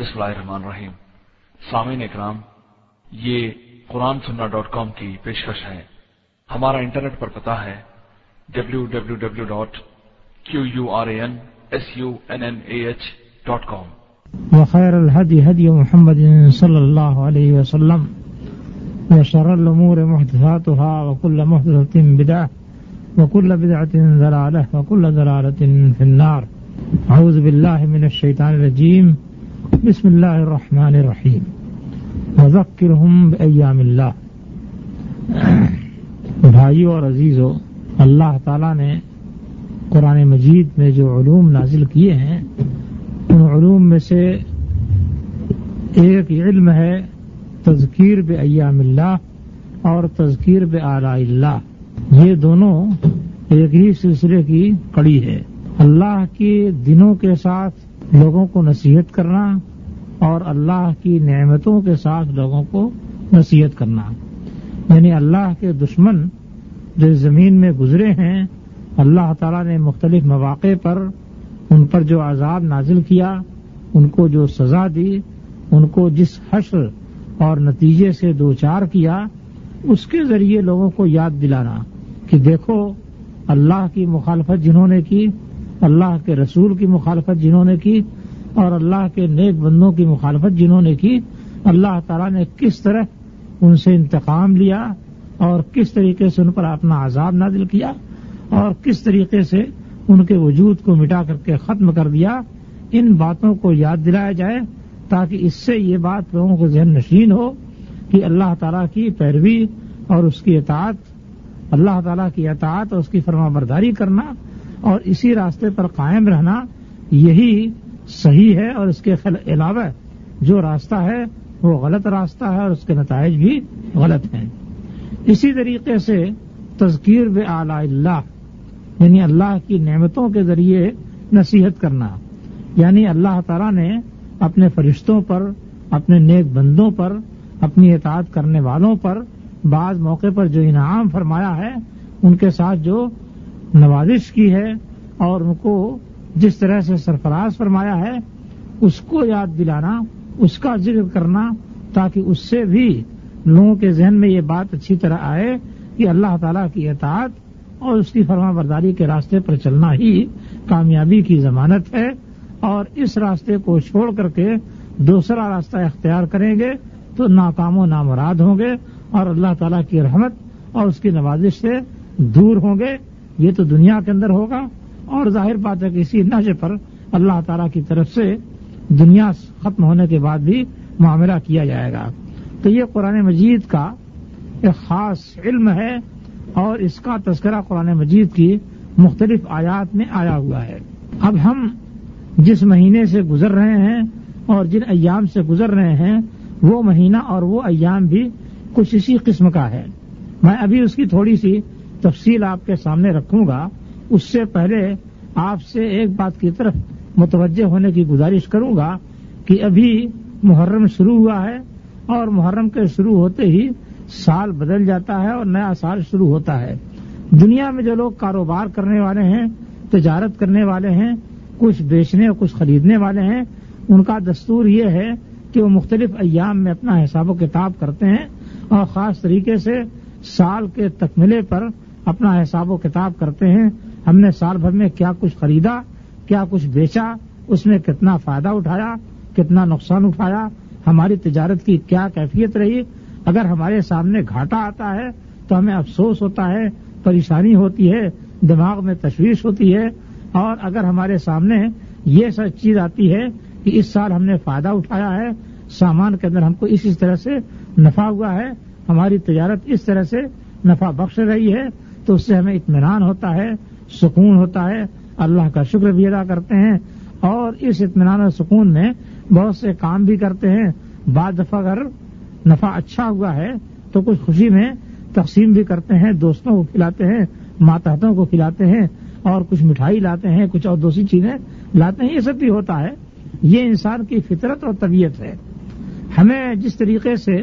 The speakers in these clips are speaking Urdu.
بسم اللہ الرحمن الرحیم۔ سامعین اکرام، یہ قرآن سننا ڈاٹ کام کی پیشکش ہے۔ ہمارا انٹرنیٹ پر پتا ہے۔ W W W dot Q U R A N S U N N A H dot com وخير الهدي هدي محمد صلى الله عليه وسلم، وشر الأمور محدثاتها، وكل محدثة بدعة، وكل بدعة ضلالة، وكل ضلالة في النار۔ أعوذ بالله من الشيطان الرجيم۔ بسم الله الرحمن الرحيم وذكرهم بأيام الله بھائیو اور عزیزو، اللہ تعالیٰ نے قرآن مجید میں جو علوم نازل کیے ہیں، ان علوم میں سے ایک علم ہے تذکیر بے ایام اللہ اور تذکیر بے آلاء اللہ. یہ دونوں ایک ہی سلسلے کی کڑی ہے۔ اللہ کے دنوں کے ساتھ لوگوں کو نصیحت کرنا اور اللہ کی نعمتوں کے ساتھ لوگوں کو نصیحت کرنا۔ یعنی اللہ کے دشمن جو زمین میں گزرے ہیں، اللہ تعالیٰ نے مختلف مواقع پر ان پر جو عذاب نازل کیا، ان کو جو سزا دی، ان کو جس حشر اور نتیجے سے دو چار کیا، اس کے ذریعے لوگوں کو یاد دلانا کہ دیکھو، اللہ کی مخالفت جنہوں نے کی، اللہ کے رسول کی مخالفت جنہوں نے کی اور اللہ کے نیک بندوں کی مخالفت جنہوں نے کی، اللہ تعالیٰ نے کس طرح ان سے انتقام لیا اور کس طریقے سے ان پر اپنا عذاب نازل کیا اور کس طریقے سے ان کے وجود کو مٹا کر کے ختم کر دیا، ان باتوں کو یاد دلایا جائے تاکہ اس سے یہ بات لوگوں کو ذہن نشین ہو کہ اللہ تعالیٰ کی پیروی اور اس کی اطاعت، اللہ تعالیٰ کی اطاعت اور اس کی فرما برداری کرنا اور اسی راستے پر قائم رہنا، یہی صحیح ہے اور اس کے علاوہ جو راستہ ہے وہ غلط راستہ ہے اور اس کے نتائج بھی غلط ہیں۔ اسی طریقے سے تذکیر بے اعلی اللہ یعنی اللہ کی نعمتوں کے ذریعے نصیحت کرنا۔ یعنی اللہ تعالیٰ نے اپنے فرشتوں پر، اپنے نیک بندوں پر، اپنی اطاعت کرنے والوں پر بعض موقع پر جو انعام فرمایا ہے، ان کے ساتھ جو نوازش کی ہے اور ان کو جس طرح سے سرفراز فرمایا ہے، اس کو یاد دلانا، اس کا ذکر کرنا تاکہ اس سے بھی لوگوں کے ذہن میں یہ بات اچھی طرح آئے کہ اللہ تعالیٰ کی اطاعت اور اس کی فرما برداری کے راستے پر چلنا ہی کامیابی کی ضمانت ہے اور اس راستے کو چھوڑ کر کے دوسرا راستہ اختیار کریں گے تو ناکام و نامراد ہوں گے اور اللہ تعالیٰ کی رحمت اور اس کی نوازش سے دور ہوں گے۔ یہ تو دنیا کے اندر ہوگا۔ اور ظاہر بات ہے کہ اسی نشے پر اللہ تعالیٰ کی طرف سے دنیا ختم ہونے کے بعد بھی معاملہ کیا جائے گا۔ تو یہ قرآن مجید کا ایک خاص علم ہے اور اس کا تذکرہ قرآن مجید کی مختلف آیات میں آیا ہوا ہے۔ اب ہم جس مہینے سے گزر رہے ہیں اور جن ایام سے گزر رہے ہیں، وہ مہینہ اور وہ ایام بھی کچھ اسی قسم کا ہے۔ میں ابھی اس کی تھوڑی سی تفصیل آپ کے سامنے رکھوں گا۔ اس سے پہلے آپ سے ایک بات کی طرف متوجہ ہونے کی گزارش کروں گا کہ ابھی محرم شروع ہوا ہے اور محرم کے شروع ہوتے ہی سال بدل جاتا ہے اور نیا سال شروع ہوتا ہے۔ دنیا میں جو لوگ کاروبار کرنے والے ہیں، تجارت کرنے والے ہیں، کچھ بیچنے اور کچھ خریدنے والے ہیں، ان کا دستور یہ ہے کہ وہ مختلف ایام میں اپنا حساب و کتاب کرتے ہیں اور خاص طریقے سے سال کے تکملے پر اپنا حساب و کتاب کرتے ہیں۔ ہم نے سال بھر میں کیا کچھ خریدا، کیا کچھ بیچا، اس میں کتنا فائدہ اٹھایا، کتنا نقصان اٹھایا، ہماری تجارت کی کیا کیفیت رہی؟ اگر ہمارے سامنے گھاٹا آتا ہے تو ہمیں افسوس ہوتا ہے، پریشانی ہوتی ہے، دماغ میں تشویش ہوتی ہے، اور اگر ہمارے سامنے یہ سب چیز آتی ہے کہ اس سال ہم نے فائدہ اٹھایا ہے، سامان کے اندر ہم کو اس طرح سے نفع ہوا ہے، ہماری تجارت اس طرح سے نفع بخش رہی ہے، تو اس سے ہمیں اطمینان ہوتا ہے سکون ہوتا ہے۔ اللہ کا شکر بھی ادا کرتے ہیں اور اس اطمینان اور سکون میں بہت سے کام بھی کرتے ہیں۔ بعض دفعہ اگر نفع اچھا ہوا ہے تو کچھ خوشی میں تقسیم بھی کرتے ہیں، دوستوں کو کھلاتے ہیں، ماتحتوں کو کھلاتے ہیں اور کچھ مٹھائی لاتے ہیں، کچھ اور دوسری چیزیں لاتے ہیں۔ یہ سب بھی ہوتا ہے۔ یہ انسان کی فطرت اور طبیعت ہے۔ ہمیں جس طریقے سے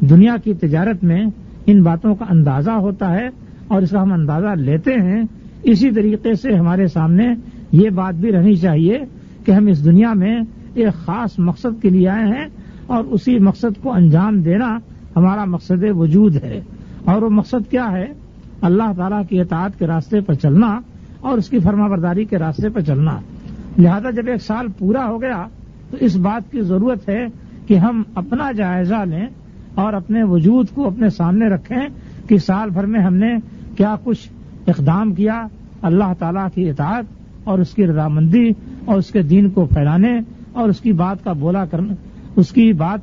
دنیا کی تجارت میں ان باتوں کا اندازہ ہوتا ہے اور اس کا ہم اندازہ لیتے ہیں اسی طریقے سے ہمارے سامنے یہ بات بھی رہنی چاہیے کہ ہم اس دنیا میں ایک خاص مقصد کے لیے آئے ہیں اور اسی مقصد کو انجام دینا ہمارا مقصد وجود ہے۔ اور وہ مقصد کیا ہے؟ اللہ تعالیٰ کی اطاعت کے راستے پر چلنا اور اس کی فرما برداری کے راستے پر چلنا۔ لہذا جب ایک سال پورا ہو گیا تو اس بات کی ضرورت ہے کہ ہم اپنا جائزہ لیں اور اپنے وجود کو اپنے سامنے رکھیں کہ سال بھر میں ہم نے کیا کچھ اقدام کیا، اللہ تعالیٰ کی اطاعت اور اس کی رضامندی اور اس کے دین کو پھیلانے اور اس کی بات کا بولا کرنا اس کی بات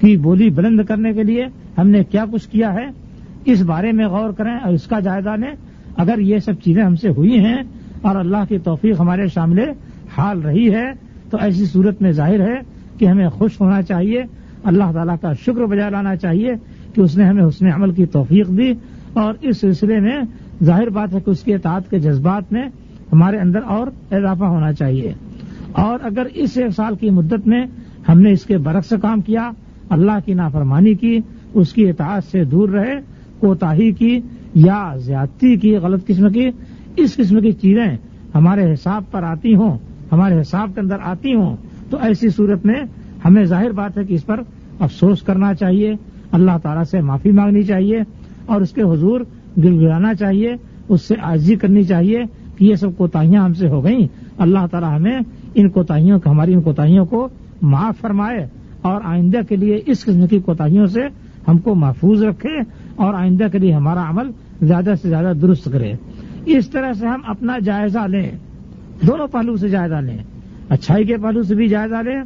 کی بولی بلند کرنے کے لیے ہم نے کیا کچھ کیا ہے؟ اس بارے میں غور کریں اور اس کا جائزہ لیں۔ اگر یہ سب چیزیں ہم سے ہوئی ہیں اور اللہ کی توفیق ہمارے شامل حال رہی ہے، تو ایسی صورت میں ظاہر ہے کہ ہمیں خوش ہونا چاہیے، اللہ تعالیٰ کا شکر بجا لانا چاہیے کہ اس نے ہمیں حسن عمل کی توفیق دی اور اس سلسلے میں ظاہر بات ہے کہ اس کے اطاعت کے جذبات میں ہمارے اندر اور اضافہ ہونا چاہیے۔ اور اگر اس ایک سال کی مدت میں ہم نے اس کے برعکس کام کیا، اللہ کی نافرمانی کی، اس کی اطاعت سے دور رہے، کوتاہی کی یا زیادتی کی، غلط قسم کی، اس قسم کی چیزیں ہمارے حساب پر آتی ہوں، ہمارے حساب کے اندر آتی ہوں، تو ایسی صورت میں ہمیں ظاہر بات ہے کہ اس پر افسوس کرنا چاہیے، اللہ تعالیٰ سے معافی مانگنی چاہیے اور اس کے حضور گل گلانا چاہیے، اس سے عاجزی کرنی چاہیے کہ یہ سب کوتاہیاں ہم سے ہو گئیں۔ اللہ تعالیٰ ہمیں ان کوتاہیوں کو ہماری ان کوتاہیوں کو معاف فرمائے اور آئندہ کے لیے اس قسم کی کوتاہیوں سے ہم کو محفوظ رکھے اور آئندہ کے لیے ہمارا عمل زیادہ سے زیادہ درست کرے۔ اس طرح سے ہم اپنا جائزہ لیں، دونوں پہلو سے جائزہ لیں۔ اچھائی کے پہلو سے بھی جائزہ لیں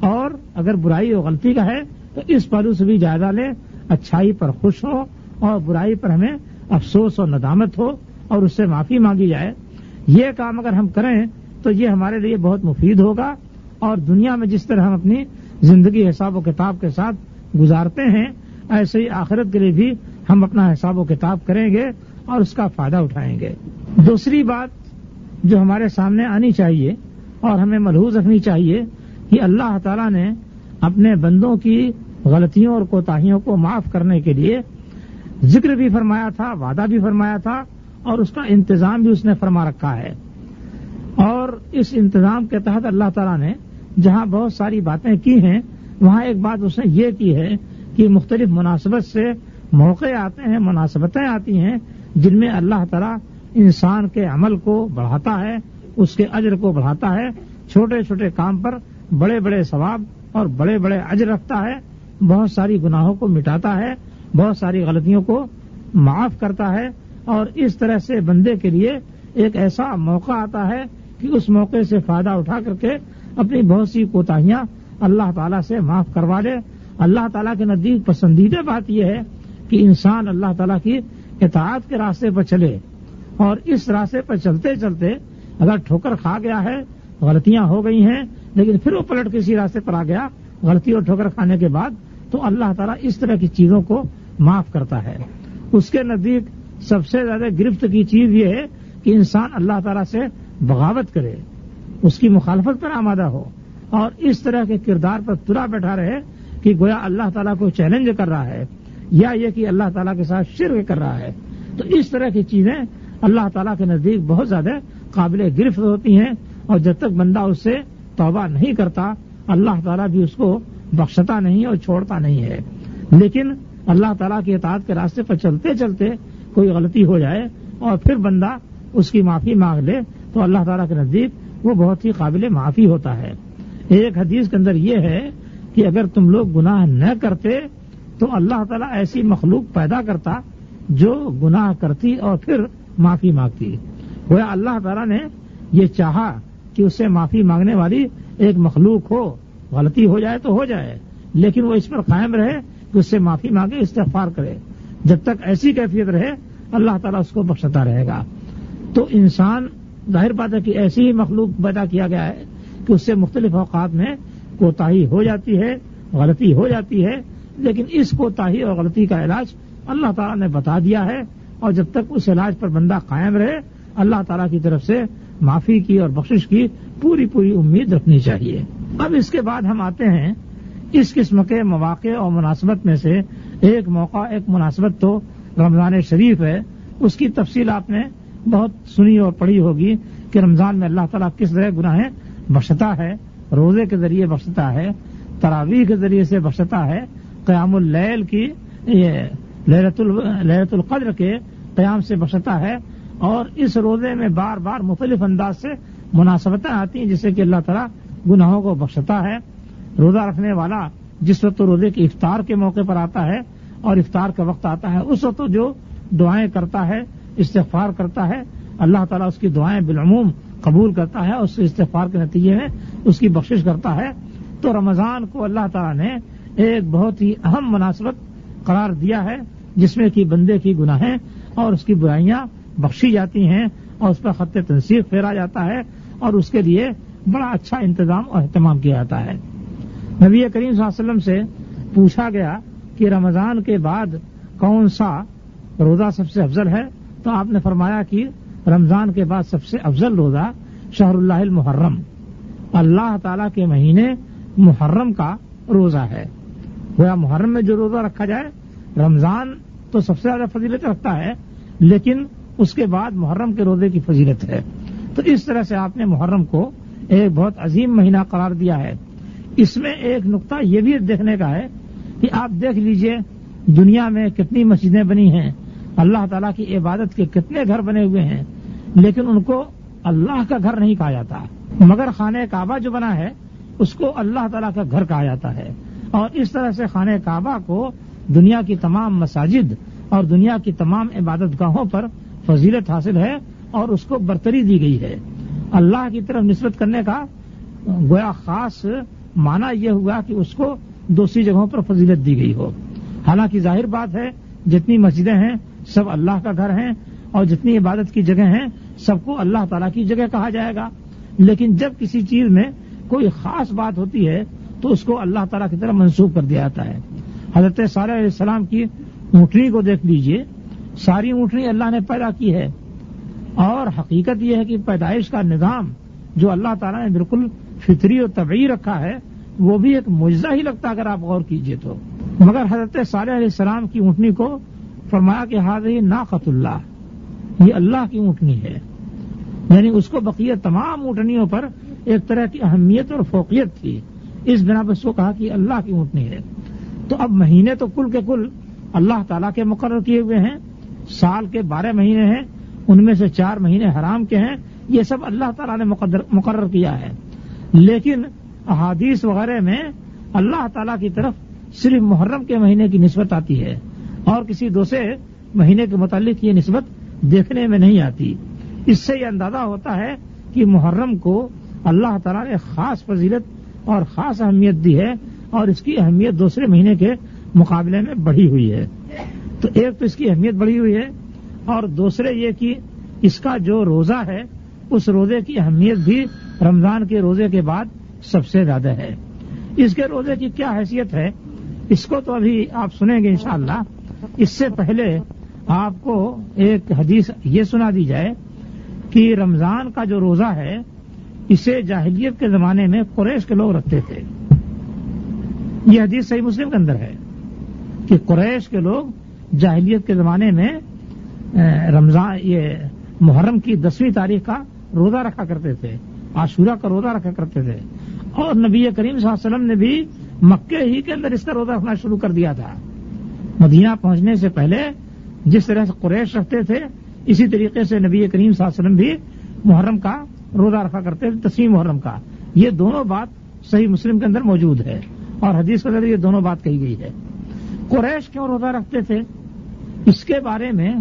اور اگر برائی اور غلطی کا ہے تو اس پہلو سے بھی جائزہ لیں۔ اچھائی پر خوش ہو اور برائی پر ہمیں افسوس اور ندامت ہو اور اس سے معافی مانگی جائے، یہ کام اگر ہم کریں تو یہ ہمارے لیے بہت مفید ہوگا اور دنیا میں جس طرح ہم اپنی زندگی حساب و کتاب کے ساتھ گزارتے ہیں، ایسے ہی آخرت کے لیے بھی ہم اپنا حساب و کتاب کریں گے اور اس کا فائدہ اٹھائیں گے۔ دوسری بات جو ہمارے سامنے آنی چاہیے اور ہمیں ملحوظ رکھنی چاہیے کہ اللہ تعالیٰ نے اپنے بندوں کی غلطیوں اور کوتاہیوں کو معاف کرنے کے لیے ذکر بھی فرمایا تھا، وعدہ بھی فرمایا تھا اور اس کا انتظام بھی اس نے فرما رکھا ہے۔ اور اس انتظام کے تحت اللہ تعالیٰ نے جہاں بہت ساری باتیں کی ہیں، وہاں ایک بات اس نے یہ کی ہے کہ مختلف مناسبت سے موقع آتے ہیں، مناسبتیں آتی ہیں جن میں اللہ تعالیٰ انسان کے عمل کو بڑھاتا ہے، اس کے اجر کو بڑھاتا ہے۔ چھوٹے چھوٹے کام پر بڑے بڑے ثواب اور بڑے بڑے اجر رکھتا ہے، بہت ساری گناہوں کو مٹاتا ہے۔ بہت ساری غلطیوں کو معاف کرتا ہے اور اس طرح سے بندے کے لیے ایک ایسا موقع آتا ہے کہ اس موقع سے فائدہ اٹھا کر کے اپنی بہت سی کوتاہیاں اللہ تعالیٰ سے معاف کروا لے اللہ تعالیٰ کے نزدیک پسندیدہ بات یہ ہے کہ انسان اللہ تعالیٰ کی اطاعت کے راستے پر چلے اور اس راستے پر چلتے چلتے اگر ٹھوکر کھا گیا ہے، غلطیاں ہو گئی ہیں، لیکن پھر وہ پلٹ کسی راستے پر آ گیا، غلطی اور ٹھوکر کھانے کے بعد تو اللہ تعالیٰ اس طرح کی چیزوں کو معاف کرتا ہے۔ اس کے نزدیک سب سے زیادہ گرفت کی چیز یہ ہے کہ انسان اللہ تعالیٰ سے بغاوت کرے، اس کی مخالفت پر آمادہ ہو۔ اور اس طرح کے کردار پر ترا بیٹھا رہے کہ گویا اللہ تعالیٰ کو چیلنج کر رہا ہے یا یہ کہ اللہ تعالیٰ کے ساتھ شرک کر رہا ہے۔ تو اس طرح کی چیزیں اللہ تعالیٰ کے نزدیک بہت زیادہ قابل گرفت ہوتی ہیں اور جب تک بندہ اس سے توبہ نہیں کرتا، اللہ تعالیٰ بھی اس کو بخشتا نہیں اور چھوڑتا نہیں ہے۔ لیکن اللہ تعالیٰ کی اطاعت کے راستے پر چلتے چلتے کوئی غلطی ہو جائے اور پھر بندہ اس کی معافی مانگ لے تو اللہ تعالیٰ کے نزدیک وہ بہت ہی قابل معافی ہوتا ہے۔ ایک حدیث کے اندر یہ ہے کہ اگر تم لوگ گناہ نہ کرتے تو اللہ تعالیٰ ایسی مخلوق پیدا کرتا جو گناہ کرتی اور پھر معافی مانگتی۔ وہ اللہ تعالیٰ نے یہ چاہا کہ اس سے معافی مانگنے والی ایک مخلوق ہو، غلطی ہو جائے تو ہو جائے، لیکن وہ اس پر قائم رہے اس سے معافی مانگے، استغفار کرے۔ جب تک ایسی کیفیت رہے، اللہ تعالیٰ اس کو بخشتا رہے گا۔ تو انسان، ظاہر بات ہے کہ ایسی ہی مخلوق پیدا کیا گیا ہے کہ اس سے مختلف اوقات میں کوتاہی ہو جاتی ہے، غلطی ہو جاتی ہے۔ لیکن اس کوتاہی اور غلطی کا علاج اللہ تعالیٰ نے بتا دیا ہے۔ اور جب تک اس علاج پر بندہ قائم رہے، اللہ تعالیٰ کی طرف سے معافی کی اور بخشش کی پوری پوری امید رکھنی چاہیے۔ اب اس کے بعد ہم آتے ہیں اس قسم کے مواقع اور مناسبت میں سے ایک موقع، ایک مناسبت تو رمضان شریف ہے۔ اس کی تفصیل آپ نے بہت سنی اور پڑھی ہوگی کہ رمضان میں اللہ تعالیٰ کس طرح گناہیں بخشتا ہے، روزے کے ذریعے بخشتا ہے، تراویح کے ذریعے سے بخشتا ہے، قیام اللیل کی لہرت القدر کے قیام سے بخشتا ہے۔ اور اس روزے میں بار بار مختلف انداز سے مناسبتیں آتی ہیں جس سے کہ اللہ تعالیٰ گناہوں کو بخشتا ہے۔ روزہ رکھنے والا جس وقت روزے کے افطار کے موقع پر آتا ہے اور افطار کا وقت آتا ہے، اس وقت جو دعائیں کرتا ہے، استغفار کرتا ہے، اللہ تعالیٰ اس کی دعائیں بالعموم قبول کرتا ہے اس استغفار کے نتیجے میں اس کی بخشش کرتا ہے۔ تو رمضان کو اللہ تعالیٰ نے ایک بہت ہی اہم مناسبت قرار دیا ہے، جس میں کہ بندے کی گناہیں اور اس کی برائیاں بخشی جاتی ہیں اور اس پر خط تنصیب پھیرا جاتا ہے اور اس کے لیے بڑا اچھا انتظام اور اہتمام کیا جاتا ہے۔ نبی کریم صلی اللہ علیہ وسلم سے پوچھا گیا کہ رمضان کے بعد کون سا روزہ سب سے افضل ہے؟ تو آپ نے فرمایا کہ رمضان کے بعد سب سے افضل روزہ شہر اللہ المحرم۔ اللہ تعالی کے مہینے محرم کا روزہ ہے۔ گویا محرم میں جو روزہ رکھا جائے، رمضان تو سب سے زیادہ فضیلت رکھتا ہے، لیکن اس کے بعد محرم کے روزے کی فضیلت ہے۔ تو اس طرح سے آپ نے محرم کو ایک بہت عظیم مہینہ قرار دیا ہے۔ اس میں ایک نقطہ یہ بھی دیکھنے کا ہے کہ آپ دیکھ لیجیے دنیا میں کتنی مسجدیں بنی ہیں، اللہ تعالیٰ کی عبادت کے کتنے گھر بنے ہوئے ہیں، لیکن ان کو اللہ کا گھر نہیں کہا جاتا۔ مگر خانہ کعبہ جو بنا ہے، اس کو اللہ تعالیٰ کا گھر کہا جاتا ہے۔ اور اس طرح سے خانہ کعبہ کو دنیا کی تمام مساجد اور دنیا کی تمام عبادت گاہوں پر فضیلت حاصل ہے اور اس کو برتری دی گئی ہے۔ اللہ کی طرف نسبت کرنے کا گویا خاص معنی یہ ہوا کہ اس کو دوسری جگہوں پر فضیلت دی گئی ہو۔ حالانکہ ظاہر بات ہے، جتنی مسجدیں ہیں، سب اللہ کا گھر ہیں اور جتنی عبادت کی جگہ ہیں، سب کو اللہ تعالیٰ کی جگہ کہا جائے گا۔ لیکن جب کسی چیز میں کوئی خاص بات ہوتی ہے، تو اس کو اللہ تعالیٰ کی طرف منسوخ کر دیا جاتا ہے۔ حضرت صالح علیہ السلام کی اونٹنی کو دیکھ لیجیے۔ ساری اونٹنی اللہ نے پیدا کی ہے۔ اور حقیقت یہ ہے کہ پیدائش کا نظام جو اللہ تعالیٰ نے بالکل فطری اور طبعی رکھا ہے، وہ بھی ایک معجزہ ہی لگتا اگر آپ غور کیجیے تو۔ مگر حضرت صالح علیہ السلام کی اونٹنی کو فرمایا کہ حاضر ناقت اللہ، یہ اللہ کی اونٹنی ہے۔ یعنی اس کو بقیہ تمام اونٹنیوں پر ایک طرح کی اہمیت اور فوقیت تھی۔ اس بنا پر اس کو کہا کہ اللہ کی اونٹنی ہے۔ تو اب مہینے تو کل کے کل اللہ تعالیٰ کے مقرر کیے ہوئے ہیں، سال کے بارہ مہینے ہیں، ان میں سے چار مہینے حرام کے ہیں۔ یہ سب اللہ تعالیٰ نے مقرر کیا ہے۔ لیکن احادیث وغیرہ میں اللہ تعالیٰ کی طرف صرف محرم کے مہینے کی نسبت آتی ہے اور کسی دوسرے مہینے کے متعلق یہ نسبت دیکھنے میں نہیں آتی۔ اس سے یہ اندازہ ہوتا ہے کہ محرم کو اللہ تعالیٰ نے خاص فضیلت اور خاص اہمیت دی ہے اور اس کی اہمیت دوسرے مہینے کے مقابلے میں بڑھی ہوئی ہے۔ تو ایک تو اس کی اہمیت بڑھی ہوئی ہے اور دوسرے یہ کہ اس کا جو روزہ ہے، اس روزے کی اہمیت بھی رمضان کے روزے کے بعد سب سے زیادہ ہے۔ اس کے روزے کی کیا حیثیت ہے؟ اس کو تو ابھی آپ سنیں گے انشاءاللہ۔ اس سے پہلے آپ کو ایک حدیث یہ سنا دی جائے کہ رمضان کا جو روزہ ہے، اسے جاہلیت کے زمانے میں قریش کے لوگ رکھتے تھے۔ یہ حدیث صحیح مسلم کے اندر ہے کہ قریش کے لوگ جاہلیت کے زمانے میں رمضان، یہ محرم کی دسویں تاریخ کا روزہ رکھا کرتے تھے۔ عاشورہ کا روزہ رکھا کرتے تھے۔ اور نبی کریم صلی اللہ علیہ وسلم نے بھی مکے ہی کے اندر اس کا روزہ رکھنا شروع کر دیا تھا۔ مدینہ پہنچنے سے پہلے جس طرح سے قریش رکھتے تھے، اسی طریقے سے نبی کریم صلی اللہ علیہ وسلم بھی محرم کا روزہ رکھا کرتے تھے تسیم محرم کا۔ یہ دونوں بات صحیح مسلم کے اندر موجود ہے۔ اور حدیث کے اندر یہ دونوں بات کہی گئی ہے۔ قریش کیوں روزہ رکھتے تھے؟ اس کے بارے میں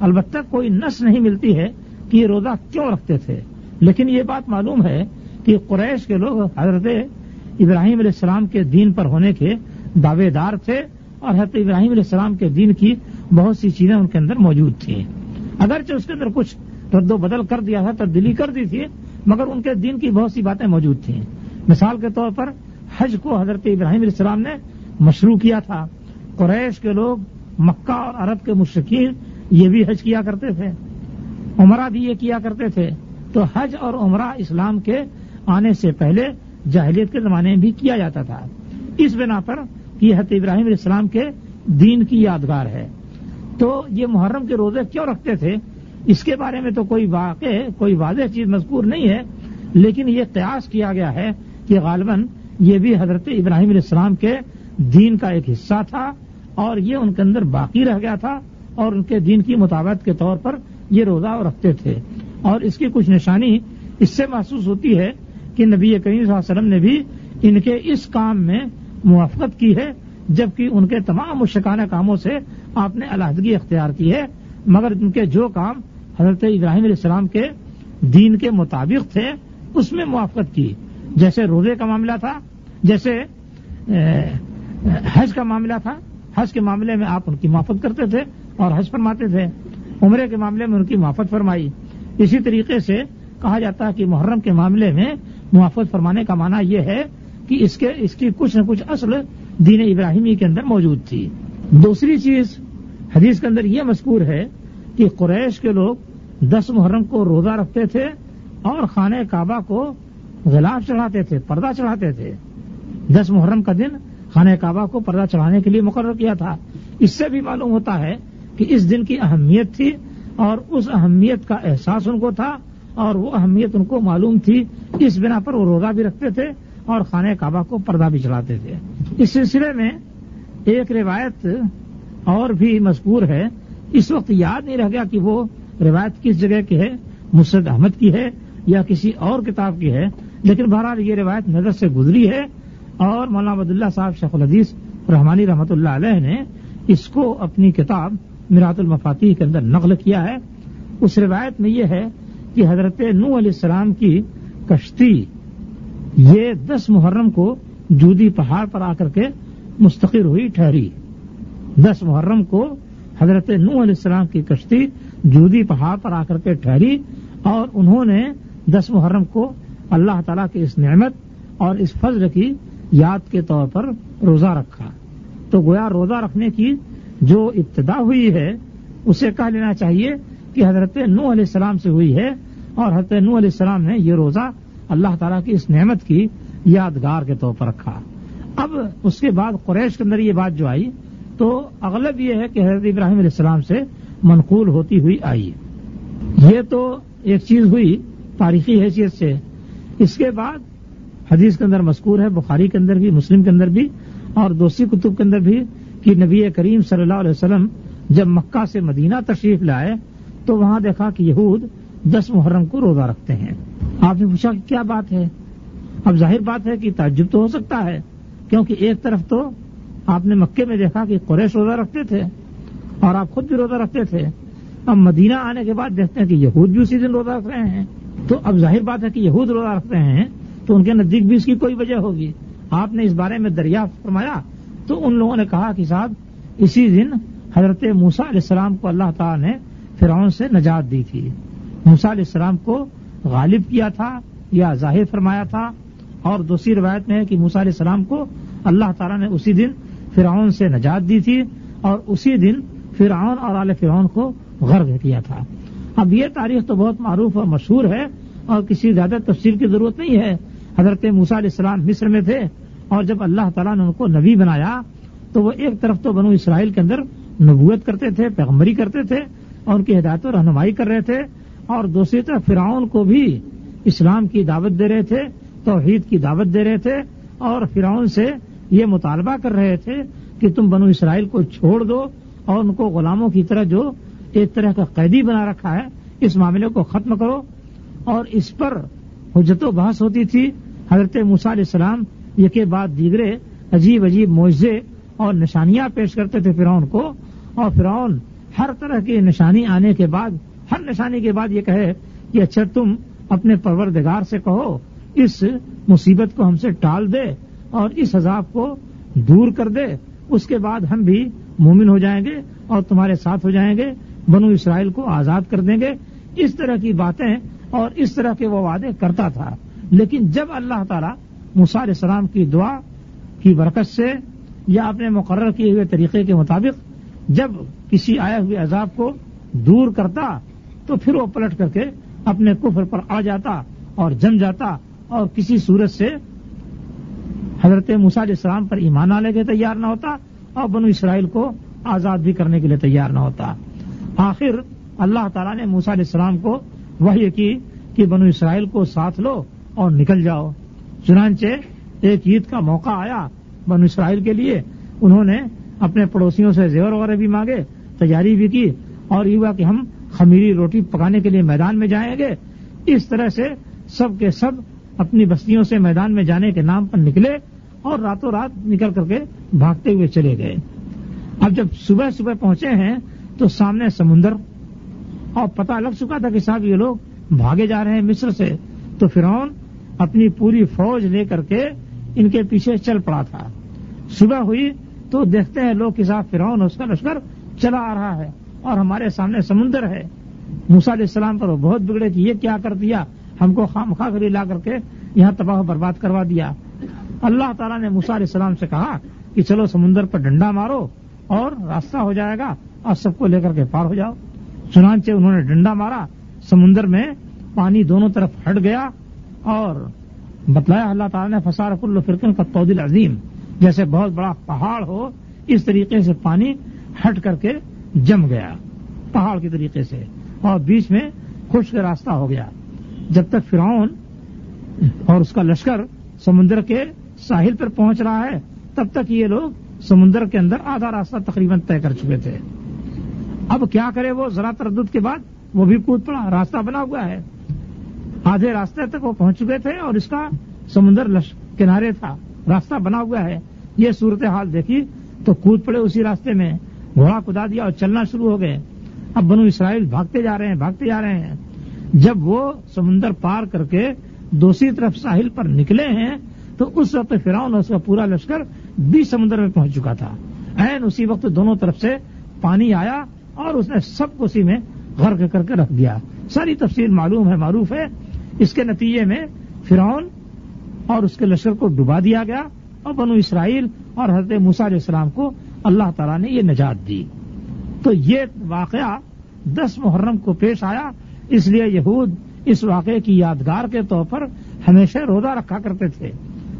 البتہ کوئی نس نہیں ملتی ہے کہ یہ روزہ کیوں رکھتے تھے۔ لیکن یہ بات معلوم ہے کہ قریش کے لوگ حضرت ابراہیم علیہ السلام کے دین پر ہونے کے دعوے دار تھے اور حضرت ابراہیم علیہ السلام کے دین کی بہت سی چیزیں ان کے اندر موجود تھیں۔ اگرچہ اس کے اندر کچھ رد و بدل کر دیا تھا، تبدیلی کر دی تھی، مگر ان کے دین کی بہت سی باتیں موجود تھیں۔ مثال کے طور پر حج کو حضرت ابراہیم علیہ السلام نے مشروع کیا تھا۔ قریش کے لوگ مکہ اور عرب کے مشرقین یہ بھی حج کیا کرتے تھے۔ عمرہ بھی یہ کیا کرتے تھے۔ تو حج اور عمرہ اسلام کے آنے سے پہلے جاہلیت کے زمانے میں بھی کیا جاتا تھا۔ اس بنا پر یہ حت ابراہیم علیہ السلام کے دین کی یادگار ہے۔ تو یہ محرم کے روزے کیوں رکھتے تھے؟ اس کے بارے میں تو کوئی واقع، کوئی واضح چیز مذکور نہیں ہے، لیکن یہ قیاس کیا گیا ہے کہ غالباً یہ بھی حضرت ابراہیم علیہ السلام کے دین کا ایک حصہ تھا اور یہ ان کے اندر باقی رہ گیا تھا اور ان کے دین کی مطابقت کے طور پر یہ روزہ رکھتے تھے۔ اور اس کی کچھ نشانی اس سے محسوس ہوتی ہے کہ نبی کریم صلی اللہ علیہ وسلم نے بھی ان کے اس کام میں موافقت کی ہے، جبکہ ان کے تمام مشکانہ کاموں سے آپ نے علیحدگی اختیار کی ہے۔ مگر ان کے جو کام حضرت ابراہیم علیہ السلام کے دین کے مطابق تھے، اس میں موافقت کی۔ جیسے روزے کا معاملہ تھا، جیسے حج کا معاملہ تھا، حج کے معاملے میں آپ ان کی موافقت کرتے تھے اور حج فرماتے تھے۔ عمرے کے معاملے میں ان کی موافقت فرمائی۔ اسی طریقے سے کہا جاتا ہے کہ محرم کے معاملے میں موافقت فرمانے کا معنی یہ ہے کہ اس کے اس کی کچھ نہ کچھ اصل دین ابراہیمی کے اندر موجود تھی۔ دوسری چیز حدیث کے اندر یہ مذکور ہے کہ قریش کے لوگ دس محرم کو روزہ رکھتے تھے اور خانہ کعبہ کو غلاف چڑھاتے تھے، پردہ چڑھاتے تھے۔ دس محرم کا دن خانہ کعبہ کو پردہ چڑھانے کے لیے مقرر کیا تھا۔ اس سے بھی معلوم ہوتا ہے کہ اس دن کی اہمیت تھی اور اس اہمیت کا احساس ان کو تھا اور وہ اہمیت ان کو معلوم تھی۔ اس بنا پر وہ روزہ بھی رکھتے تھے اور خانہ کعبہ کو پردہ بھی چڑھاتے تھے۔ اس سلسلے میں ایک روایت اور بھی مذکور ہے۔ اس وقت یاد نہیں رہ گیا کہ وہ روایت کس جگہ کی ہے مسرد احمد کی ہے یا کسی اور کتاب کی ہے، لیکن بہرحال یہ روایت نظر سے گزری ہے اور مولانا عبداللہ صاحب شیخ الحدیث رحمانی رحمۃ اللہ علیہ نے اس کو اپنی کتاب میرات المفاتی کے اندر نقل کیا ہے، اس روایت میں یہ ہے کہ حضرت نو علیہ السلام کی کشتی یہ دس محرم کو جودی پہاڑ پر آ کر کے مستقر ہوئی، ٹھہری۔ دس محرم کو حضرت نو علیہ السلام کی کشتی جودی پہاڑ پر آ کر کے ٹھہری اور انہوں نے دس محرم کو اللہ تعالیٰ کی اس نعمت اور اس فضل کی یاد کے طور پر روزہ رکھا۔ تو گویا روزہ رکھنے کی جو ابتدا ہوئی ہے، اسے کہہ لینا چاہیے کہ حضرت نو علیہ السلام سے ہوئی ہے اور حضرت نو علیہ السلام نے یہ روزہ اللہ تعالیٰ کی اس نعمت کی یادگار کے طور پر رکھا۔ اب اس کے بعد قریش کے اندر یہ بات جو آئی، تو اغلب یہ ہے کہ حضرت ابراہیم علیہ السلام سے منقول ہوتی ہوئی آئی۔ یہ تو ایک چیز ہوئی تاریخی حیثیت سے۔ اس کے بعد حدیث کے اندر مذکور ہے، بخاری کے اندر بھی، مسلم کے اندر بھی اور دوسری کتب کے اندر بھی۔ کہ نبی کریم صلی اللہ علیہ وسلم جب مکہ سے مدینہ تشریف لائے تو وہاں دیکھا کہ یہود دس محرم کو روزہ رکھتے ہیں۔ آپ نے پوچھا کہ کیا بات ہے؟ اب ظاہر بات ہے کہ تعجب تو ہو سکتا ہے، کیونکہ ایک طرف تو آپ نے مکے میں دیکھا کہ قریش روزہ رکھتے تھے اور آپ خود بھی روزہ رکھتے تھے۔ اب مدینہ آنے کے بعد دیکھتے ہیں کہ یہود بھی اسی دن روزہ رکھ رہے ہیں۔ تو اب ظاہر بات ہے کہ یہود روزہ رکھ رہے ہیں تو ان کے نزدیک بھی اس کی کوئی وجہ ہوگی۔ آپ نے اس بارے میں دریافت فرمایا تو ان لوگوں نے کہا کہ صاحب، اسی دن حضرت موسا علیہ السلام کو اللہ تعالیٰ نے فرعون سے نجات دی تھی۔ موسا علیہ السلام کو غالب کیا تھا یا ظاہر فرمایا تھا۔ اور دوسری روایت میں ہے کہ موسا علیہ السلام کو اللہ تعالیٰ نے اسی دن فرعون سے نجات دی تھی اور اسی دن فرعون اور علیہ فرعون کو غرق کیا تھا۔ اب یہ تاریخ تو بہت معروف اور مشہور ہے اور کسی زیادہ تفصیل کی ضرورت نہیں ہے۔ حضرت موسا علیہ السلام مصر میں تھے۔ اور جب اللہ تعالیٰ نے ان کو نبی بنایا تو وہ ایک طرف تو بنو اسرائیل کے اندر نبوت کرتے تھے، پیغمبری کرتے تھے، اور ان کی ہدایت و رہنمائی کر رہے تھے، اور دوسری طرف فرعون کو بھی اسلام کی دعوت دے رہے تھے، توحید کی دعوت دے رہے تھے، اور فرعون سے یہ مطالبہ کر رہے تھے کہ تم بنو اسرائیل کو چھوڑ دو اور ان کو غلاموں کی طرح جو ایک طرح کا قیدی بنا رکھا ہے، اس معاملے کو ختم کرو۔ اور اس پر حجت و بحث ہوتی تھی، حضرت علیہ السلام یہ کے بعد دیگرے عجیب عجیب معجزے اور نشانیاں پیش کرتے تھے فرعون کو، اور فرعون ہر طرح کی نشانی آنے کے بعد، ہر نشانی کے بعد یہ کہے کہ اچھا تم اپنے پروردگار سے کہو، اس مصیبت کو ہم سے ٹال دے اور اس عذاب کو دور کر دے، اس کے بعد ہم بھی مومن ہو جائیں گے اور تمہارے ساتھ ہو جائیں گے، بنو اسرائیل کو آزاد کر دیں گے۔ اس طرح کی باتیں اور اس طرح کے وہ وعدے کرتا تھا۔ لیکن جب اللہ تعالیٰ علیہ السلام کی دعا کی برکت سے یا اپنے مقرر کیے ہوئے طریقے کے مطابق جب کسی آئے ہوئے عذاب کو دور کرتا تو پھر وہ پلٹ کر کے اپنے کفر پر آ جاتا اور جم جاتا اور کسی صورت سے حضرت علیہ السلام پر ایمان آنے کے تیار نہ ہوتا اور بنو اسرائیل کو آزاد بھی کرنے کے لیے تیار نہ ہوتا۔ آخر اللہ تعالیٰ نے علیہ السلام کو وہی کی کہ بنو اسرائیل کو ساتھ لو اور نکل جاؤ۔ چنانچہ ایک عید کا موقع آیا بن اسرائیل کے لیے۔ انہوں نے اپنے پڑوسیوں سے زیور وغیرہ بھی مانگے تیاری بھی کی اور یہ ہوا کہ ہم خمیری روٹی پکانے کے لیے میدان میں جائیں گے۔ اس طرح سے سب کے سب اپنی بستیوں سے میدان میں جانے کے نام پر نکلے اور راتوں رات نکل کر کے بھاگتے ہوئے چلے گئے۔ اب جب صبح صبح پہنچے ہیں تو سامنے سمندر اور پتہ لگ چکا تھا کہ صاحب یہ لوگ بھاگے جا رہے ہیں مصر سے۔ تو فرعون اپنی پوری فوج لے کر کے ان کے پیچھے چل پڑا تھا۔ صبح ہوئی تو دیکھتے ہیں لوگ صاحب فرعون اس کا لشکر چلا آ رہا ہے اور ہمارے سامنے سمندر ہے۔ موسا علیہ السلام پر وہ بہت بگڑے کہ یہ کیا کر دیا؟ ہم کو خام خواہ لا کر کے یہاں تباہ برباد کروا دیا۔ اللہ تعالیٰ نے موسا علیہ السلام سے کہا کہ چلو سمندر پر ڈنڈا مارو اور راستہ ہو جائے گا اور سب کو لے کر کے پار ہو جاؤ۔ چنانچہ انہوں نے ڈنڈا مارا۔ سمندر میں پانی دونوں طرف ہٹ گیا۔ اور بتلایا اللہ تعالیٰ نے، فسار کل فرقن کا تودل عظیم جیسے بہت بڑا پہاڑ ہو، اس طریقے سے پانی ہٹ کر کے جم گیا، پہاڑ کے طریقے سے، اور بیچ میں خشک راستہ ہو گیا۔ جب تک فرعون اور اس کا لشکر سمندر کے ساحل پر پہنچ رہا ہے، تب تک یہ لوگ سمندر کے اندر آدھا راستہ تقریباً طے کر چکے تھے۔ اب کیا کرے وہ؟ ذرا تردد کے بعد وہ بھی کود پڑا، راستہ بنا ہوا ہے۔ آدھے راستے تک وہ پہنچ چکے تھے اور اس کا سمندر کنارے تھا، راستہ بنا ہوا ہے۔ یہ صورت حال دیکھی تو کود پڑے اسی راستے میں۔ گھوڑا کدا دیا اور چلنا شروع ہو گئے۔ اب بنو اسرائیل بھاگتے جا رہے ہیں، بھاگتے جا رہے ہیں۔ جب وہ سمندر پار کر کے دوسری طرف ساحل پر نکلے ہیں تو اس وقت فراؤن اور اس کا پورا لشکر بھی سمندر میں پہنچ چکا تھا۔ این اسی وقت دونوں طرف سے پانی آیا اور اس نے سب کو اسی میں غرق کر کے رکھ دیا۔ ساری تفصیل معلوم ہے، معروف ہے۔ اس کے نتیجے میں فرعون اور اس کے لشکر کو ڈبا دیا گیا اور بنو اسرائیل اور حضرت موسا علیہ السلام کو اللہ تعالیٰ نے یہ نجات دی۔ تو یہ واقعہ دس محرم کو پیش آیا۔ اس لیے یہود اس واقعے کی یادگار کے طور پر ہمیشہ روزہ رکھا کرتے تھے۔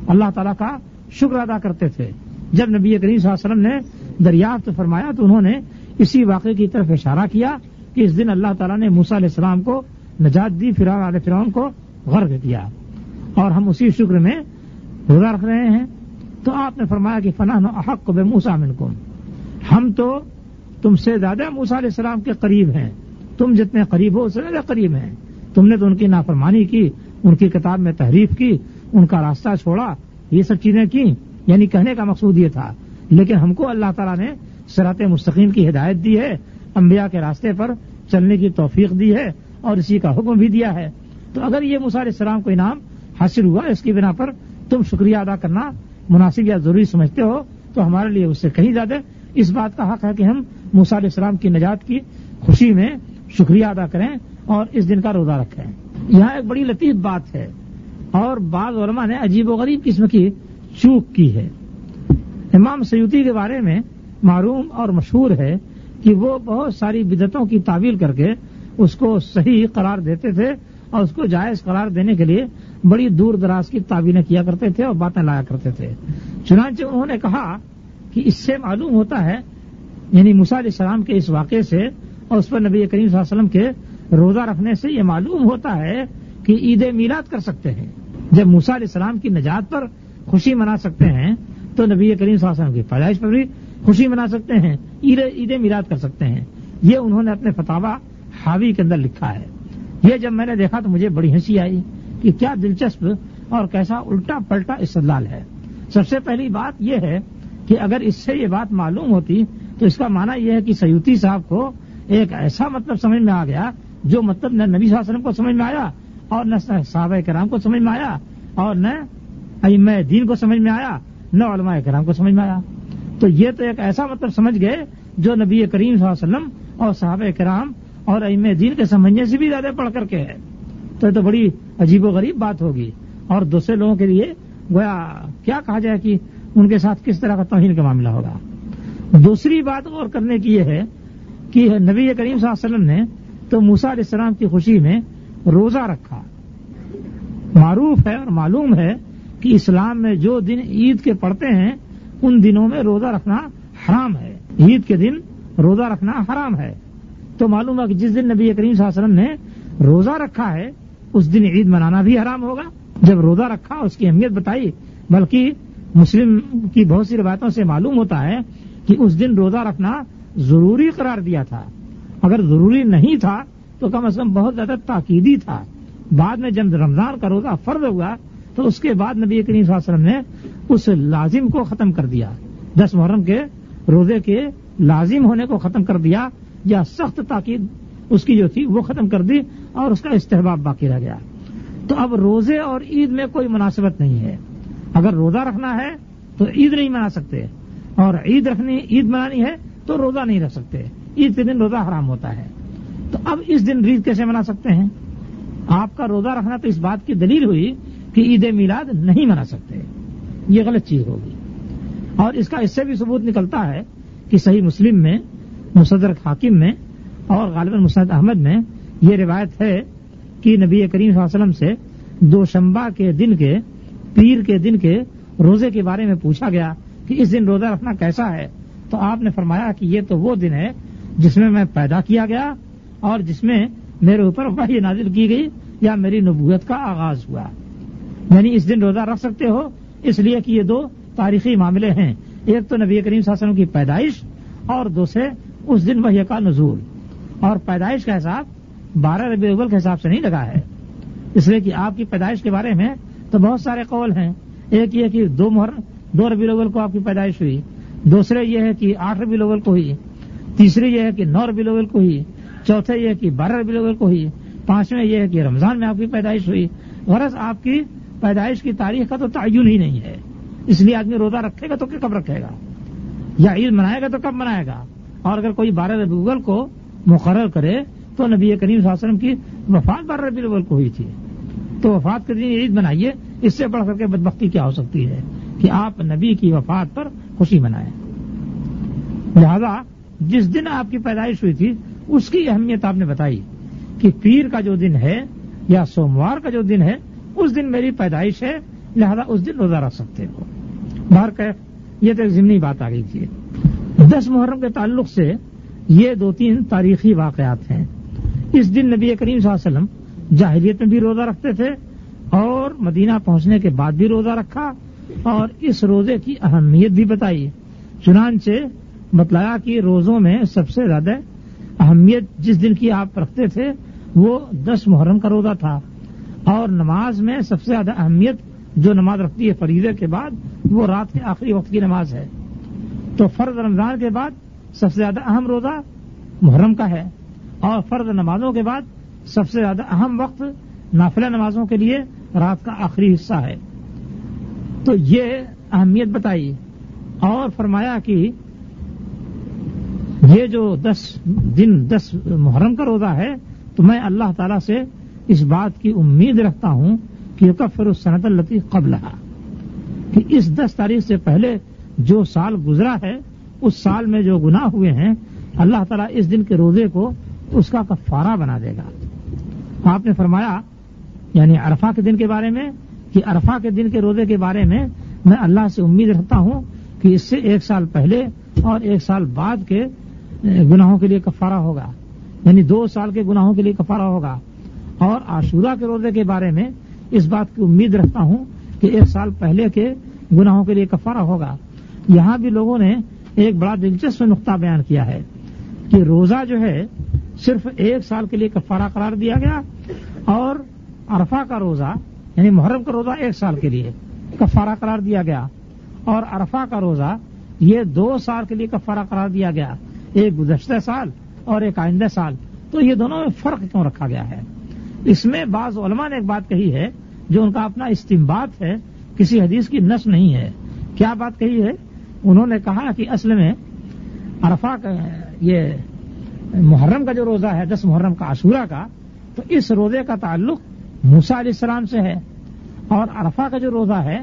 اللہ تعالیٰ کا شکر ادا کرتے تھے۔ جب نبی کریم صلی اللہ علیہ وسلم نے دریافت فرمایا تو انہوں نے اسی واقعے کی طرف اشارہ کیا کہ اس دن اللہ تعالیٰ نے موسا علیہ السلام کو نجات دی، فرعون علیہ فرعون کو غرق کیا۔ اور ہم اسی شکر میں روزہ رکھ رہے ہیں۔ تو آپ نے فرمایا کہ فنا حق کو بے موسا منکم ہم تو تم سے زیادہ موسا علیہ السلام کے قریب ہیں۔ تم جتنے قریب ہو، اس سے زیادہ قریب ہیں۔ تم نے تو ان کی نافرمانی کی، ان کی کتاب میں تحریف کی، ان کا راستہ چھوڑا۔ یہ سب چیزیں کی یعنی کہنے کا مقصود یہ تھا۔ لیکن ہم کو اللہ تعالیٰ نے سرات مستقیم کی ہدایت دی ہے۔ انبیاء کے راستے پر چلنے کی توفیق دی ہے۔ اور اسی کا حکم بھی دیا ہے۔ تو اگر یہ علیہ السلام کو انعام حاصل ہوا اس کی بنا پر تم شکریہ ادا کرنا مناسب یا ضروری سمجھتے ہو، تو ہمارے لیے اس سے کہیں زیادہ اس بات کا حق ہے کہ ہم علیہ السلام کی نجات کی خوشی میں شکریہ ادا کریں اور اس دن کا روزہ رکھیں۔ یہاں ایک بڑی لطیف بات ہے اور بعض علماء نے عجیب و غریب قسم کی چوک کی ہے۔ امام سیوتی کے بارے میں معروم اور مشہور ہے کہ وہ بہت ساری بدتوں کی تعویل کر کے اس کو صحیح قرار دیتے تھے اور اس کو جائز قرار دینے کے لیے بڑی دور دراز کی تعویلیں کیا کرتے تھے اور باتیں لایا کرتے تھے۔ چنانچہ انہوں نے کہا کہ اس سے معلوم ہوتا ہے یعنی علیہ السلام کے اس واقعے سے اور اس پر نبی کریم صلی اللہ علیہ وسلم کے روزہ رکھنے سے یہ معلوم ہوتا ہے کہ عید میلاد کر سکتے ہیں۔ جب علیہ السلام کی نجات پر خوشی منا سکتے ہیں، تو نبی کریم صلی اللہ علیہ وسلم کی پیدائش پر بھی خوشی منا سکتے ہیں، عید میلاد کر سکتے ہیں۔ یہ انہوں نے اپنے فتوا حاوی کے اندر لکھا ہے۔ یہ جب میں نے دیکھا تو مجھے بڑی ہنسی آئی کہ کیا دلچسپ اور کیسا الٹا پلٹا استدلال ہے۔ سب سے پہلی بات یہ ہے کہ اگر اس سے یہ بات معلوم ہوتی تو اس کا معنی یہ ہے کہ سیوتی صاحب کو ایک ایسا مطلب سمجھ میں آ گیا جو مطلب نہ نبی صلی اللہ علیہ وسلم کو سمجھ میں آیا اور نہ صحابہ کرام کو سمجھ میں آیا اور نہ ام دین کو سمجھ میں آیا، نہ علماء کرام کو سمجھ میں آیا۔ تو یہ تو ایک ایسا مطلب سمجھ گئے جو نبی کریم صلی اللہ علیہ وسلم اور صحابہ کرام اور ام دین کے سمجھنے سے بھی زیادہ پڑھ کر کے ہے۔ تو یہ تو بڑی عجیب و غریب بات ہوگی۔ اور دوسرے لوگوں کے لیے گویا کیا کہا جائے کہ ان کے ساتھ کس طرح کا توہین کا معاملہ ہوگا۔ دوسری بات اور کرنے کی یہ ہے کہ نبی کریم صلی اللہ علیہ وسلم نے تو موسا علیہ السلام کی خوشی میں روزہ رکھا۔ معروف ہے اور معلوم ہے کہ اسلام میں جو دن عید کے پڑھتے ہیں، ان دنوں میں روزہ رکھنا حرام ہے۔ عید کے دن روزہ رکھنا حرام ہے۔ تو معلوم ہے کہ جس دن نبی کریم صلی اللہ علیہ وسلم نے روزہ رکھا ہے، اس دن عید منانا بھی حرام ہوگا۔ جب روزہ رکھا، اس کی اہمیت بتائی، بلکہ مسلم کی بہت سی روایتوں سے معلوم ہوتا ہے کہ اس دن روزہ رکھنا ضروری قرار دیا تھا۔ اگر ضروری نہیں تھا، تو کم از کم بہت زیادہ تاکیدی تھا۔ بعد میں جب رمضان کا روزہ فرض ہوا، تو اس کے بعد نبی کریم صلی اللہ علیہ وسلم نے اس لازم کو ختم کر دیا۔ دس محرم کے روزے کے لازم ہونے کو ختم کر دیا۔ یا سخت تاکید اس کی جو تھی وہ ختم کر دی اور اس کا استحباب باقی رہ گیا۔ تو اب روزے اور عید میں کوئی مناسبت نہیں ہے۔ اگر روزہ رکھنا ہے تو عید نہیں منا سکتے۔ اور عید رکھنی، عید منانی ہے تو روزہ نہیں رکھ سکتے۔ عید کے دن روزہ حرام ہوتا ہے۔ تو اب اس دن عید کیسے منا سکتے ہیں؟ آپ کا روزہ رکھنا تو اس بات کی دلیل ہوئی کہ عید میلاد نہیں منا سکتے۔ یہ غلط چیز ہوگی۔ اور اس کا اس سے بھی ثبوت نکلتا ہے کہ صحیح مسلم میں مصدر حاکم میں اور غالباً مسد احمد میں یہ روایت ہے کہ نبی کریم صلی اللہ علیہ وسلم سے دو شمبا کے دن کے، پیر کے دن کے روزے کے بارے میں پوچھا گیا کہ اس دن روزہ رکھنا کیسا ہے؟ تو آپ نے فرمایا کہ یہ تو وہ دن ہے جس میں میں پیدا کیا گیا اور جس میں میرے اوپر وحی نازل کی گئی یا میری نبوت کا آغاز ہوا۔ یعنی اس دن روزہ رکھ سکتے ہو، اس لیے کہ یہ دو تاریخی معاملے ہیں۔ ایک تو نبی کریم صلی اللہ علیہ وسلم کی پیدائش اور دوسرے اس دن وحی کا نزول۔ اور پیدائش کا حساب بارہ ربی اول کے حساب سے نہیں لگا ہے۔ اس لیے کہ آپ کی پیدائش کے بارے میں تو بہت سارے قول ہیں۔ ایک یہ کہ دو مہر دو ربی الاول کو آپ کی پیدائش ہوئی۔ دوسرے یہ ہے کہ آٹھ ربی الاول کو ہوئی۔ تیسری یہ ہے کہ نو ربی الاول کو ہوئی۔ چوتھے یہ ہے کہ بارہ ربی الاول کو ہوئی۔ پانچویں یہ ہے کہ رمضان میں آپ کی پیدائش ہوئی۔ غرض آپ کی پیدائش کی تاریخ کا تو تعین ہی نہیں ہے۔ اس لیے آدمی روزہ رکھے گا تو کب رکھے گا؟ یا عید منائے گا تو کب منائے گا؟ اور اگر کوئی بارہ ربی الاول کو مقرر کرے تو نبی کریم صلی اللہ علیہ وسلم کی وفات بارہ ربی الاول کو ہوئی تھی۔ تو وفات کے دن عید منائیے، اس سے بڑھ کر کے بدبختی کیا ہو سکتی ہے کہ آپ نبی کی وفات پر خوشی منائیں۔ لہذا جس دن آپ کی پیدائش ہوئی تھی، اس کی اہمیت آپ نے بتائی کہ پیر کا جو دن ہے یا سوموار کا جو دن ہے، اس دن میری پیدائش ہے، لہذا اس دن روزہ رکھ سکتے ہو۔ باہر کہ یہ تو ایک ضمنی بات آ گئی تھی۔ دس محرم کے تعلق سے یہ دو تین تاریخی واقعات ہیں۔ اس دن نبی کریم صلی اللہ علیہ وسلم جاہلیت میں بھی روزہ رکھتے تھے اور مدینہ پہنچنے کے بعد بھی روزہ رکھا اور اس روزے کی اہمیت بھی بتائی۔ چنانچہ بتلایا کہ روزوں میں سب سے زیادہ اہمیت جس دن کی آپ رکھتے تھے وہ دس محرم کا روزہ تھا۔ اور نماز میں سب سے زیادہ اہمیت جو نماز رکھتی ہے فریضے کے بعد وہ رات کے آخری وقت کی نماز ہے۔ تو فرض رمضان کے بعد سب سے زیادہ اہم روزہ محرم کا ہے اور فرض نمازوں کے بعد سب سے زیادہ اہم وقت نافلہ نمازوں کے لیے رات کا آخری حصہ ہے۔ تو یہ اہمیت بتائی اور فرمایا کہ یہ جو دس دن دس محرم کا روزہ ہے تو میں اللہ تعالی سے اس بات کی امید رکھتا ہوں کہ کفر صنعت التی قبل کہ اس دس تاریخ سے پہلے جو سال گزرا ہے، اس سال میں جو گناہ ہوئے ہیں، اللہ تعالیٰ اس دن کے روزے کو اس کا کفارہ بنا دے گا۔ آپ نے فرمایا یعنی عرفہ کے دن کے بارے میں، کہ عرفہ کے دن کے روزے کے بارے میں میں اللہ سے امید رکھتا ہوں کہ اس سے ایک سال پہلے اور ایک سال بعد کے گناہوں کے لیے کفارہ ہوگا۔ یعنی دو سال کے گناہوں کے لیے کفارہ ہوگا۔ اور عاشورہ کے روزے کے بارے میں اس بات کی امید رکھتا ہوں کہ ایک سال پہلے کے گناہوں کے لیے کفارہ ہوگا۔ یہاں بھی لوگوں نے ایک بڑا دلچسپ نقطہ بیان کیا ہے کہ روزہ جو ہے صرف ایک سال کے لیے کفارہ قرار دیا گیا اور عرفہ کا روزہ یعنی محرم کا روزہ ایک سال کے لیے کفارہ قرار دیا گیا اور عرفہ کا روزہ یہ دو سال کے لیے کفارہ قرار دیا گیا، ایک گزشتہ سال اور ایک آئندہ سال۔ تو یہ دونوں میں فرق کیوں رکھا گیا ہے؟ اس میں بعض علماء نے ایک بات کہی ہے جو ان کا اپنا استمباد ہے، کسی حدیث کی نس نہیں ہے۔ کیا بات کہی ہے؟ انہوں نے کہا کہ اصل میں عرفہ کا یہ محرم کا جو روزہ ہے، دس محرم کا عشورہ کا، تو اس روزے کا تعلق موسا علیہ السلام سے ہے۔ اور عرفہ کا جو روزہ ہے،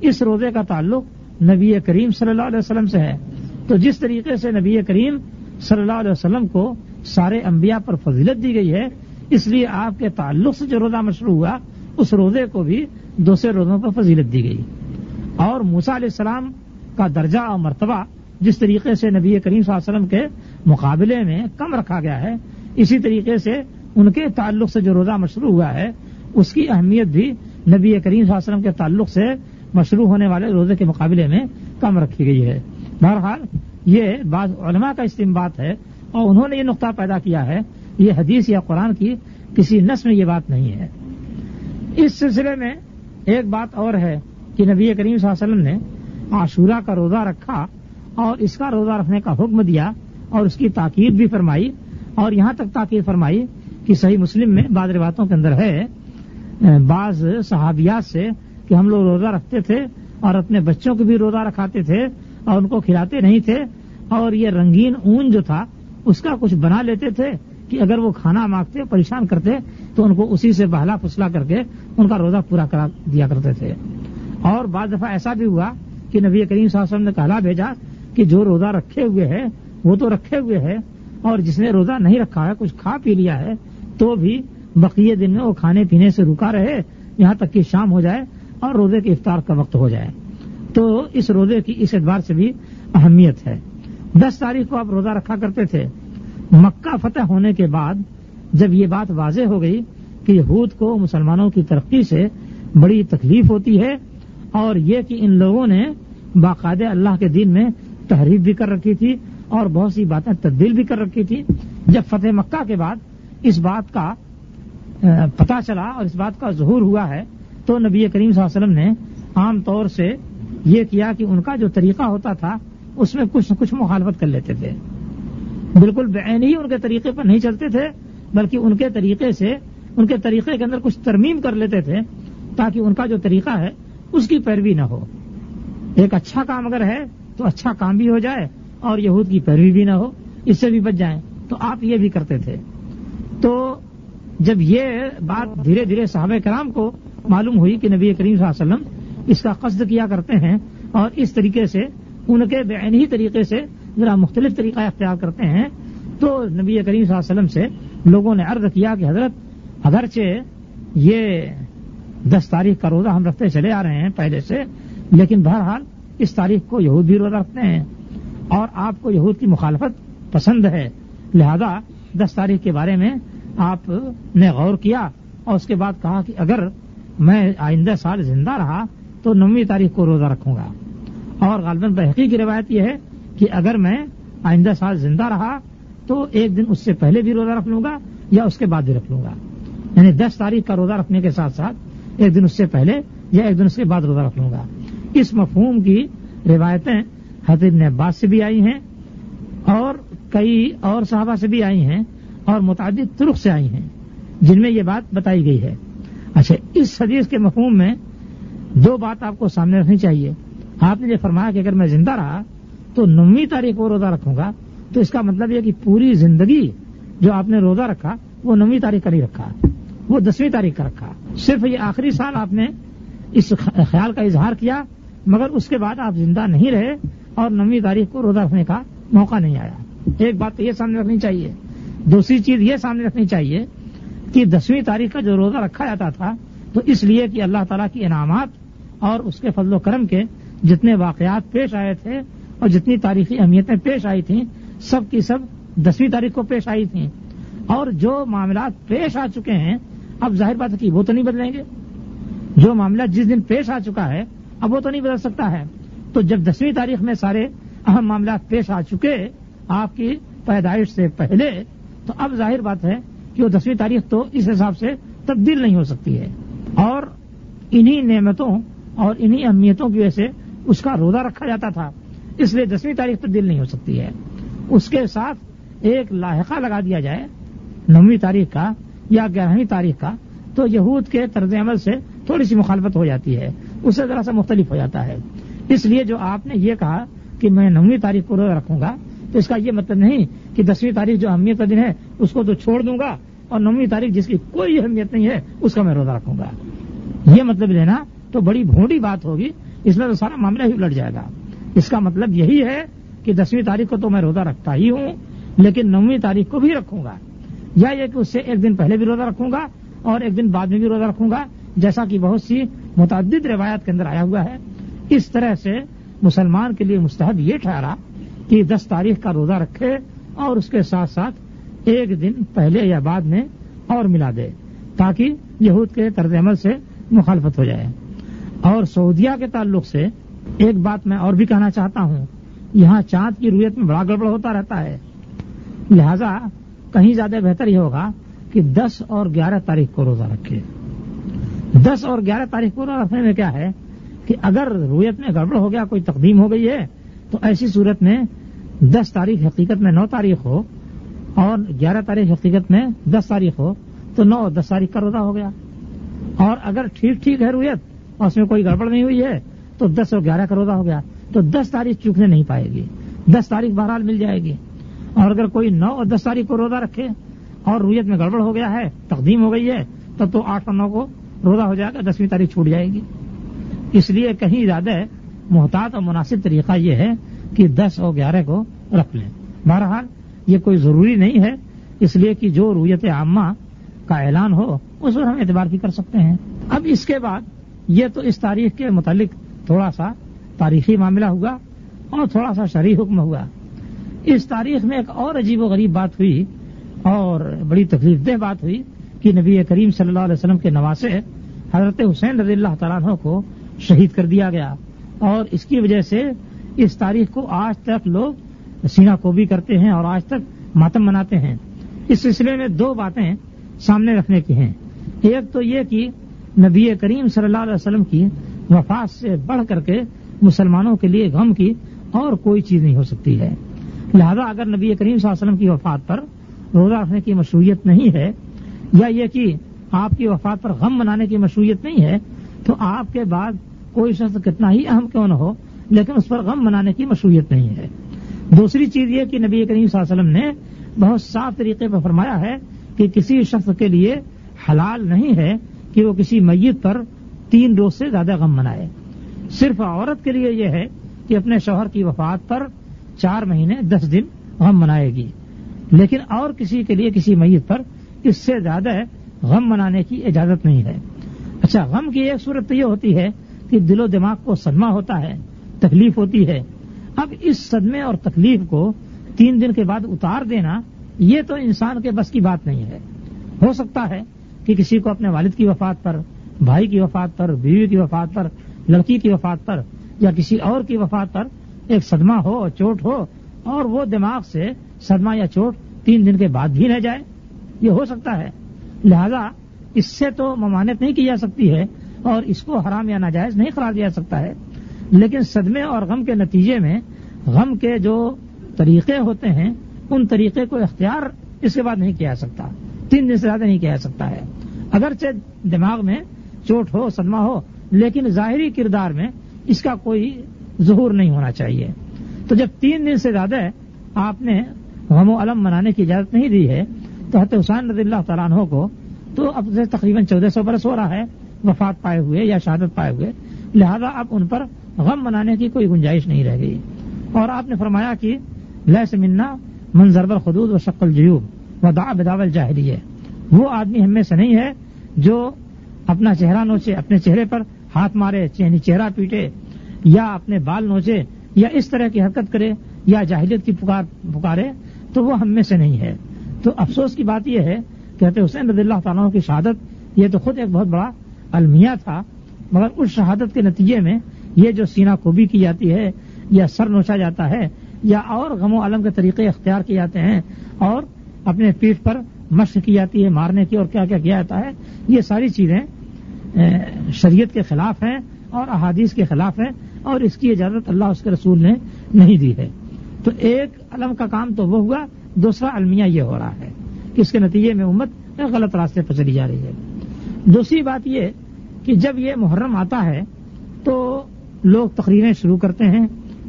اس روزے کا تعلق نبی کریم صلی اللہ علیہ وسلم سے ہے۔ تو جس طریقے سے نبی کریم صلی اللہ علیہ وسلم کو سارے انبیاء پر فضیلت دی گئی ہے، اس لیے آپ کے تعلق سے جو روزہ مشروع ہوا، اس روزے کو بھی دوسرے روزوں پر فضیلت دی گئی۔ اور موسا علیہ السلام کا درجہ اور مرتبہ جس طریقے سے نبی کریم صلی اللہ علیہ وسلم کے مقابلے میں کم رکھا گیا ہے، اسی طریقے سے ان کے تعلق سے جو روزہ مشروع ہوا ہے، اس کی اہمیت بھی نبی کریم صلی اللہ علیہ وسلم کے تعلق سے مشروع ہونے والے روزے کے مقابلے میں کم رکھی گئی ہے۔ بہرحال، یہ بعض علماء کا استعمال ہے اور انہوں نے یہ نقطہ پیدا کیا ہے، یہ حدیث یا قرآن کی کسی نس میں یہ بات نہیں ہے۔ اس سلسلے میں ایک بات اور ہے کہ نبی کریم صلی اللہ علیہ وسلم نے عاشورہ کا روزہ رکھا اور اس کا روزہ رکھنے کا حکم دیا اور اس کی تاکید بھی فرمائی اور یہاں تک تاکید فرمائی کہ صحیح مسلم میں بعض روایتوں کے اندر ہے بعض صحابیات سے کہ ہم لوگ روزہ رکھتے تھے اور اپنے بچوں کو بھی روزہ رکھاتے تھے اور ان کو کھلاتے نہیں تھے اور یہ رنگین اون جو تھا، اس کا کچھ بنا لیتے تھے کہ اگر وہ کھانا مانگتے، پریشان کرتے تو ان کو اسی سے بہلا پھسلا کر کے ان کا روزہ پورا کرا دیا کرتے تھے۔ اور بعض دفعہ ایسا بھی ہوا کہ نبی کریم صلی اللہ علیہ وسلم نے کہلا بھیجا کہ جو روزہ رکھے ہوئے ہے وہ تو رکھے ہوئے ہے اور جس نے روزہ نہیں رکھا ہے، کچھ کھا پی لیا ہے، تو بھی بقیے دن میں وہ کھانے پینے سے رکا رہے، یہاں تک کہ شام ہو جائے اور روزے کے افطار کا وقت ہو جائے۔ تو اس روزے کی، اس اعتبار سے بھی اہمیت ہے۔ دس تاریخ کو آپ روزہ رکھا کرتے تھے۔ مکہ فتح ہونے کے بعد جب یہ بات واضح ہو گئی کہ یہود کو مسلمانوں کی ترقی سے بڑی تکلیف ہوتی ہے، اور یہ کہ ان لوگوں نے باقاعدہ اللہ کے دین میں تحریف بھی کر رکھی تھی اور بہت سی باتیں تبدیل بھی کر رکھی تھی۔ جب فتح مکہ کے بعد اس بات کا پتا چلا اور اس بات کا ظہور ہوا ہے، تو نبی کریم صلی اللہ علیہ وسلم نے عام طور سے یہ کیا کہ ان کا جو طریقہ ہوتا تھا، اس میں کچھ نہ کچھ مخالفت کر لیتے تھے۔ بالکل بین ہی ان کے طریقے پر نہیں چلتے تھے، بلکہ ان کے طریقے سے، ان کے طریقے کے اندر کچھ ترمیم کر لیتے تھے تاکہ ان کا جو طریقہ ہے، اس کی پیروی نہ ہو۔ ایک اچھا کام اگر ہے تو اچھا کام بھی ہو جائے اور یہود کی پیروی بھی نہ ہو، اس سے بھی بچ جائیں۔ تو آپ یہ بھی کرتے تھے۔ تو جب یہ بات دھیرے دھیرے صحابہ کرام کو معلوم ہوئی کہ نبی کریم صلی اللہ علیہ وسلم اس کا قصد کیا کرتے ہیں اور اس طریقے سے، ان کے بے ہی طریقے سے ذرا مختلف طریقہ اختیار کرتے ہیں، تو نبی کریم صلی اللہ علیہ وسلم سے لوگوں نے عرض کیا کہ حضرت، اگرچہ یہ دس تاریخ کا روزہ ہم رکھتے چلے آ رہے ہیں پہلے سے لیکن بہرحال اس تاریخ کو یہود بھی روزہ رکھتے ہیں اور آپ کو یہود کی مخالفت پسند ہے۔ لہذا دس تاریخ کے بارے میں آپ نے غور کیا اور اس کے بعد کہا کہ اگر میں آئندہ سال زندہ رہا تو نویں تاریخ کو روزہ رکھوں گا۔ اور غالباً بحقی کی روایت یہ ہے کہ اگر میں آئندہ سال زندہ رہا تو ایک دن اس سے پہلے بھی روزہ رکھ لوں گا یا اس کے بعد بھی رکھ لوں گا۔ یعنی دس تاریخ کا روزہ رکھنے کے ساتھ ساتھ ایک دن اس سے پہلے یا ایک دن اس کے بعد روزہ رکھ لوں گا۔ اس مفہوم کی روایتیں حضرت عباس سے بھی آئی ہیں اور کئی اور صحابہ سے بھی آئی ہیں اور متعدد ترخ سے آئی ہیں جن میں یہ بات بتائی گئی ہے۔ اچھا اس حدیث کے مفہوم میں دو بات آپ کو سامنے رکھنی چاہیے۔ آپ نے یہ فرمایا کہ اگر میں زندہ رہا تو نویں تاریخ کو روزہ رکھوں گا۔ تو اس کا مطلب یہ کہ پوری زندگی جو آپ نے روزہ رکھا وہ نویں تاریخ کا نہیں رکھا، وہ دسویں تاریخ کا رکھا۔ صرف یہ آخری سال آپ نے اس خیال کا اظہار کیا مگر اس کے بعد آپ زندہ نہیں رہے اور نویں تاریخ کو روزہ رکھنے کا موقع نہیں آیا۔ ایک بات تو یہ سامنے رکھنی چاہیے۔ دوسری چیز یہ سامنے رکھنی چاہیے کہ دسویں تاریخ کا جو روزہ رکھا جاتا تھا، تو اس لیے کہ اللہ تعالیٰ کی انعامات اور اس کے فضل و کرم کے جتنے واقعات پیش آئے تھے اور جتنی تاریخی اہمیتیں پیش آئی تھیں، سب کی سب دسویں تاریخ کو پیش آئی تھیں۔ اور جو معاملات پیش آ چکے ہیں، اب ظاہر بات ہے کہ وہ تو نہیں بدلیں گے۔ جو معاملہ جس دن پیش آ چکا ہے اب وہ تو نہیں بدل سکتا ہے۔ تو جب دسویں تاریخ میں سارے اہم معاملات پیش آ چکے، آپ کی پیدائش سے پہلے، تو اب ظاہر بات ہے کہ وہ دسویں تاریخ تو اس حساب سے تبدیل نہیں ہو سکتی ہے۔ اور انہی نعمتوں اور انہی اہمیتوں کی وجہ سے اس کا روزہ رکھا جاتا تھا۔ اس لیے دسویں تاریخ تبدیل نہیں ہو سکتی ہے۔ اس کے ساتھ ایک لاحقہ لگا دیا جائے، نویں تاریخ کا یا گیارہویں تاریخ کا، تو یہود کے طرز عمل سے تھوڑی سی مخالفت ہو جاتی ہے۔ اس سے ذرا سا مختلف ہو جاتا ہے۔ اس لیے جو آپ نے یہ کہا کہ میں نویں تاریخ کو روزہ رکھوں گا، تو اس کا یہ مطلب نہیں کہ دسویں تاریخ جو اہمیت کا دن ہے، اس کو تو چھوڑ دوں گا اور نویں تاریخ جس کی کوئی اہمیت نہیں ہے، اس کا میں روزہ رکھوں گا۔ یہ مطلب لینا تو بڑی بھونڈی بات ہوگی، اس میں تو سارا معاملہ ہی الٹ جائے گا۔ اس کا مطلب یہی ہے کہ دسویں تاریخ کو تو میں روزہ رکھتا ہی ہوں، لیکن نویں تاریخ کو بھی رکھوں گا۔ یا یہ کہ اس سے ایک دن پہلے بھی روزہ رکھوں گا اور ایک دن بعد میں بھی روزہ رکھوں گا، جیسا کہ بہت سی متعدد روایات کے اندر آیا ہوا ہے۔ اس طرح سے مسلمان کے لیے مستحب یہ ٹھہرا کہ دس تاریخ کا روزہ رکھے اور اس کے ساتھ ساتھ ایک دن پہلے یا بعد میں اور ملا دے تاکہ یہود کے طرز عمل سے مخالفت ہو جائے۔ اور سعودیہ کے تعلق سے ایک بات میں اور بھی کہنا چاہتا ہوں، یہاں چاند کی رویت میں بڑا گڑبڑ ہوتا رہتا ہے۔ لہذا کہیں زیادہ بہتر یہ ہوگا کہ دس اور گیارہ تاریخ کو روزہ رکھے۔ دس اور گیارہ تاریخ کو روزہ رکھنے میں کیا ہے کہ اگر رویت میں گڑبڑ ہو گیا، کوئی تقدیم ہو گئی ہے، تو ایسی صورت میں دس تاریخ حقیقت میں نو تاریخ ہو اور گیارہ تاریخ حقیقت میں دس تاریخ ہو، تو نو دس تاریخ کا روزہ ہو گیا۔ اور اگر ٹھیک ٹھیک ہے رویت اور اس میں کوئی گڑبڑ نہیں ہوئی ہے، تو دس اور گیارہ کا روزہ ہو گیا۔ تو دس تاریخ چوکنے نہیں پائے گی۔ دس تاریخ بہرحال مل جائے گی۔ اور اگر کوئی نو اور دس تاریخ کو روزہ رکھے اور رویت میں گڑبڑ ہو گیا ہے، تقدیم ہو گئی ہے، تب تو آٹھ اور نو کو روزہ ہو جائے گا، دسویں تاریخ چھوٹ جائے گی۔ اس لیے کہیں زیادہ محتاط اور مناسب طریقہ یہ ہے کہ دس اور گیارہ کو رکھ لیں۔ بہرحال، یہ کوئی ضروری نہیں ہے۔ اس لیے کہ جو رویت عامہ کا اعلان ہو، اس پر ہم اعتبار بھی کر سکتے ہیں۔ اب اس کے بعد، یہ تو اس تاریخ کے متعلق تھوڑا سا تاریخی معاملہ ہوا اور تھوڑا سا شرعی حکم ہوا اس تاریخ میں ایک اور عجیب و غریب بات ہوئی اور بڑی تکلیف دہ بات ہوئی کہ نبی کریم صلی اللہ علیہ وسلم کے نواسے حضرت حسین رضی اللہ تعالیٰ عنہ کو شہید کر دیا گیا اور اس کی وجہ سے اس تاریخ کو آج تک لوگ سینا کو بھی کرتے ہیں اور آج تک ماتم مناتے ہیں۔ اس سلسلے میں دو باتیں سامنے رکھنے کی ہیں۔ ایک تو یہ کہ نبی کریم صلی اللہ علیہ وسلم کی وفات سے بڑھ کر کے مسلمانوں کے لیے غم کی اور کوئی چیز نہیں ہو سکتی ہے۔ لہذا اگر نبی کریم صلی اللہ علیہ وسلم کی وفات پر روزہ رکھنے کی مشروعیت نہیں ہے یا یہ کہ آپ کی وفات پر غم منانے کی مشروعیت نہیں ہے، تو آپ کے بعد کوئی شخص کتنا ہی اہم کیوں نہ ہو، لیکن اس پر غم منانے کی مشروعیت نہیں ہے۔ دوسری چیز یہ کہ نبی کریم صلی اللہ علیہ وسلم نے بہت صاف طریقے پر فرمایا ہے کہ کسی شخص کے لیے حلال نہیں ہے کہ وہ کسی میت پر تین روز سے زیادہ غم منائے۔ صرف عورت کے لیے یہ ہے کہ اپنے شوہر کی وفات پر چار مہینے دس دن غم منائے گی، لیکن اور کسی کے لیے کسی میت پر اس سے زیادہ غم منانے کی اجازت نہیں ہے۔ اچھا غم کی ایک صورت یہ ہوتی ہے کہ دل و دماغ کو صدمہ ہوتا ہے، تکلیف ہوتی ہے۔ اب اس صدمے اور تکلیف کو تین دن کے بعد اتار دینا، یہ تو انسان کے بس کی بات نہیں ہے۔ ہو سکتا ہے کہ کسی کو اپنے والد کی وفات پر، بھائی کی وفات پر، بیوی کی وفات پر، لڑکی کی وفات پر یا کسی اور کی وفات پر ایک صدمہ ہو، چوٹ ہو اور وہ دماغ سے صدمہ یا چوٹ تین دن کے بعد بھی رہ جائے۔ یہ ہو سکتا ہے۔ لہذا اس سے تو ممانت نہیں کی جا سکتی ہے اور اس کو حرام یا ناجائز نہیں قرار دیا جا سکتا ہے۔ لیکن صدمے اور غم کے نتیجے میں غم کے جو طریقے ہوتے ہیں، ان طریقے کو اختیار اس کے بعد نہیں کیا جا سکتا۔ تین دن سے زیادہ نہیں کیا جا سکتا ہے۔ اگرچہ دماغ میں چوٹ ہو، صدمہ ہو، لیکن ظاہری کردار میں اس کا کوئی ظہور نہیں ہونا چاہیے۔ تو جب تین دن سے زیادہ آپ نے غم و علم منانے کی اجازت نہیں دی ہے تو حضرت حسین رضی اللہ تعالیٰ عنہ کو، تو اب سے تقریباً چودہ سو برس ہو رہا ہے، وفات پائے ہوئے یا شہادت پائے ہوئے، لہذا اب ان پر غم منانے کی کوئی گنجائش نہیں رہ گئی۔ اور آپ نے فرمایا کہ لہس منا منظر خدود و شکل جیوب و دا بداول جاہری ہے وہ آدمی ہم میں سے نہیں ہے جو اپنا چہرہ نوچے، اپنے چہرے پر ہاتھ مارے چہنی چہرہ پیٹے، یا اپنے بال نوچے، یا اس طرح کی حرکت کرے، یا جاہلیت کی پکار، پکارے، تو وہ ہم میں سے نہیں ہے۔ تو افسوس کی بات یہ ہے کہتے حسین رضی اللہ تعالیٰ کی شہادت یہ تو خود ایک بہت بڑا المیہ تھا، مگر اس شہادت کے نتیجے میں یہ جو سینہ کوبی کی جاتی ہے، یا سر نوچا جاتا ہے، یا اور غم و علم کے طریقے اختیار کیے جاتے ہیں اور اپنے پیٹ پر مشق کی جاتی ہے، مارنے کی اور کیا کیا کیا جاتا ہے، یہ ساری چیزیں شریعت کے خلاف ہیں اور احادیث کے خلاف ہیں اور اس کی اجازت اللہ اس کے رسول نے نہیں دی ہے۔ تو ایک علم کا کام تو وہ ہوا دوسرا المیہ یہ ہو رہا ہے کہ اس کے نتیجے میں امت غلط راستے پر چلی جا رہی ہے۔ دوسری بات یہ کہ جب یہ محرم آتا ہے تو لوگ تقریریں شروع کرتے ہیں،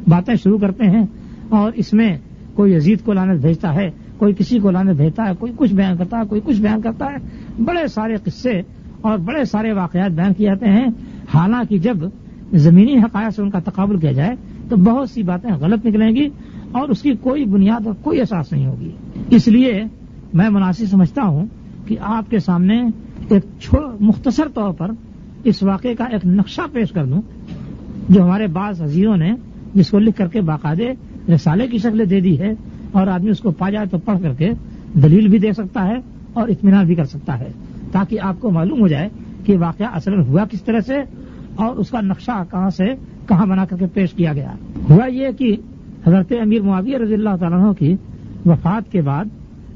باتیں شروع کرتے ہیں اور اس میں کوئی عزیز کو لانت بھیجتا ہے، کوئی کسی کو لانت بھیجتا ہے، کوئی کچھ بیان کرتا ہے، کوئی کچھ بیان کرتا ہے۔ بڑے سارے قصے اور بڑے سارے واقعات بیان کیے جاتے ہیں۔ حالانکہ جب زمینی حقائق سے ان کا تقابل کیا جائے تو بہت سی باتیں غلط نکلیں گی۔ اور اس کی کوئی بنیاد اور کوئی احساس نہیں ہوگی۔ اس لیے میں مناسب سمجھتا ہوں کہ آپ کے سامنے ایک مختصر طور پر اس واقعے کا ایک نقشہ پیش کر دوں، جو ہمارے بعض عزیزوں نے جس کو لکھ کر کے باقاعدے رسالے کی شکل دے دی ہے اور آدمی اس کو پا جائے تو پڑھ کر کے دلیل بھی دے سکتا ہے اور اطمینان بھی کر سکتا ہے، تاکہ آپ کو معلوم ہو جائے کہ واقعہ اصل ہوا کس طرح سے اور اس کا نقشہ کہاں سے کہاں بنا کر کے پیش کیا گیا۔ ہوا یہ کہ حضرت امیر معاویہ رضی اللہ تعالیٰ کی وفات کے بعد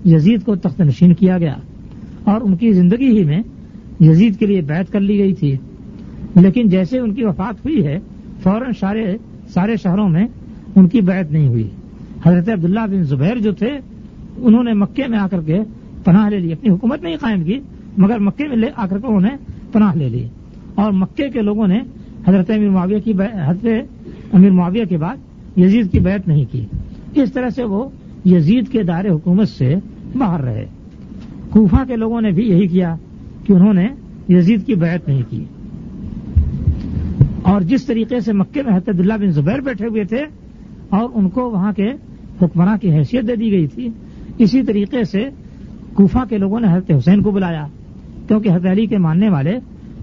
یزید کو تخت نشین کیا گیا اور ان کی زندگی ہی میں یزید کے لیے بیعت کر لی گئی تھی۔ لیکن جیسے ان کی وفات ہوئی ہے، فوراً سارے سارے شہروں میں ان کی بیعت نہیں ہوئی۔ حضرت عبداللہ بن زبیر جو تھے، انہوں نے مکے میں آ کر کے پناہ لے لی۔ اپنی حکومت نہیں قائم کی، مگر مکے میں آ کر کے انہوں نے پناہ لے لی۔ اور مکے کے لوگوں نے حضرت امیر معاویہ کی حضرت امیر معاویہ کے بعد یزید کی بیعت نہیں کی۔ اس طرح سے وہ یزید کے دائر حکومت سے باہر رہے۔ کوفہ کے لوگوں نے بھی یہی کیا کہ انہوں نے یزید کی بیعت نہیں کی۔ اور جس طریقے سے مکے میں حضرت اللہ بن زبیر بیٹھے ہوئے تھے، اور ان کو وہاں کے حکمراں کی حیثیت دے دی گئی تھی، اسی طریقے سے کوفہ کے لوگوں نے حضرت حسین کو بلایا۔ کیونکہ حضرت علی کے ماننے والے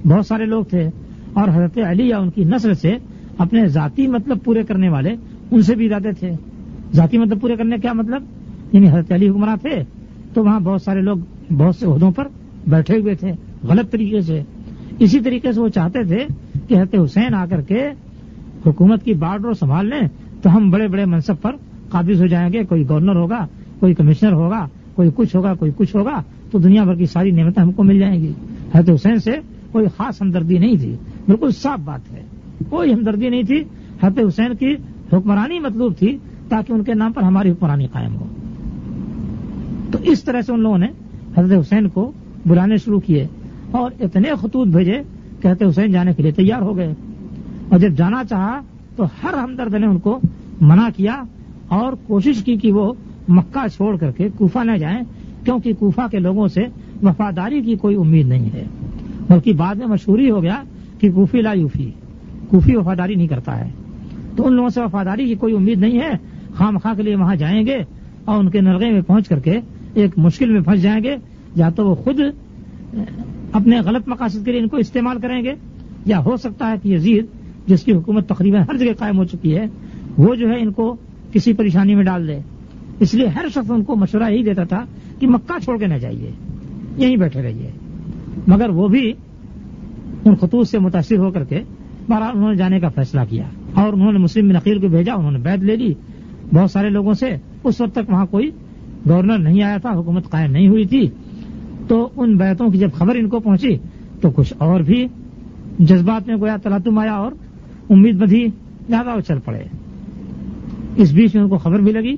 بہت سارے لوگ تھے، اور حضرت علی یا ان کی نسل سے اپنے ذاتی مطلب پورے کرنے والے ان سے بھی زیادہ تھے۔ ذاتی مطلب پورے کرنے کیا مطلب؟ یعنی حضرت علی حکمراں تھے۔ تو وہاں بہت سارے لوگ بہت سے عہدوں پر بیٹھے ہوئے تھے۔ غلط طریقے سے۔ اسی طریقے سے وہ چاہتے تھے کہ حضرت حسین آ کر کے حکومت کی بارڈر سنبھال لیں۔ تو ہم بڑے بڑے منصب پر قابض ہو جائیں گے۔ کوئی گورنر ہوگا، کوئی کمشنر ہوگا، کوئی کچھ ہوگا، کوئی کچھ ہوگا۔ تو دنیا بھر کی ساری نعمتیں ہم کو مل جائیں گی۔ حضرت حسین سے کوئی خاص ہمدردی نہیں تھی۔ بالکل صاف بات ہے۔ کوئی ہمدردی نہیں تھی۔ حضرت حسین کی حکمرانی مطلوب تھی تاکہ ان کے نام پر ہماری حکمرانی قائم ہو۔ تو اس طرح سے ان لوگوں نے حضرت حسین کو بلانے شروع کیے اور اتنے خطوط بھیجے کہ حضرت حسین جانے کے لیے تیار ہو گئے۔ اور جب جانا چاہا تو ہر ہمدرد نے ان کو منع کیا اور کوشش کی کہ وہ مکہ چھوڑ کر کے کوفہ نہ جائیں، کیونکہ کوفہ کے لوگوں سے وفاداری کی کوئی امید نہیں ہے۔ بلکہ بعد میں مشہوری ہو گیا کہ کوفی لا یوفی، کوفی وفاداری نہیں کرتا ہے۔ تو ان لوگوں سے وفاداری کی کوئی امید نہیں ہے۔ خام خواہ کے لیے وہاں جائیں گے اور ان کے نرغے میں پہنچ کر کے ایک مشکل میں پھنس جائیں گے۔ یا تو وہ خود اپنے غلط مقاصد کے لیے ان کو استعمال کریں گے، یا ہو سکتا ہے کہ یزید، جس کی حکومت تقریباً ہر جگہ قائم ہو چکی ہے، وہ جو ہے ان کو کسی پریشانی میں ڈال دے۔ اس لیے ہر شخص ان کو مشورہ یہی دیتا تھا کہ مکہ چھوڑ کے نہ جائیے، یہیں بیٹھے رہیے۔ مگر وہ بھی ان خطوط سے متاثر ہو کر کے، بہرحال انہوں نے جانے کا فیصلہ کیا۔ اور انہوں نے مسلم نقیل کو بھیجا، انہوں نے بیت لے لی۔ بہت سارے لوگوں سے اس وقت تک وہاں کوئی گورنر نہیں آیا تھا، حکومت قائم نہیں ہوئی تھی۔ تو ان بیتوں کی جب خبر ان کو پہنچی تو کچھ اور بھی جذبات میں گویا تلاتم آیا اور امید بدھی زیادہ وہ چل پڑے۔ اس بیچ میں ان کو خبر بھی لگی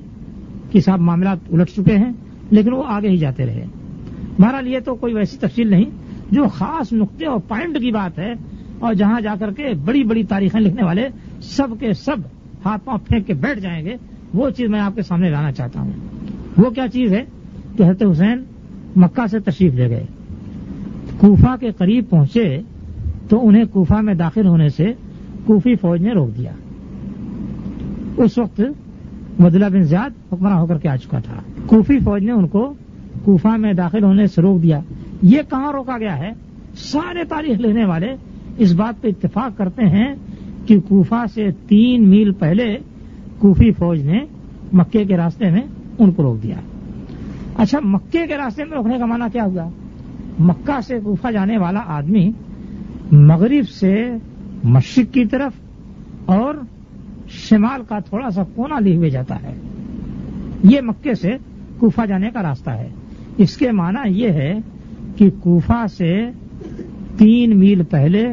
کہ صاحب معاملات الٹ چکے ہیں، لیکن وہ آگے ہی جاتے رہے۔ بہرحال یہ تو کوئی ویسی تفصیل نہیں، جو خاص نقطے اور پوائنٹ کی بات ہے اور جہاں جا کر کے بڑی بڑی تاریخیں لکھنے والے سب کے سب ہاتھ پاؤں پھینک کے بیٹھ جائیں گے، وہ چیز میں آپ کے سامنے لانا چاہتا ہوں۔ وہ کیا چیز ہے کہ حضرت حسین مکہ سے تشریف لے گئے۔ کوفہ کے قریب پہنچے تو انہیں کوفہ میں داخل ہونے سے کوفی فوج نے روک دیا۔ اس وقت مدلہ بن زیاد حکمراں ہو کر کے آ چکا تھا۔ کوفی فوج نے ان کو کوفہ میں داخل ہونے سے روک دیا۔ یہ کہاں روکا گیا ہے؟ سارے تاریخ لکھنے والے اس بات پہ اتفاق کرتے ہیں کہ کوفہ سے تین میل پہلے کوفی فوج نے مکے کے راستے میں ان کو روک دیا۔ اچھا مکے کے راستے میں روکنے کا معنی کیا ہوا؟ مکہ سے کوفہ جانے والا آدمی مغرب سے مشرق کی طرف اور شمال کا تھوڑا سا کونا لی ہوئے جاتا ہے۔ یہ مکے سے کوفہ جانے کا راستہ ہے۔ اس کے معنی یہ ہے کہ کوفہ سے تین میل پہلے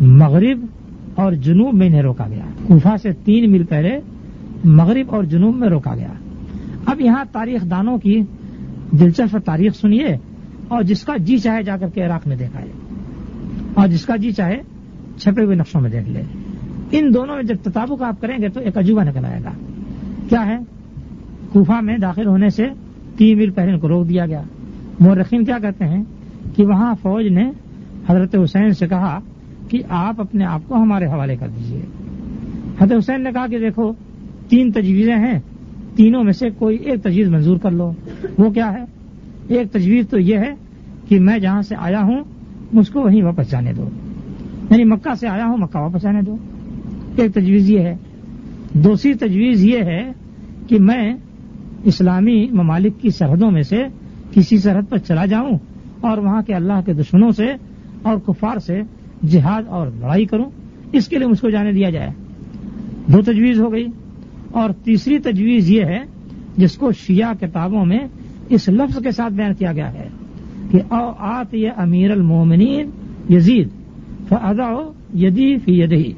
مغرب اور جنوب میں انہیں روکا گیا۔ کوفہ سے تین میل پہلے مغرب اور جنوب میں روکا گیا۔ اب یہاں تاریخ دانوں کی دلچسپ تاریخ سنیے اور جس کا جی چاہے جا کر کے عراق میں دیکھا ہے اور جس کا جی چاہے چھپے ہوئے نقشوں میں دیکھ لے۔ ان دونوں میں جب تطابق آپ کریں گے تو ایک عجوبہ نکل آئے گا۔ کیا ہے؟ کوفہ میں داخل ہونے سے تین میل پہلے ان کو روک دیا گیا۔ مورخین کیا کہتے ہیں؟ کہ وہاں فوج نے حضرت حسین سے کہا کہ آپ اپنے آپ کو ہمارے حوالے کر دیجیے حضرت حسین نے کہا کہ دیکھو، تین تجویزیں ہیں، تینوں میں سے کوئی ایک تجویز منظور کر لو۔ وہ کیا ہے؟ ایک تجویز تو یہ ہے کہ میں جہاں سے آیا ہوں، مجھ کو وہیں واپس جانے دو۔ یعنی مکہ سے آیا ہوں، مکہ واپس جانے دو۔ ایک تجویز یہ ہے۔ دوسری تجویز یہ ہے کہ میں اسلامی ممالک کی سرحدوں میں سے کسی سرحد پر چلا جاؤں اور وہاں کے اللہ کے دشمنوں سے اور کفار سے جہاد اور لڑائی کروں، اس کے لیے مجھ کو جانے دیا جائے۔ دو تجویز ہو گئی، اور تیسری تجویز یہ ہے، جس کو شیعہ کتابوں میں اس لفظ کے ساتھ بیان کیا گیا ہے کہ او آت یہ امیر المومنین یزید فضا یدی فی یدہی۔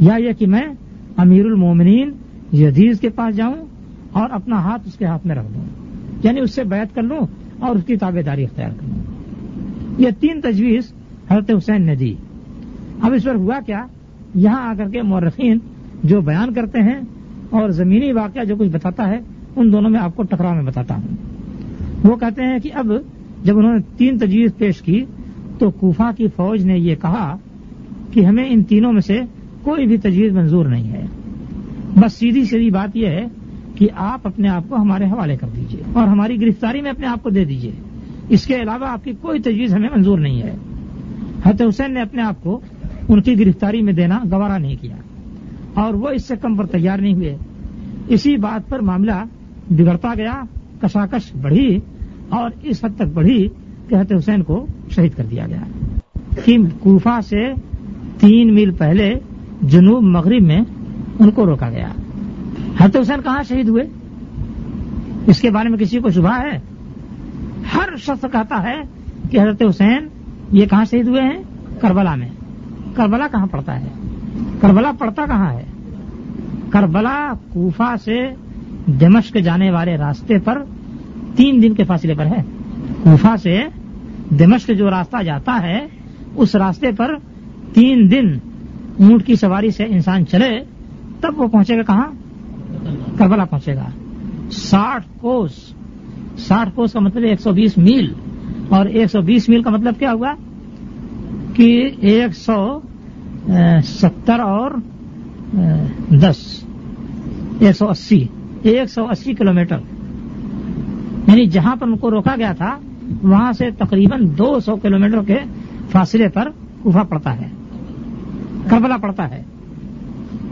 یا یہ کہ میں امیر المومنین یزید کے پاس جاؤں اور اپنا ہاتھ اس کے ہاتھ میں رکھ دوں۔ یعنی اس سے بیعت کر لوں اور اس کی تابے داری اختیار کر لوں۔ یہ تین تجویز حضرت حسین نے دی۔ اب اس پر ہوا کیا؟ یہاں آ کر کے مورخین جو بیان کرتے ہیں اور زمینی واقعہ جو کچھ بتاتا ہے، ان دونوں میں آپ کو ٹکراؤ میں بتاتا ہوں۔ وہ کہتے ہیں کہ اب جب انہوں نے تین تجویز پیش کی، تو کوفہ کی فوج نے یہ کہا کہ ہمیں ان تینوں میں سے کوئی بھی تجویز منظور نہیں ہے۔ بس سیدھی سیدھی بات یہ ہے کہ آپ اپنے آپ کو ہمارے حوالے کر دیجیے اور ہماری گرفتاری میں اپنے آپ کو دے دیجیے۔ اس کے علاوہ آپ کی کوئی تجویز ہمیں منظور نہیں ہے۔ حضرت حسین نے اپنے آپ کو ان کی گرفتاری میں دینا، گوارا نہیں کیا۔ اور وہ اس سے کم پر تیار نہیں ہوئے۔ اسی بات پر معاملہ بگڑتا گیا، کشاکش بڑھی اور اس حد تک بڑھی کہ حضرت حسین کو شہید کر دیا گیا۔ کہ کوفہ سے تین میل پہلے جنوب مغرب میں ان کو روکا گیا۔ حضرت حسین کہاں شہید ہوئے؟ اس کے بارے میں کسی کو شبہ ہے؟ ہر شخص کہتا ہے کہ حضرت حسین یہ کہاں شہید ہوئے ہیں؟ کربلا میں۔ کربلا کہاں پڑتا ہے؟ کربلا پڑتا کہاں ہے؟ کربلا کوفہ سے دمشق جانے والے راستے پر تین دن کے فاصلے پر ہے۔ کوفہ سے دمشق جو راستہ جاتا ہے، اس راستے پر تین دن اونٹ کی سواری سے انسان چلے، تب وہ پہنچے گا کہاں؟ کربلا پہنچے گا۔ ساٹھ کوس۔ ساٹھ کوس کا مطلب ایک سو بیس میل۔ اور ایک سو بیس میل کا مطلب کیا ہوا کہ ایک سو ستر اور دس، ایک سو اسی، ایک سو اسی کلو میٹر یعنی جہاں پر ان کو روکا گیا تھا، وہاں سے تقریباً دو سو کلو میٹر کے فاصلے پر کوفہ پڑتا ہے، کربلا پڑتا ہے۔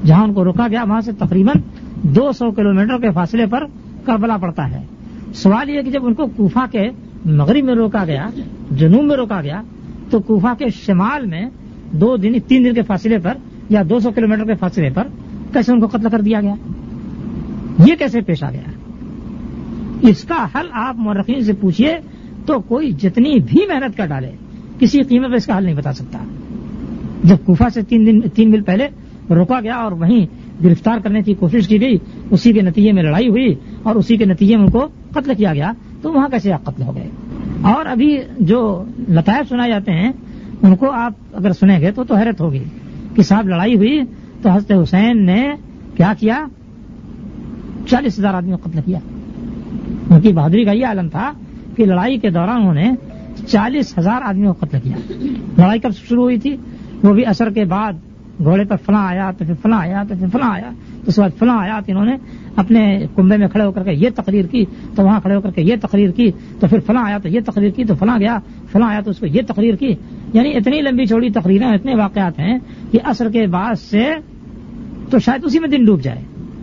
جہاں ان کو روکا گیا، وہاں سے تقریباً دو سو کلو میٹر کے فاصلے پر کربلا پڑتا ہے۔ سوال یہ کہ جب ان کو کوفہ کے مغرب میں روکا گیا، جنوب میں روکا گیا، تو کوفہ کے شمال میں دو دن، تین دن کے فاصلے پر یا دو سو کلو میٹر کے فاصلے پر کیسے ان کو قتل کر دیا گیا؟ یہ کیسے پیش آ گیا؟ اس کا حل آپ مورخین سے پوچھیے تو کوئی جتنی بھی محنت کر ڈالے، کسی قیمت پہ اس کا حل نہیں بتا سکتا۔ جب کوفہ سے تین دن، تین مل پہلے روکا گیا اور وہیں گرفتار کرنے کی کوشش کی گئی، اسی کے نتیجے میں لڑائی ہوئی اور اسی کے نتیجے میں ان کو قتل کیا گیا تو وہاں کیسے آپ قتل ہو گئے؟ اور ابھی جو لطائف سنائے جاتے ہیں، ان کو آپ اگر سنیں گے تو تو حیرت ہوگی کہ صاحب لڑائی ہوئی تو حضرت حسین نے کیا کیا؟ چالیس ہزار آدمی کو قتل کیا۔ ان کی بہادری کا یہ عالم تھا کہ لڑائی کے دوران انہوں نے چالیس ہزار آدمیوں کو قتل کیا۔ لڑائی کب شروع ہوئی تھی؟ وہ بھی اثر کے بعد گھوڑے پر فلاں آیا تو پھر فلاں آیا تو پھر فلاں آیا تو اس بعد فلاں آیا تو انہوں نے اپنے کنبے میں کھڑے ہو کر کے یہ تقریر کی، تو وہاں کھڑے ہو کر کے یہ تقریر کی، تو پھر فلاں آیا تو یہ تقریر کی، تو فلاں گیا، فلاں آیا تو اس کو یہ تقریر کی۔ یعنی اتنی لمبی چوڑی تقریریں، اتنے واقعات ہیں کہ اثر کے بعد سے تو شاید اسی میں دن ڈوب جائے۔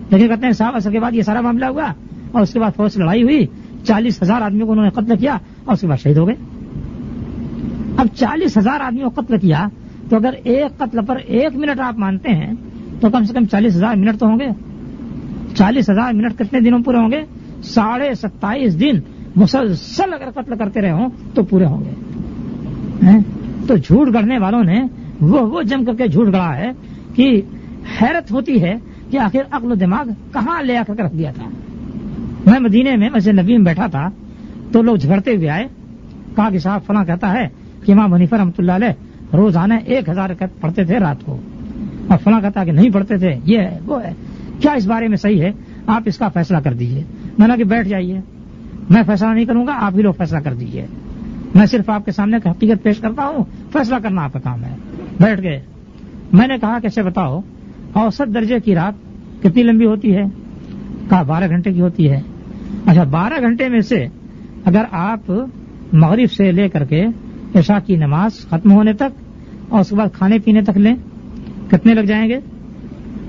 لیکن کہتے ہیں صاحب، اثر کے بعد یہ سارا معاملہ ہوا اور اس کے بعد فوج لڑائی ہوئی۔ چالیس ہزار آدمیوں کو انہوں نے قتل کیا اور اس کے بعد شہید ہو گئے۔ اب چالیس ہزار آدمیوں کو قتل کیا تو اگر ایک قتل پر ایک منٹ آپ مانتے ہیں تو کم سے کم چالیس ہزار منٹ تو ہوں گے۔ چالیس ہزار منٹ کتنے دنوں پورے ہوں گے؟ ساڑھے ستائیس دن مسلسل اگر قتل کرتے رہے ہوں تو پورے ہوں گے۔ تو جھوٹ گڑنے والوں نے وہ وہ جم کر کے جھوٹ گڑا ہے کہ حیرت ہوتی ہے کہ آخر عقل و دماغ کہاں لے آ کر رکھ دیا تھا۔ میں مدینے میں مسجد نبی میں بیٹھا تھا تو لوگ جھگڑتے ہوئے آئے۔ کہا کہ صاحب فلاں کہتا ہے کہ امام حنیفہ رحمۃ اللہ علیہ روزانہ ایک ہزار پڑھتے تھے رات کو۔ اور فلاں کہتا کہ نہیں پڑھتے تھے، یہ ہے وہ ہے۔ کیا اس بارے میں صحیح ہے؟ آپ اس کا فیصلہ کر دیجیے۔ میں نے کہ بیٹھ جائیے۔ میں فیصلہ نہیں کروں گا، آپ بھی لوگ فیصلہ کر دیجیے۔ میں صرف آپ کے سامنے حقیقت پیش کرتا ہوں۔ فیصلہ کرنا آپ کا کام ہے۔ بیٹھ گئے۔ میں نے کہا کیسے اچھا بتاؤ، اوسط درجے کی رات کتنی لمبی ہوتی ہے؟ کہا بارہ گھنٹے کی ہوتی ہے۔ اچھا بارہ گھنٹے میں سے اگر آپ مغرب سے لے کر کے عشاء کی نماز ختم ہونے تک اور اس کے بعد کھانے پینے تک لیں، کتنے لگ جائیں گے؟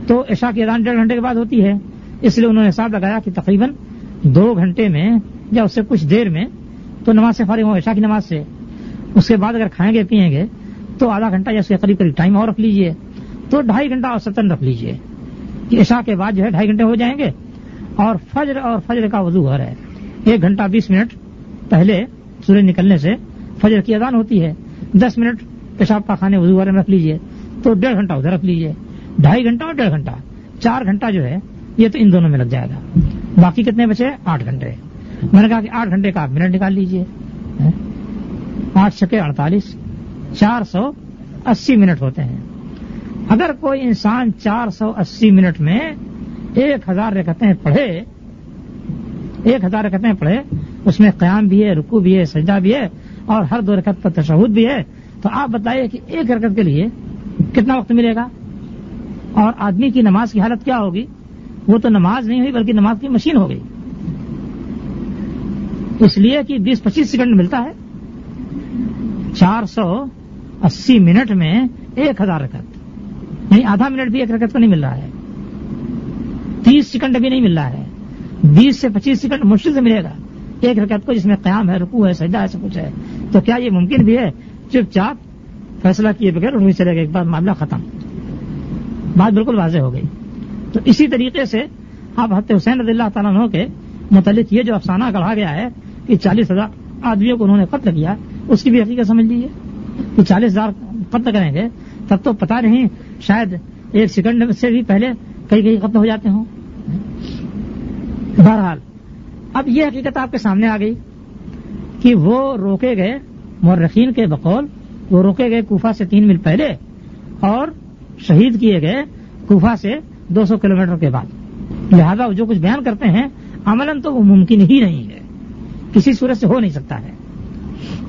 تو عشاء کی اذان ڈیڑھ گھنٹے کے بعد ہوتی ہے۔ اس لیے انہوں نے حساب لگایا کہ تقریباً دو گھنٹے میں یا اس سے کچھ دیر میں تو نماز سے فارغ ہوں، عشاء کی نماز سے۔ اس کے بعد اگر کھائیں گے، پیئیں گے تو آدھا گھنٹہ یا اس کے قریب قریب ٹائم اور رکھ لیجیے۔ تو ڈھائی گھنٹہ اور ستن رکھ لیجیے۔ کہ عشاء کے بعد جو ہے ڈھائی گھنٹے ہو جائیں گے اور فجر اور فجر کا وضو ہو رہا ہے۔ ایک گھنٹہ بیس منٹ پہلے سورج نکلنے سے فجر کی اذان ہوتی ہے۔ دس منٹ پیشاب پاخانے وضو والے میں رکھ لیجیے۔ تو ڈیڑھ گھنٹہ ادھر رکھ لیجیے۔ ڈھائی گھنٹہ اور ڈیڑھ گھنٹہ۔ چار گھنٹہ جو ہے، یہ تو ان دونوں میں لگ جائے گا۔ باقی کتنے بچے؟ آٹھ گھنٹے۔ میں نے کہا کہ آٹھ گھنٹے کا آپ منٹ نکال لیجیے۔ آٹھ چھکے اڑتالیس، چار سو اسی منٹ ہوتے ہیں۔ اگر کوئی انسان چار سو اسی منٹ میں ایک ہزار رکتیں پڑھے، ایک ہزار رکتیں پڑھے، اس میں قیام بھی ہے رکو بھی ہے، سجدہ بھی ہے، اور ہر دو رکعت پر تشہد بھی ہے، تو آپ بتائیے کہ ایک رکعت کے لیے کتنا وقت ملے گا؟ اور آدمی کی نماز کی حالت کیا ہوگی؟ وہ تو نماز نہیں ہوئی بلکہ نماز کی مشین ہو گئی۔ اس لیے کہ بیس پچیس سیکنڈ ملتا ہے۔ چار سو اسی منٹ میں ایک ہزار رکعت۔ نہیں آدھا منٹ بھی ایک رکعت کو نہیں مل رہا ہے۔ تیس سیکنڈ بھی نہیں مل رہا ہے۔ بیس سے پچیس سیکنڈ مشکل سے ملے گا۔ ایک رکعت کو جس میں قیام ہے رکو ہے، سجدہ ہے، سب کچھ ہے۔ تو کیا یہ ممکن بھی ہے؟ چپ چاپ فیصلہ کیے بغیر انہیں چلے گا ایک بار معاملہ ختم۔ بات بالکل واضح ہو گئی۔ تو اسی طریقے سے آپ حت حسین رضی اللہ تعالیٰ عنہ کے متعلق یہ جو افسانہ گڑھا گیا ہے کہ چالیس ہزار آدمیوں کو انہوں نے قتل کیا، اس کی بھی حقیقت سمجھ لیجیے کہ چالیس ہزار قتل کریں گے، تب تو پتا نہیں شاید ایک سیکنڈ سے بھی پہلے کئی کئی قتل ہو جاتے ہوں۔ بہرحال، اب یہ حقیقت آپ کے سامنے آ گئی کہ وہ روکے گئے مورخین کے بقول، وہ روکے گئے کوفہ سے تین میل پہلے اور شہید کیے گئے کوفہ سے دو سو کلو کے بعد۔ لہذا جو کچھ بیان کرتے ہیں، عملاً تو وہ ممکن ہی نہیں ہے۔ کسی صورت سے ہو نہیں سکتا ہے۔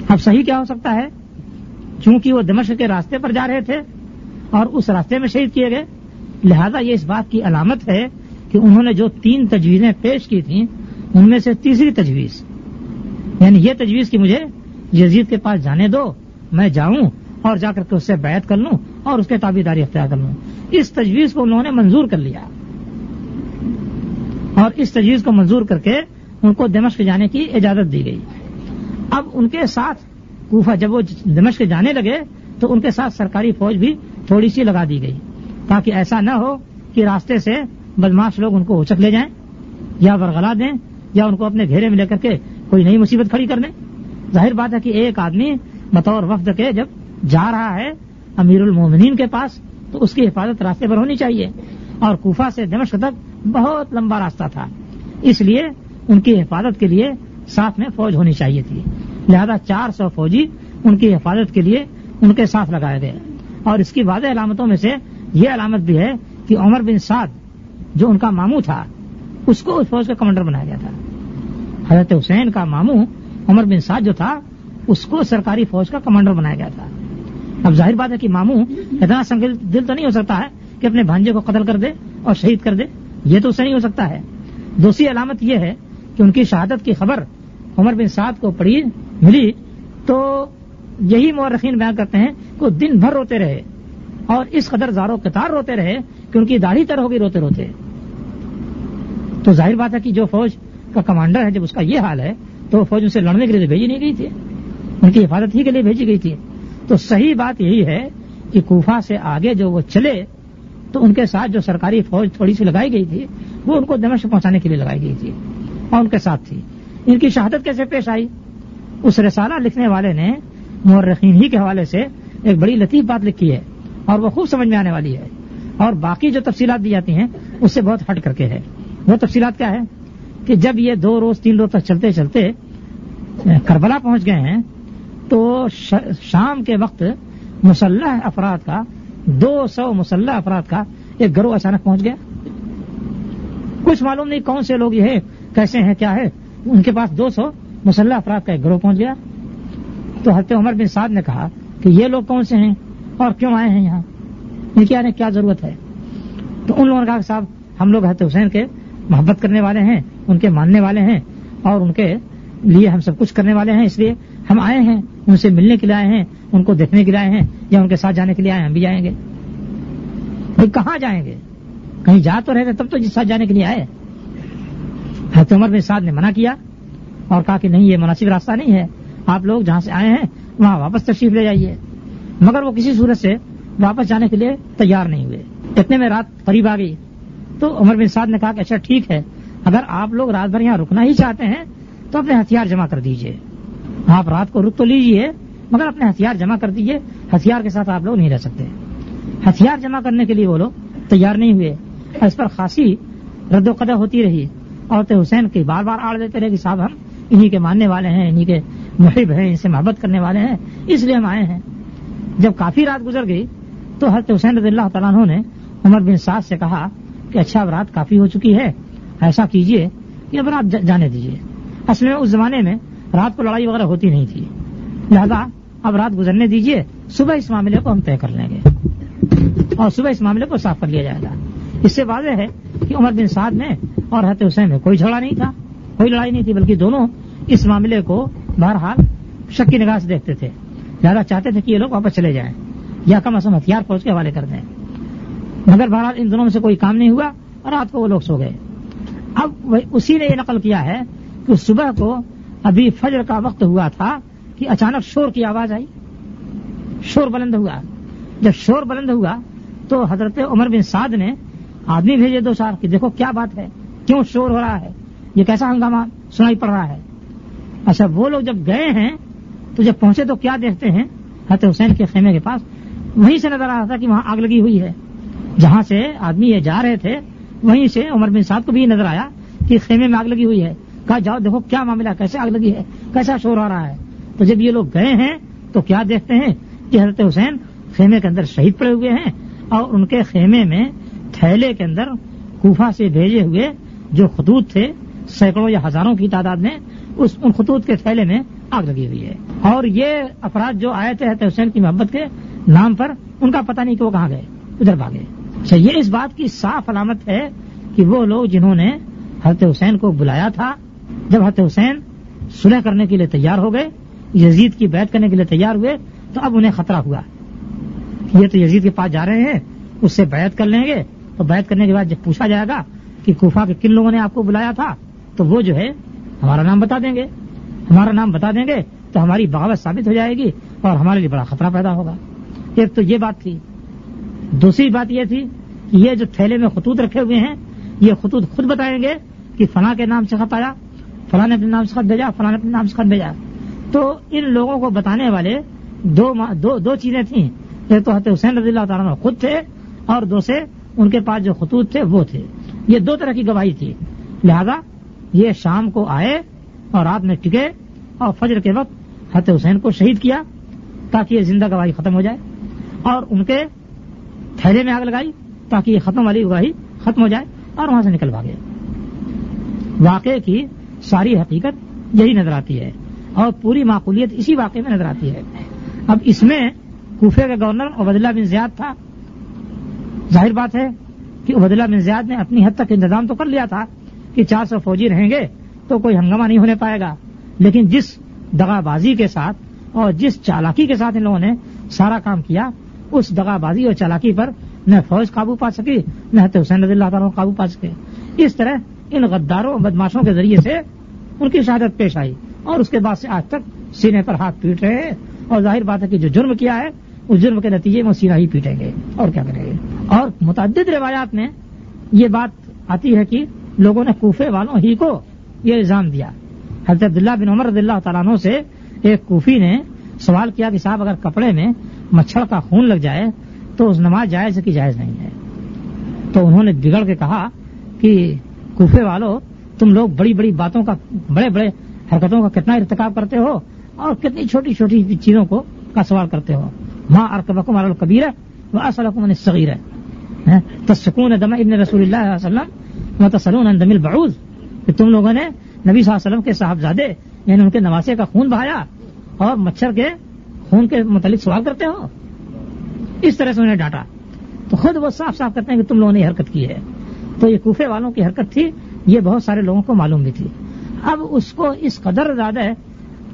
اب صحیح کیا ہو سکتا ہے؟ چونکہ وہ دمشق کے راستے پر جا رہے تھے اور اس راستے میں شہید کیے گئے۔ لہذا یہ اس بات کی علامت ہے کہ انہوں نے جو تین تجویزیں پیش کی تھیں، ان میں سے تیسری تجویز یعنی یہ تجویز کہ مجھے یزید کے پاس جانے دو، میں جاؤں اور جا کر کے اس سے بیعت کر لوں اور اس کے تابے داری اختیار کر لوں۔ اس تجویز کو انہوں نے منظور کر لیا۔ اور اس تجویز کو منظور کر کے ان کو دمشق جانے کی اجازت دی گئی۔ اب ان کے ساتھ کوفہ جب وہ دمشق جانے لگے تو ان کے ساتھ سرکاری فوج بھی تھوڑی سی لگا دی گئی تاکہ ایسا نہ ہو کہ راستے سے بدماش لوگ ان کو اوچک لے جائیں یا ورگلا دیں یا ان کو اپنے گھیرے میں لے کر کے کوئی نئی مصیبت کھڑی کر دیں۔ ظاہر بات ہے کہ ایک آدمی بطور وفد کے جب جا رہا ہے امیر المومنین کے پاس، تو اس کی حفاظت راستے پر ہونی چاہیے۔ اور کوفہ سے دمشق تک بہت لمبا راستہ تھا۔ اس لیے ان کی حفاظت کے لیے ساتھ میں فوج ہونی چاہیے تھی۔ لہذا چار سو فوجی ان کی حفاظت کے لیے ان کے ساتھ لگائے گئے۔ اور اس کی واضح علامتوں میں سے یہ علامت بھی ہے کہ عمر بن سعد جو ان کا ماموں تھا، اس کو اس فوج کا کمانڈر بنایا گیا تھا۔ حضرت حسین کا ماموں عمر بن سعد جو تھا، اس کو سرکاری فوج کا کمانڈر بنایا گیا تھا۔ اب ظاہر بات ہے کہ ماموں اتنا سنگل دل تو نہیں ہو سکتا ہے کہ اپنے بھانجے کو قتل کر دے اور شہید کر دے۔ یہ تو اسے نہیں ہو سکتا ہے۔ دوسری علامت یہ ہے کہ ان کی شہادت کی خبر عمر بن سعد کو پڑی ملی تو یہی مورخین بیان کرتے ہیں کہ وہ دن بھر روتے رہے اور اس قدر زاروں قطار روتے رہے کہ ان کی داڑھی تر ہوگی روتے روتے۔ تو ظاہر بات ہے کہ جو فوج کا کمانڈر ہے، جب اس کا یہ حال ہے، تو فوج ان سے لڑنے کے لیے بھیجی نہیں گئی تھی۔ ان کی حفاظت ہی کے لیے بھیجی گئی تھی۔ تو صحیح بات یہی ہے کہ کوفہ سے آگے جو وہ چلے، تو ان کے ساتھ جو سرکاری فوج تھوڑی سی لگائی گئی تھی، وہ ان کو دمشق پہنچانے کے لیے لگائی گئی تھی اور ان کے ساتھ تھی۔ ان کی شہادت کیسے پیش آئی؟ اس رسالہ لکھنے والے نے مورخین ہی کے حوالے سے ایک بڑی لطیف بات لکھی ہے اور وہ خوب سمجھ میں آنے والی ہے۔ اور باقی جو تفصیلات دی جاتی ہیں، اس سے بہت ہٹ کر کے ہے۔ وہ تفصیلات کیا ہے کہ جب یہ دو روز، تین روز تک چلتے چلتے کربلا پہنچ گئے ہیں تو شام کے وقت مسلح افراد کا، دو سو مسلح افراد کا ایک گروہ اچانک پہنچ گیا۔ کچھ معلوم نہیں کون سے لوگ یہ کیسے ہیں، کیا ہے ان کے پاس دو سو مسلح افراد کا ایک گروہ پہنچ گیا۔ تو حضرت عمر بن سعد نے کہا کہ یہ لوگ کون سے ہیں اور کیوں آئے ہیں یہاں؟ ان کی آنے کیا ضرورت ہے؟ تو ان لوگوں نے کہا کہ صاحب، ہم لوگ حضرت حسین کے محبت کرنے والے ہیں، ان کے ماننے والے ہیں اور ان کے لیے ہم سب کچھ کرنے والے ہیں اس لیے ہم آئے ہیں، ان سے ملنے کے لیے آئے ہیں، ان کو دیکھنے کے لیے آئے ہیں، یا ان کے ساتھ جانے کے لیے آئے ہم بھی جائیں گے۔ بھائی، کہاں جائیں گے؟ کہیں جا تو رہے تب تو جس ساتھ جانے کے لیے آئے۔ حضرت عمر بن سعد نے منع کیا اور کہا کہ نہیں، یہ مناسب راستہ نہیں ہے۔ آپ لوگ جہاں سے آئے ہیں، وہاں واپس تشریف لے جائیے۔ مگر وہ کسی صورت سے واپس جانے کے لیے تیار نہیں ہوئے۔ اتنے میں رات قریب آ گئی۔ تو عمر بن سعد نے کہا کہ اچھا ٹھیک ہے۔ اگر آپ لوگ رات بھر یہاں رکنا ہی چاہتے ہیں، تو اپنے ہتھیار جمع کر دیجیے۔ آپ رات کو رک تو لیجیے، مگر اپنے ہتھیار جمع کر دیجیے، ہتھیار کے ساتھ آپ لوگ نہیں رہ سکتے۔ ہتھیار جمع کرنے کے لیے وہ لوگ تیار نہیں ہوئے۔ اس پر خاصی رد و قدر ہوتی رہی۔ عورت حسین کی بار بار آڑ دیتے رہے کہ صاحب ہم انہی کے ماننے والے ہیں، انہی کے محب ہیں، ان سے محبت کرنے والے ہیں، اس لیے ہم آئے ہیں۔ جب کافی رات گزر گئی تو حضرت حسین رضی اللہ تعالیٰ عنہ نے عمر بن سعد سے کہا کہ اچھا اب رات کافی ہو چکی ہے، ایسا کیجیے کہ اب رات جانے دیجیے۔ اصل میں اس زمانے میں رات کو لڑائی وغیرہ ہوتی نہیں تھی۔ لہذا اب رات گزرنے دیجیے، صبح اس معاملے کو ہم طے کر لیں گے۔ اور صبح اس معاملے کو صاف کر لیا جائے گا۔ اس سے واضح ہے کہ عمر بن سعد میں اور حضرت حسین میں کوئی جھگڑا نہیں تھا، کوئی لڑائی نہیں تھی، بلکہ دونوں اس معاملے کو بہرحال شک کی نگاہ سے دیکھتے تھے۔ زیادہ چاہتے تھے کہ یہ لوگ واپس چلے جائیں یا کم از کم ہتھیار فوج کے حوالے کر دیں۔ مگر بہرحال ان دونوں میں سے کوئی کام نہیں ہوا اور رات کو وہ لوگ سو گئے۔ اب اسی نے یہ نقل کیا ہے کہ صبح کو ابھی فجر کا وقت ہوا تھا کہ اچانک شور کی آواز آئی۔ شور بلند ہوا۔ جب شور بلند ہوا تو حضرت عمر بن سعد نے آدمی بھیجے دو چار کہ دیکھو کیا بات ہے، کیوں شور ہو رہا ہے؟ یہ کیسا ہنگامہ سنائی پڑ رہا ہے۔ اچھا وہ لوگ جب گئے ہیں تو جب پہنچے تو کیا دیکھتے ہیں؟ حضرت حسین کے خیمے کے پاس۔ وہیں سے نظر آ رہا تھا کہ وہاں آگ لگی ہوئی ہے۔ جہاں سے آدمی یہ جا رہے تھے، وہیں سے عمر بن صاحب کو بھی نظر آیا کہ خیمے میں آگ لگی ہوئی ہے۔ کہا جاؤ دیکھو کیا معاملہ، کیسے آگ لگی ہے، کیسا شور آ رہا ہے۔ تو جب یہ لوگ گئے ہیں تو کیا دیکھتے ہیں کہ حضرت حسین خیمے کے اندر شہید پڑے ہوئے ہیں اور ان کے خیمے میں تھیلے کے اندر کوفہ سے بھیجے ہوئے جو خطوط تھے، سینکڑوں یا ہزاروں کی تعداد میں، اس، ان خطوط کے تھیلے میں آگ لگی ہوئی ہے۔ اور یہ افراد جو آئے تھے حضرت حسین کی محبت کے نام پر، ان کا پتہ نہیں کہ وہ کہاں گئے، ادھر بھاگے۔ اچھا یہ اس بات کی صاف علامت ہے کہ وہ لوگ جنہوں نے حضرت حسین کو بلایا تھا جب حضرت حسین سلح کرنے کے لیے تیار ہو گئے، یزید کی بیعت کرنے کے لیے تیار ہوئے، تو اب انہیں خطرہ ہوا۔ یہ تو یزید کے پاس جا رہے ہیں، اس سے بیعت کر لیں گے۔ تو بیعت کرنے کے بعد جب پوچھا جائے گا کہ کوفہ کے کن لوگوں نے آپ کو بلایا تھا، تو وہ جو ہے ہمارا نام بتا دیں گے۔ ہمارا نام بتا دیں گے تو ہماری بغاوت ثابت ہو جائے گی اور ہمارے لیے بڑا خطرہ پیدا ہوگا۔ ایک تو یہ بات تھی۔ دوسری بات یہ تھی کہ یہ جو تھیلے میں خطوط رکھے ہوئے ہیں، یہ خطوط خود بتائیں گے کہ فلاں کے نام سے خط آیا۔ فلاں نے اپنے نام سے خط بھیجا فلاں نے اپنے نام سے خط بھیجا۔ تو ان لوگوں کو بتانے والے دو دو, دو چیزیں تھیں۔ ایک تو حضرت حسین رضی اللہ تعالیٰ خود تھے اور دو سے ان کے پاس جو خطوط تھے وہ تھے۔ یہ دو طرح کی گواہی تھی۔ لہذا یہ شام کو آئے اور رات میں ٹکے اور فجر کے وقت حضرت حسین کو شہید کیا تاکہ یہ زندہ گواہی ختم ہو جائے اور ان کے تھیلے میں آگ لگائی تاکہ یہ ختم والی گواہی ختم ہو جائے اور وہاں سے نکل بھاگے واقعے کی ساری حقیقت یہی نظر آتی ہے اور پوری معقولیت اسی واقعے میں نظر آتی ہے۔ اب اس میں کوفے کا گورنر عبداللہ بن زیاد تھا۔ ظاہر بات ہے کہ عبداللہ بن زیاد نے اپنی حد تک انتظام تو کر لیا تھا کہ چار سو فوجی رہیں گے تو کوئی ہنگامہ نہیں ہونے پائے گا۔ لیکن جس دغا بازی کے ساتھ اور جس چالاکی کے ساتھ ان لوگوں نے سارا کام کیا، اس دغا بازی اور چالاکی پر نہ فوج قابو پا سکی، نہ حسین رضی اللہ تعالیٰ قابو پا سکے۔ اس طرح ان غداروں بدماشوں کے ذریعے سے ان کی شہادت پیش آئی اور اس کے بعد سے آج تک سینے پر ہاتھ پیٹ رہے ہیں اور ظاہر بات ہے کہ جو جرم کیا ہے، اس جرم کے نتیجے میں سینا ہی پیٹیں گے۔ اور کیا کریں گے؟ اور متعدد روایات میں یہ بات آتی ہے کہ لوگوں نے کوفے والوں ہی کو یہ الزام دیا۔ حضرت عبداللہ بن عمر رضی اللہ تعالیٰ عنہ سے ایک کوفی نے سوال کیا کہ صاحب، اگر کپڑے میں مچھر کا خون لگ جائے تو اس نماز جائز کی جائز نہیں ہے؟ تو انہوں نے بگڑ کے کہا کہ کوفے والوں تم لوگ بڑی بڑی باتوں کا، بڑے بڑے حرکتوں کا کتنا ارتکاب کرتے ہو اور کتنی چھوٹی چھوٹی چیزوں کو کا سوال کرتے ہو۔ ماں ارکبکم الکبیر وہ اصلکم صغیر ہے تسکون دم ابن رسول اللہ علیہ وسلم و تسلون دم البعوض۔ کہ تم لوگوں نے نبی صلی اللہ علیہ وسلم کے صاحبزادے یعنی ان کے نواسے کا خون بہایا اور مچھر کے خون کے متعلق سوال کرتے ہو۔ اس طرح سے انہیں ڈانٹا۔ تو خود وہ صاف صاف کرتے ہیں کہ تم لوگوں نے حرکت کی ہے۔ تو یہ کوفے والوں کی حرکت تھی، یہ بہت سارے لوگوں کو معلوم بھی تھی۔ اب اس کو اس قدر زیادہ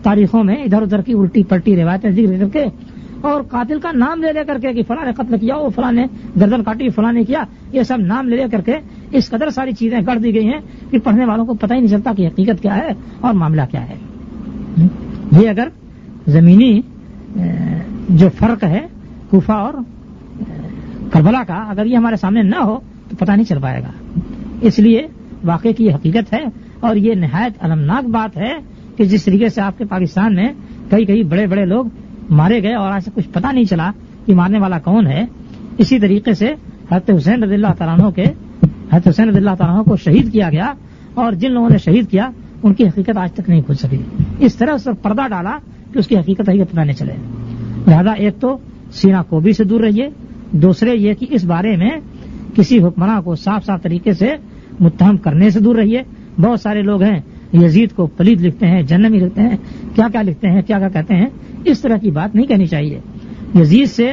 تاریخوں میں ادھر ادھر کی الٹی پلٹی روایتیں ذکر کر کے، اور قاتل کا نام لے لے کر کے کہ فلاں نے قتل کیا، وہ فلاں نے گردن کاٹی، فلاں نے کیا، یہ سب نام لے لے کر کے اس قدر ساری چیزیں کر دی گئی ہیں کہ پڑھنے والوں کو پتہ ہی نہیں چلتا کہ حقیقت کیا ہے اور معاملہ کیا ہے۔ یہ اگر زمینی جو فرق ہے کوفہ اور کربلا کا، اگر یہ ہمارے سامنے نہ ہو پتہ نہیں چل پائے گا۔ اس لیے واقعے کی یہ حقیقت ہے اور یہ نہایت المناک بات ہے کہ جس طریقے سے آپ کے پاکستان میں کئی کئی بڑے بڑے لوگ مارے گئے اور آج سے کچھ پتہ نہیں چلا کہ مارنے والا کون ہے۔ اسی طریقے سے حضرت حسین رضی اللہ تعالیٰ کے حضرت حسین رضی اللہ تعالیٰ کو شہید کیا گیا اور جن لوگوں نے شہید کیا، ان کی حقیقت آج تک نہیں کھل سکی۔ اس طرح اس پر پردہ ڈالا کہ اس کی حقیقت حقیقت پتہ نہیں چلے۔ لہذا ایک تو سینا کوبی سے دور رہیے، دوسرے یہ کہ اس بارے میں کسی حکمراں کو صاف صاف طریقے سے متہم کرنے سے دور رہیے۔ بہت سارے لوگ ہیں، یزید کو پلید لکھتے ہیں جنمی لکھتے ہیں، کیا کیا لکھتے ہیں، کیا کیا کہتے ہیں، اس طرح کی بات نہیں کہنی چاہیے۔ یزید سے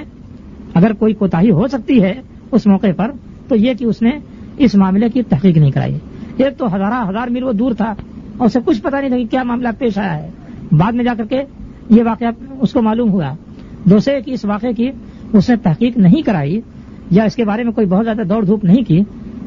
اگر کوئی کوتا ہو سکتی ہے اس موقع پر، تو یہ کہ اس نے اس معاملے کی تحقیق نہیں کرائی۔ ایک تو ہزارہ ہزار میل وہ دور تھا، اور اسے کچھ پتا نہیں تھا کہ کیا معاملہ پیش آیا ہے۔ بعد میں جا کر کے یہ واقعہ اس کو معلوم ہوا۔ دوسرے کہ اس واقعے کی اس نے تحقیق نہیں کرائی یا اس کے بارے میں کوئی بہت زیادہ دوڑ دھوپ نہیں کی،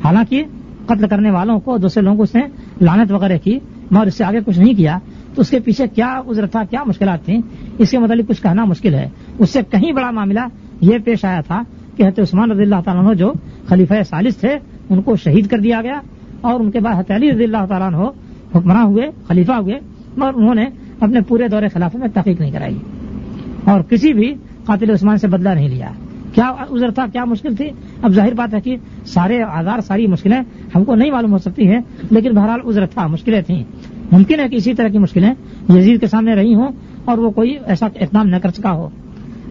حالانکہ قتل کرنے والوں کو، دوسرے لوگوں کو اس نے لانت وغیرہ کی، مگر اس سے آگے کچھ نہیں کیا، تو اس کے پیچھے کیا عذر تھا، کیا مشکلات تھیں، اس کے متعلق کچھ کہنا مشکل ہے۔ اس سے کہیں بڑا معاملہ یہ پیش آیا تھا کہ حضرت عثمان رضی اللہ تعالیٰ جو خلیفہ سالس تھے، ان کو شہید کر دیا گیا اور ان کے بعد علی رضی اللہ تعالیٰ عنہ حکمراں ہوئے، خلیفہ ہوئے، مگر انہوں نے اپنے پورے دور خلافت میں تحقیق نہیں کرائی۔ اور کسی بھی قاتل عثمان سے بدلہ نہیں لیا۔ کیا عذر تھا، کیا مشکل تھی؟ اب ظاہر بات ہے کہ سارے آزار، ساری مشکلیں ہم کو نہیں معلوم ہو سکتی ہیں، لیکن بہرحال عذر تھا، مشکلیں تھیں۔ ممکن ہے کہ اسی طرح کی مشکلیں یزید کے سامنے رہی ہوں اور وہ کوئی ایسا اقدام نہ کر سکا ہو۔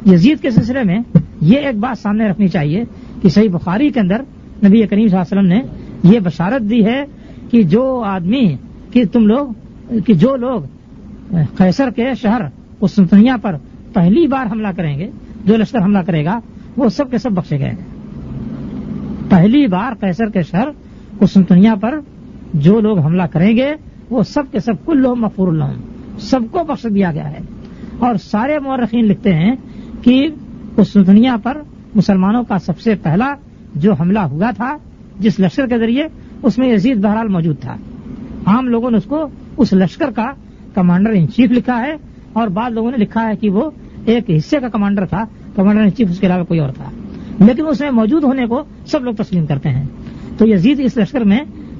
یزید کے سلسلے میں یہ ایک بات سامنے رکھنی چاہیے کہ صحیح بخاری کے اندر نبی کریم صلی اللہ علیہ وسلم نے یہ بشارت دی ہے کہ جو آدمی، کہ تم لوگ، کہ جو لوگ قیصر کے شہر قسطنطنیہ پر پہلی بار حملہ کریں گے، جو لشکر حملہ کرے گا وہ سب کے سب بخشے گئے۔ ہیں پہلی بار قیصر کے شہر قسطنطنیہ پر جو لوگ حملہ کریں گے، وہ سب کے سب کل لوگ مفور اللہ سب کو بخش دیا گیا ہے۔ اور سارے مورخین لکھتے ہیں کہ اس دنیا پر مسلمانوں کا سب سے پہلا جو حملہ ہوا تھا، جس لشکر کے ذریعے اس میں یزید بہرحال موجود تھا۔ عام لوگوں نے اس کو اس لشکر کا کمانڈر ان چیف لکھا ہے اور بعض لوگوں نے لکھا ہے کہ وہ ایک حصے کا کمانڈر تھا، کمانڈر ان چیف اس کے علاوہ کوئی اور تھا۔ لیکن اس میں موجود ہونے کو سب لوگ تسلیم کرتے ہیں۔ تو یزید اس لشکر میں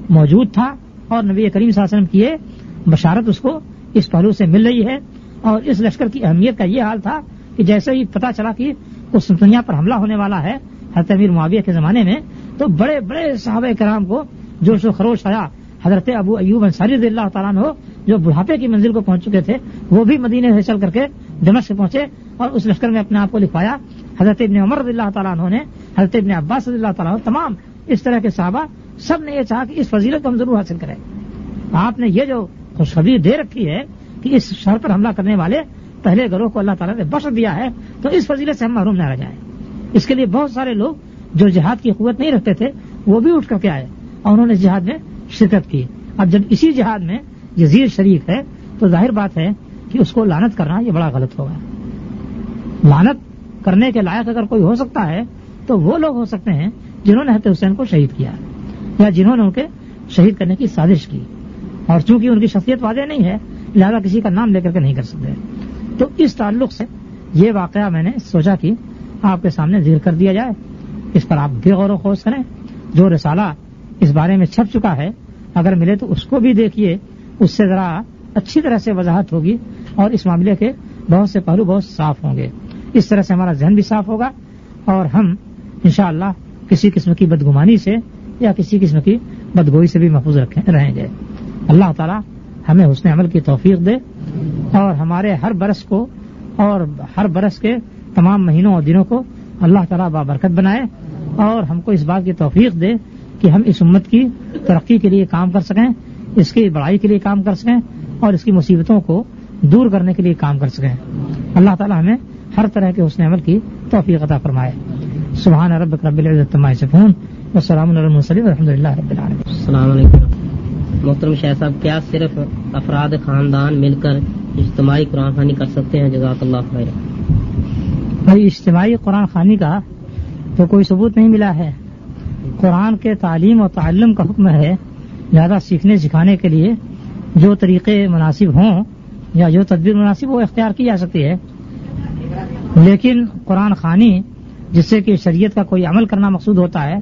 موجود تھا اور نبی کریم صلی اللہ علیہ وسلم کی بشارت اس کو اس پہلو سے مل رہی ہے۔ اور اس لشکر کی اہمیت کا یہ حال تھا کہ جیسے ہی پتا چلا کہ اس دنیا پر حملہ ہونے والا ہے، حضرت امیر معاویہ کے زمانے میں، تو بڑے بڑے صحابہ کرام کو جوش و خروش آیا۔ حضرت ابو ایوب انصاری رضی اللہ تعالیٰ ہو جو بڑھاپے کی منزل کو پہنچ چکے تھے، وہ بھی مدینے سے چل کر کے دمش سے پہنچے اور اس لشکر میں اپنے آپ کو لکھوایا۔ حضرت ابن عمر رضی اللہ تعالیٰ عنہ نے، حضرت ابن عباس رضی اللہ تعالیٰ تمام اس طرح کے صحابہ سب نے یہ چاہا کہ اس فضیلت کو ہم ضرور حاصل کریں۔ آپ نے یہ جو خوشخبری دے رکھی ہے کہ اس شہر پر حملہ کرنے والے پہلے گروہ کو اللہ تعالیٰ نے بخش دیا ہے، تو اس فضیلت سے ہم محروم نہ رہ جائیں۔ اس کے لیے بہت سارے لوگ جو جہاد کی قوت نہیں رکھتے تھے، وہ بھی اٹھ کر کے آئے اور انہوں نے جہاد میں شرکت کی۔ اب جب اسی جہاد میں جزیر شریف ہے، تو ظاہر بات ہے کہ اس کو لانت کرنا یہ بڑا غلط ہوگا۔ لانت کرنے کے لائق اگر کوئی ہو سکتا ہے، تو وہ لوگ ہو سکتے ہیں جنہوں نے حت حسین کو شہید کیا یا جنہوں نے ان کے شہید کرنے کی سازش کی۔ اور چونکہ ان کی شخصیت واضح نہیں ہے، لہذا کسی کا نام لے کر کے نہیں کر سکتے۔ تو اس تعلق سے یہ واقعہ میں نے سوچا کہ آپ کے سامنے ذکر کر دیا جائے۔ اس پر آپ بھی غور و خوص کریں۔ جو رسالہ اس بارے میں چھپ چکا ہے۔ اگر ملے تو اس کو بھی دیکھیے۔ اس سے ذرا اچھی طرح سے وضاحت ہوگی اور اس معاملے کے بہت سے پہلو بہت صاف ہوں گے۔ اس طرح سے ہمارا ذہن بھی صاف ہوگا اور ہم انشاءاللہ کسی قسم کی بدگمانی سے یا کسی قسم کی بدگوئی سے بھی محفوظ رہیں گے۔ اللہ تعالیٰ ہمیں حسن عمل کی توفیق دے اور ہمارے ہر برس کو اور ہر برس کے تمام مہینوں اور دنوں کو اللہ تعالیٰ بابرکت بنائے اور ہم کو اس بات کی توفیق دے کہ ہم اس امت کی ترقی کے لیے کام کر سکیں اس کی بڑائی کے لیے کام کر سکیں اور اس کی مصیبتوں کو دور کرنے کے لیے کام کر سکیں۔ اللہ تعالیٰ ہمیں ہر طرح کے حسن عمل کی توفیق عطا فرمائے۔ سبحان رب رب العزت سے فون السلام علیکم و رحمۃ اللہ رب السلام علیکم۔ محترم شاہ صاحب کیا صرف افراد خاندان مل کر اجتماعی قرآن خانی کر سکتے ہیں؟ جزاک اللہ خیر۔ بھائی اجتماعی قرآن خانی کا تو کوئی ثبوت نہیں ملا ہے۔ قرآن کے تعلیم اور تعلم کا حکم ہے زیادہ سیکھنے، سکھانے کے لیے جو طریقے مناسب ہوں یا جو تدبیر مناسب وہ اختیار کی جا سکتی ہے۔ لیکن قرآن خانی جس سے کہ شریعت کا کوئی عمل کرنا مقصود ہوتا ہے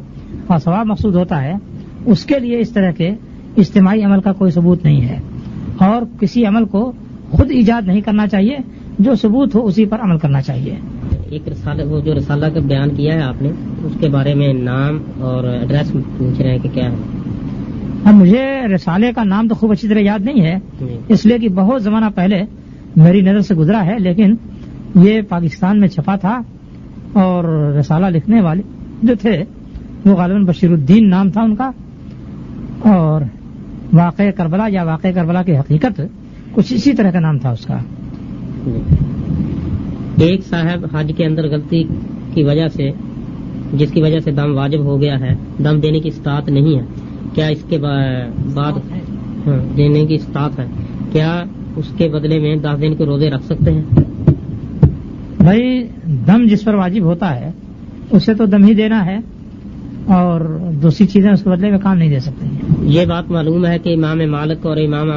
اور ثواب مقصود ہوتا ہے، اس کے لیے اس طرح کے اجتماعی عمل کا کوئی ثبوت نہیں ہے۔ اور کسی عمل کو خود ایجاد نہیں کرنا چاہیے، جو ثبوت ہو، اسی پر عمل کرنا چاہیے۔ ایک رسالہ وہ جو رسالہ کا بیان کیا ہے آپ نے اس کے بارے میں نام اور ایڈریس پوچھ رہے ہیں کہ کیا ہے۔ اب مجھے رسالے کا نام تو خوب اچھی طرح یاد نہیں ہے جی۔ اس لیے کہ بہت زمانہ پہلے میری نظر سے گزرا ہے لیکن یہ پاکستان میں چھپا تھا اور رسالہ لکھنے والے جو تھے وہ غالباً بشیر الدین نام تھا ان کا۔ اور واقع کربلا یا واقع کربلا کی حقیقت کچھ اسی طرح کا نام تھا اس کا۔ ایک صاحب حج کے اندر غلطی کی وجہ سے، جس کی وجہ سے دم واجب ہو گیا ہے، دم دینے کی استاد نہیں ہے۔ کیا اس کے بعد ہاں، دینے کی استاد ہے۔ کیا اس کے بدلے میں دس دن کے روزے رکھ سکتے ہیں؟ بھائی، دم جس پر واجب ہوتا ہے، اسے تو دم ہی دینا ہے۔ اور دوسری چیزیں اس کے بدلے میں کام نہیں دے سکتے یہ بات معلوم ہے کہ امام مالک اور امام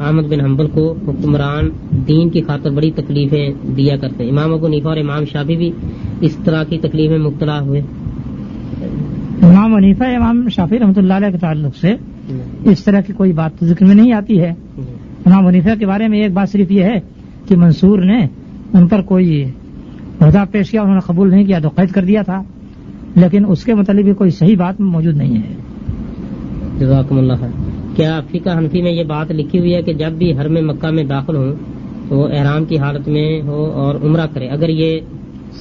احمد بن حنبل کو حکمران دین کی خاطر بڑی تکلیفیں دیا کرتے ہیں۔ امام ابو نیفا اور امام شافی بھی اس طرح کی تکلیف میں مبتلا ہوئے۔ امام ونیفہ امام شافی رحمۃ اللہ علیہ کے تعلق سے اس طرح کی کوئی بات ذکر میں نہیں آتی ہے۔ امام ونیفہ کے بارے میں ایک بات صرف یہ ہے کہ منصور نے ان پر کوئی عہدہ پیش کیا انہوں نے قبول نہیں کیا تو قید کر دیا تھا۔ لیکن اس کے متعلق بھی کوئی صحیح بات موجود نہیں ہے۔ جزاکم اللہ خیر۔ کیا فقہ حنفی میں یہ بات لکھی ہوئی ہے کہ جب بھی حرم مکہ میں داخل ہوں تو وہ احرام کی حالت میں ہو اور عمرہ کرے؟ اگر یہ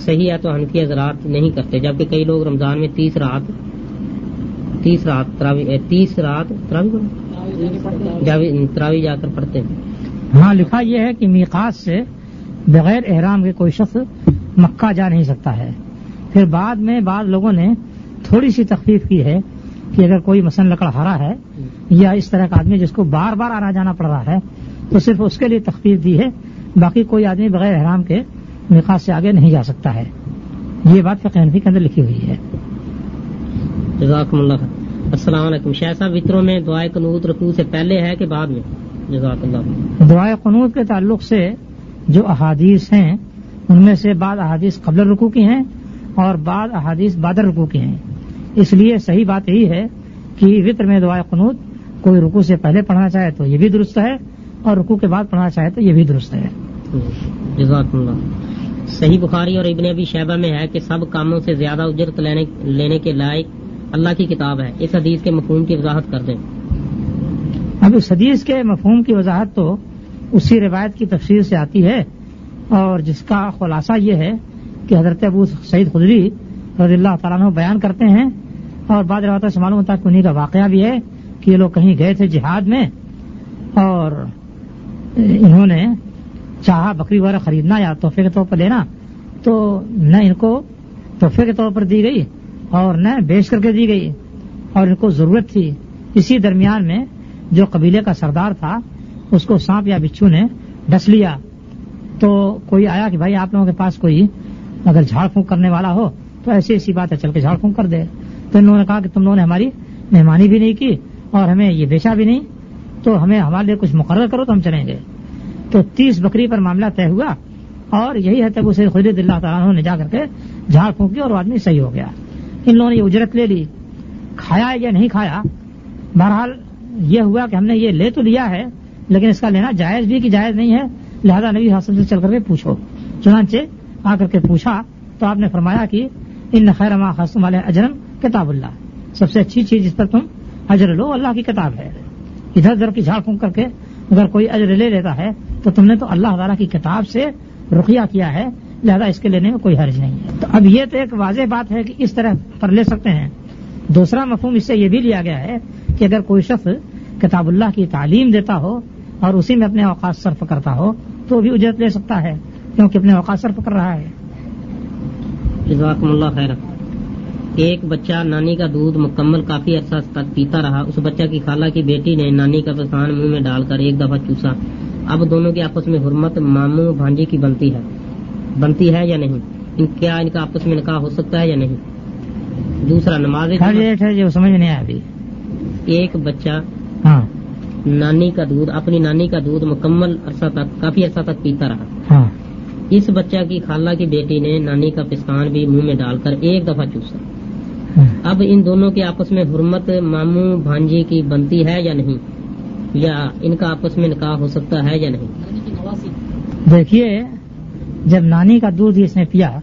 صحیح ہے تو حنفی حضرات نہیں کرتے جبکہ کئی لوگ رمضان میں تیس رات تیس رات تراوی تیس رات تراوی تراوی جا کر پڑھتے ہیں۔ ہاں لکھا یہ ہے کہ میقات سے بغیر احرام کے کوئی شخص مکہ جا نہیں سکتا ہے۔ پھر بعد میں بعض لوگوں نے تھوڑی سی تخفیف کی ہے کہ اگر کوئی مثلا لکڑ ہرا ہے یا اس طرح کا آدمی جس کو بار بار آنا جانا پڑ رہا ہے تو صرف اس کے لیے تخفیف دی ہے باقی کوئی آدمی بغیر احرام کے میقات سے آگے نہیں جا سکتا ہے۔ یہ بات فقہ حنفی کے اندر لکھی ہوئی ہے۔ جزاکم اللہ السلام علیکم۔ شاہ صاحب وطروں میں دعائے قنوت رکوع سے پہلے ہے کہ بعد میں؟ جزاک اللہ دعائے قنوت کے تعلق سے جو احادیث ہیں ان میں سے بعض احادیث قبل رکوع کی ہیں اور بعض احادیث بعد رکوع کی ہیں۔ اس لیے صحیح بات یہی ہے کہ وطر میں دعائے قنوت کوئی رکوع سے پہلے پڑھنا چاہے تو یہ بھی درست ہے اور رکوع کے بعد پڑھنا چاہے تو یہ بھی درست ہے۔ جزاک اللہ۔ صحیح بخاری اور ابن ابی شہبہ میں ہے کہ سب کاموں سے زیادہ اجرت لینے لینے کے لائق اللہ کی کتاب ہے۔ اس حدیث کے مفہوم کی وضاحت کر دیں۔ اب اس حدیث کے مفہوم کی وضاحت تو اسی روایت کی تفسیر سے آتی ہے اور جس کا خلاصہ یہ ہے کہ حضرت ابو سعید خدری رضی اللہ تعالیٰ عنہ بیان کرتے ہیں اور بعض روایتوں سے معلوم ہوتا ہے کہ انہیں کا واقعہ بھی ہے کہ یہ لوگ کہیں گئے تھے جہاد میں اور انہوں نے چاہا بکری وغیرہ خریدنا یا تحفے کے طور پر لینا تو نہ ان کو تحفے کے طور پر دی گئی اور نہ بیچ کر کے دی گئی اور ان کو ضرورت تھی۔ اسی درمیان میں جو قبیلے کا سردار تھا، اس کو سانپ یا بچھو نے ڈس لیا۔ تو کوئی آیا کہ بھائی آپ لوگوں کے پاس کوئی اگر جھاڑ پھونک کرنے والا ہو تو ایسی ایسی بات ہے، چل کے جھاڑ پھونک کر دے۔ تو انہوں نے کہا کہ تم لوگوں نے ہماری مہمانی بھی نہیں کی اور ہمیں یہ بیچا بھی نہیں۔ تو ہمیں ہمارے لیے کچھ مقرر کرو تو ہم چلیں گے۔ تو تیس بکری پر معاملہ طے ہوا اور یہی ہے تب اسے خرید اللہ تعالیٰ عنہ نے جا کر کے جھاڑ پھونکی اور وہ آدمی صحیح ہو گیا۔ ان لوگوں نے یہ اجرت لے لی۔ کھایا یا نہیں کھایا؟ بہرحال یہ ہوا کہ ہم نے یہ لے تو لیا ہے، لیکن اس کا لینا جائز بھی کہ جائز نہیں ہے، لہذا نبی حاصل سے چل کر کے پوچھو۔ چنانچہ آ کر کے پوچھا تو آپ نے فرمایا کہ ان خیر ما خاصم علیہ اجرم کتاب اللہ۔ سب سے اچھی چیز جس پر تم اجر لو اللہ کی کتاب ہے۔ ادھر ادھر کی جھاڑ پھونک کر کے اگر کوئی اجر لے لیتا ہے تو تم نے تو اللہ تعالیٰ کی کتاب سے رقیہ کیا ہے۔ لہذا اس کے لینے میں کوئی حرج نہیں ہے۔ تو اب یہ تو ایک واضح بات ہے کہ اس طرح پر لے سکتے ہیں۔ دوسرا مفہوم اس سے یہ بھی لیا گیا ہے کہ اگر کوئی شخص کتاب اللہ کی تعلیم دیتا ہو اور اسی میں اپنے اوقات صرف کرتا ہو تو بھی اجرت لے سکتا ہے۔ کیونکہ اپنے اوقات صرف کر رہا ہے۔ جزاکم اللہ خیر۔ ایک بچہ نانی کا دودھ مکمل کافی عرصہ تک پیتا رہا۔ اس بچہ کی خالہ کی بیٹی نے نانی کا پسان منہ میں ڈال کر ایک دفعہ چوسا۔ اب دونوں کی آپس میں حرمت ماموں بھانجی کی بنتی ہے۔ بنتی ہے یا نہیں؟ ان کیا ان کا آپس میں نکاح ہو سکتا ہے یا نہیں؟ دوسرا نماز جو سمجھ نہیں ایک بچہ ہاں۔ نانی کا دودھ اپنی نانی کا دودھ مکمل عرصہ تک کافی عرصہ تک پیتا رہا۔ ہاں۔ اس بچہ کی خالہ کی بیٹی نے نانی کا پستان بھی منہ میں ڈال کر ایک دفعہ چوسا اب ان دونوں کے آپس میں حرمت ماموں بھانجی کی بنتی ہے یا نہیں؟ یا ان کا آپس میں نکاح ہو سکتا ہے یا نہیں؟ دیکھیے جب نانی کا دودھ اس نے پیا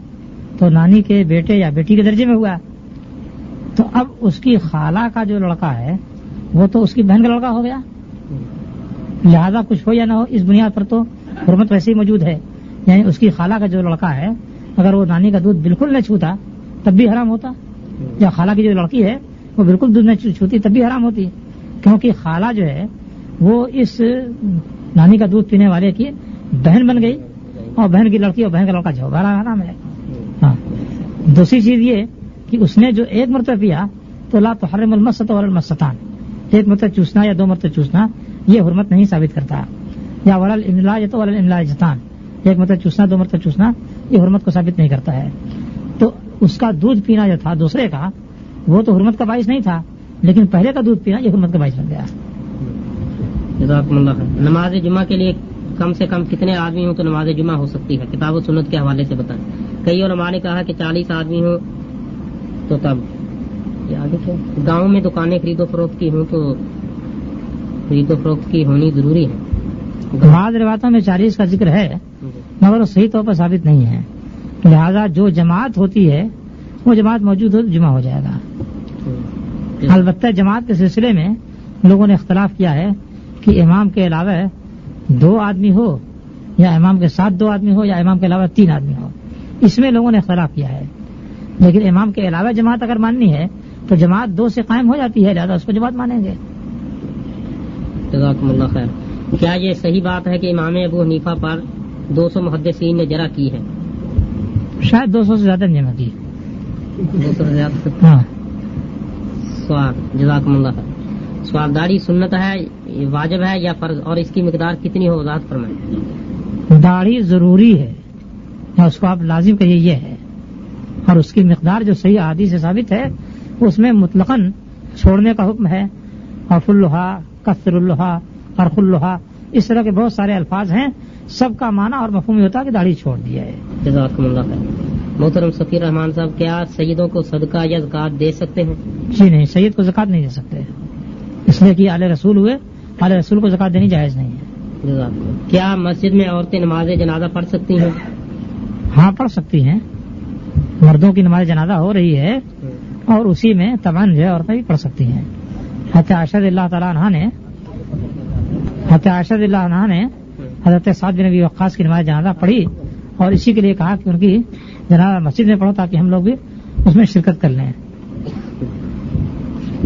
تو نانی کے بیٹے یا بیٹی کے درجے میں ہوا۔ تو اب اس کی خالہ کا جو لڑکا ہے وہ تو اس کی بہن کا لڑکا ہو گیا۔ لہذا کچھ ہو یا نہ ہو اس بنیاد پر تو حرمت ویسے ہی موجود ہے۔ یعنی اس کی خالہ کا جو لڑکا ہے، اگر وہ نانی کا دودھ بالکل نہ چھوتا، تب بھی حرام ہوتا۔ یا خالہ کی جو لڑکی ہے، وہ بالکل دودھ نہ چھوتی، تب بھی حرام ہوتی۔ کیونکہ خالہ جو ہے، وہ اس نانی کا دودھ پینے والے کی بہن بن گئی۔ اور بہن کی لڑکی اور بہن کا لڑکا جھوگا نام ہے۔ ہاں۔ دوسری چیز یہ کہ اس نے جو ایک مرتبہ پیا، تو لا تو حرم المست اور المستان ایک مرتبہ چوسنا یا دو مرتبہ چوسنا، یہ حرمت نہیں ثابت کرتا۔ یا ولل املا یا تو ولل املا جتان ایک مرتبہ چوسنا دو مرتبہ چوسنا یہ حرمت کو ثابت نہیں کرتا ہے۔ تو اس کا دودھ پینا جو تھا دوسرے کا وہ تو حرمت کا باعث نہیں تھا لیکن پہلے کا دودھ پینا یہ حرمت کا باعث بن گیا۔ نماز جمعہ کے لیے کم سے کم کتنے آدمی ہوں تو نماز جمعہ ہو سکتی ہے؟ کتاب و سنت کے حوالے سے بتائیں۔ کئی علماء نے کہا کہ چالیس آدمی ہوں تو تب۔ گاؤں میں دکانیں خرید و فروخت کی ہوں تو خرید و فروخت کی ہونی ضروری ہے۔ بعض روایتوں میں چالیس کا ذکر ہے۔ مگر وہ صحیح طور پر ثابت نہیں ہے۔ لہذا جو جماعت ہوتی ہے وہ جماعت موجود ہو تو جمع ہو جائے گا۔ البتہ جماعت کے سلسلے میں لوگوں نے اختلاف کیا ہے کہ امام کے علاوہ دو آدمی ہو یا امام کے ساتھ دو آدمی ہو یا امام کے علاوہ تین آدمی ہو۔ اس میں لوگوں نے اختلاف کیا ہے۔ لیکن امام کے علاوہ جماعت اگر ماننی ہے تو جماعت دو سے قائم ہو جاتی ہے لہٰذا اس کو جماعت مانیں گے۔ جزاکم اللہ خیر۔ کیا یہ صحیح بات ہے کہ امام ابو حنیفہ پر دو سو محدثین نے جرا کی ہے شاید دو سو سے زیادہ جمع کی دو سو سے زیادہ ہاں۔ سوال جزاکم اللہ داڑھی سنت ہے واجب ہے یا فرض؟ اور اس کی مقدار کتنی ہو؟ وضاحت فرمائیں۔ داڑھی ضروری ہے۔ یا اس کو آپ لازم کہیے یہ ہے۔ اور اس کی مقدار جو صحیح عادی سے ثابت ہے اس میں مطلقاً چھوڑنے کا حکم ہے۔ اور الحا کثر الحا اور الحا اس طرح کے بہت سارے الفاظ ہیں۔ سب کا معنی اور مفہوم یہ ہوتا ہے کہ داڑھی چھوڑ دیا ہے۔ جزاکم اللہ خیر۔ محترم سفیر رحمان صاحب کیا سیدوں کو صدقہ یا زکات دے سکتے ہیں؟ جی نہیں سید کو زکات نہیں دے سکتے۔ اس لیے کہ اعلی رسول ہوئے اعلی رسول کو زکات دینی جائز نہیں ہے۔ کیا مسجد میں عورتیں نماز جنازہ پڑھ سکتی ہیں؟ ہاں پڑھ سکتی ہیں۔ مردوں کی نماز جنازہ ہو رہی ہے اور اسی میں تمام جو ہے عورتیں بھی پڑھ سکتی ہیں۔ حضرت ارشد اللہ تعالیٰ عنہ نے حضرت ارشد اللہ عنہ نے حضرت سعد بن نبی وقاص کی نماز جنازہ پڑھی اور اسی کے لیے کہا کہ ان کی جنازہ مسجد میں پڑھو تاکہ ہم لوگ بھی اس میں شرکت کر لیں۔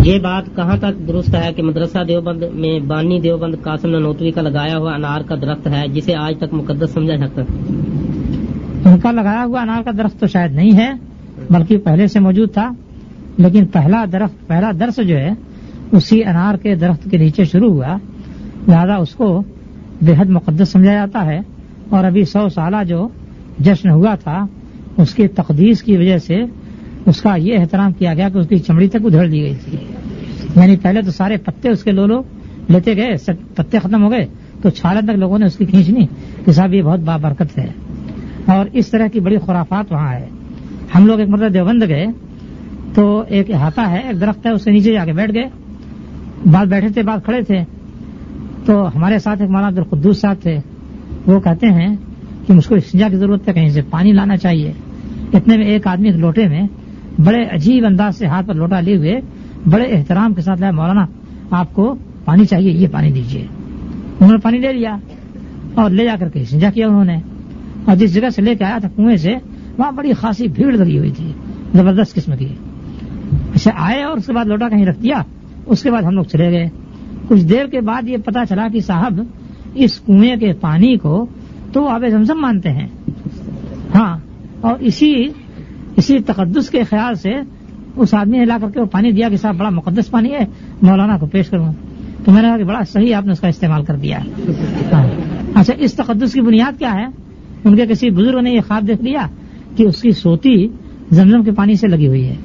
یہ بات کہاں تک درست ہے کہ مدرسہ دیوبند میں بانی دیوبند قاسم ننوتوی کا لگایا ہوا انار کا درخت ہے جسے آج تک مقدس سمجھا جاتا ہے؟ ان کا لگایا ہوا انار کا درخت تو شاید نہیں ہے بلکہ پہلے سے موجود تھا لیکن پہلا درخت پہلا درس جو ہے اسی انار کے درخت کے نیچے شروع ہوا۔ لہذا اس کو بے حد مقدس سمجھا جاتا ہے اور ابھی سو سالہ جو جشن ہوا تھا، اس کی تقدیس کی وجہ سے اس کا یہ احترام کیا گیا کہ اس کی چمڑی تک ادھڑ دی گئی تھی۔ یعنی پہلے تو سارے پتے اس کے لو لو لیتے گئے پتے ختم ہو گئے۔ تو چھالے تک لوگوں نے اس کی کھینچنی کہ صاحب یہ بہت بابرکت ہے۔ اور اس طرح کی بڑی خرافات وہاں ہے ہم لوگ ایک مرتبہ دیوبند گئے تو ایک احاطہ ہے، ایک درخت ہے، اس سے نیچے جا کے بیٹھ گئے۔ بعد بیٹھے تھے، بعد کھڑے تھے۔ تو ہمارے ساتھ ایک مولانا عبد القدوس صاحب تھے، وہ کہتے ہیں کہ مجھ کو استنجا کی ضرورت ہے، کہیں سے پانی لانا چاہیے۔ اتنے میں ایک آدمی ایک لوٹے میں بڑے عجیب انداز سے ہاتھ پر لوٹا لیے ہوئے، بڑے احترام کے ساتھ لایا مولانا آپ کو پانی چاہیے، یہ پانی دیجیے انہوں نے پانی لے لیا اور لے جا کر کے استنجا کیا انہوں نے۔ اور جس جگہ سے لے کے آیا تھا کنویں سے، وہاں بڑی خاصی بھیڑ لگی ہوئی تھی، زبردست قسم کی۔ اچھا آئے اور اس کے بعد لوٹا، کہیں رکھ دیا، اس کے بعد ہم لوگ چلے گئے۔ کچھ دیر کے بعد یہ پتا چلا کہ صاحب، اس کنویں کے پانی کو تو آب زمزم مانتے ہیں۔ ہاں اور اسی اسی تقدس کے خیال سے اس آدمی نے لا کر کے وہ پانی دیا کہ صاحب، بڑا مقدس پانی ہے، مولانا کو پیش کروں۔ تو میں نے کہا کہ بڑا صحیح، آپ نے اس کا استعمال کر دیا۔ ہاں۔ اچھا اس تقدس کی بنیاد کیا ہے؟ ان کے کسی بزرگ نے یہ خواب دیکھ لیا کہ اس کی سوتی زمزم کے پانی سے لگی ہوئی ہے۔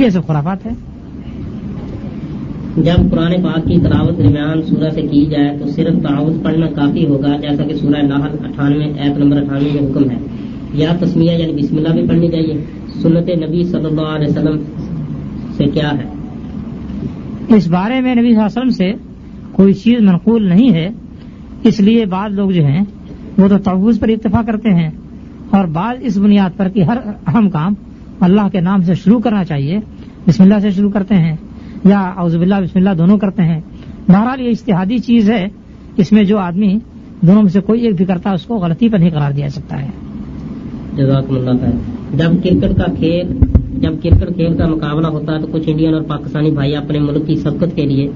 یہ سب خرافات ہے جب قرآن پاک کی تلاوت درمیان سورہ سے کی جائے تو صرف تعاوت پڑھنا کافی ہوگا، جیسا کہ سورہ لاہل اٹھانوے ایپ نمبر اٹھانوے میں حکم ہے۔ یا تسمیہ یعنی بسم اللہ بھی پڑھنی چاہیے۔ سنت نبی صلی اللہ علیہ وسلم سے کیا ہے؟ اس بارے میں نبی صلی اللہ علیہ وسلم سے کوئی چیز منقول نہیں ہے۔ اس لیے بعض لوگ جو ہیں، وہ تو تعوض پر اتفاق کرتے ہیں اور بعض اس بنیاد پر کہ ہر اہم کام اللہ کے نام سے شروع کرنا چاہیے، بسم اللہ سے شروع کرتے ہیں۔ یا اعوذ باللہ بسم اللہ دونوں کرتے ہیں۔ بہرحال یہ اشتہادی چیز ہے۔ اس میں جو آدمی دونوں میں سے کوئی ایک بھی کرتا ہے اس کو غلطی پر نہیں قرار دیا سکتا ہے۔ جزاکم اللہ خیر۔ جب کرکٹ کا کھیل جب کرکٹ کھیل کا مقابلہ ہوتا ہے تو کچھ انڈین اور پاکستانی بھائی اپنے ملک کی سبقت کے لیے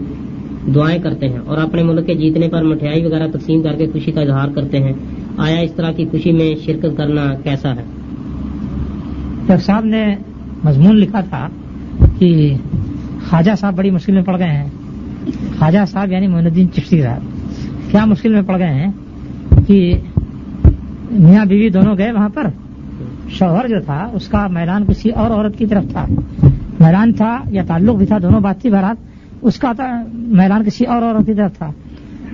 دعائیں کرتے ہیں اور اپنے ملک کے جیتنے پر مٹھائی وغیرہ تقسیم کر کے خوشی کا اظہار کرتے ہیں۔ آیا اس طرح کی خوشی میں شرکت کرنا کیسا ہے؟ صاحب نے مضمون لکھا تھا کہ خواجہ صاحب بڑی مشکل میں پڑ گئے ہیں۔ خواجہ صاحب یعنی معین الدین چشتی صاحب۔ کیا مشکل میں پڑ گئے ہیں کہ میاں بیوی دونوں گئے وہاں پر؟ شوہر جو تھا، اس کا میدان کسی اور عورت کی طرف تھا۔ میدان تھا یا تعلق بھی تھا، دونوں بات تھی بہرحال۔ اس کا میدان کسی اور عورت کی طرف تھا۔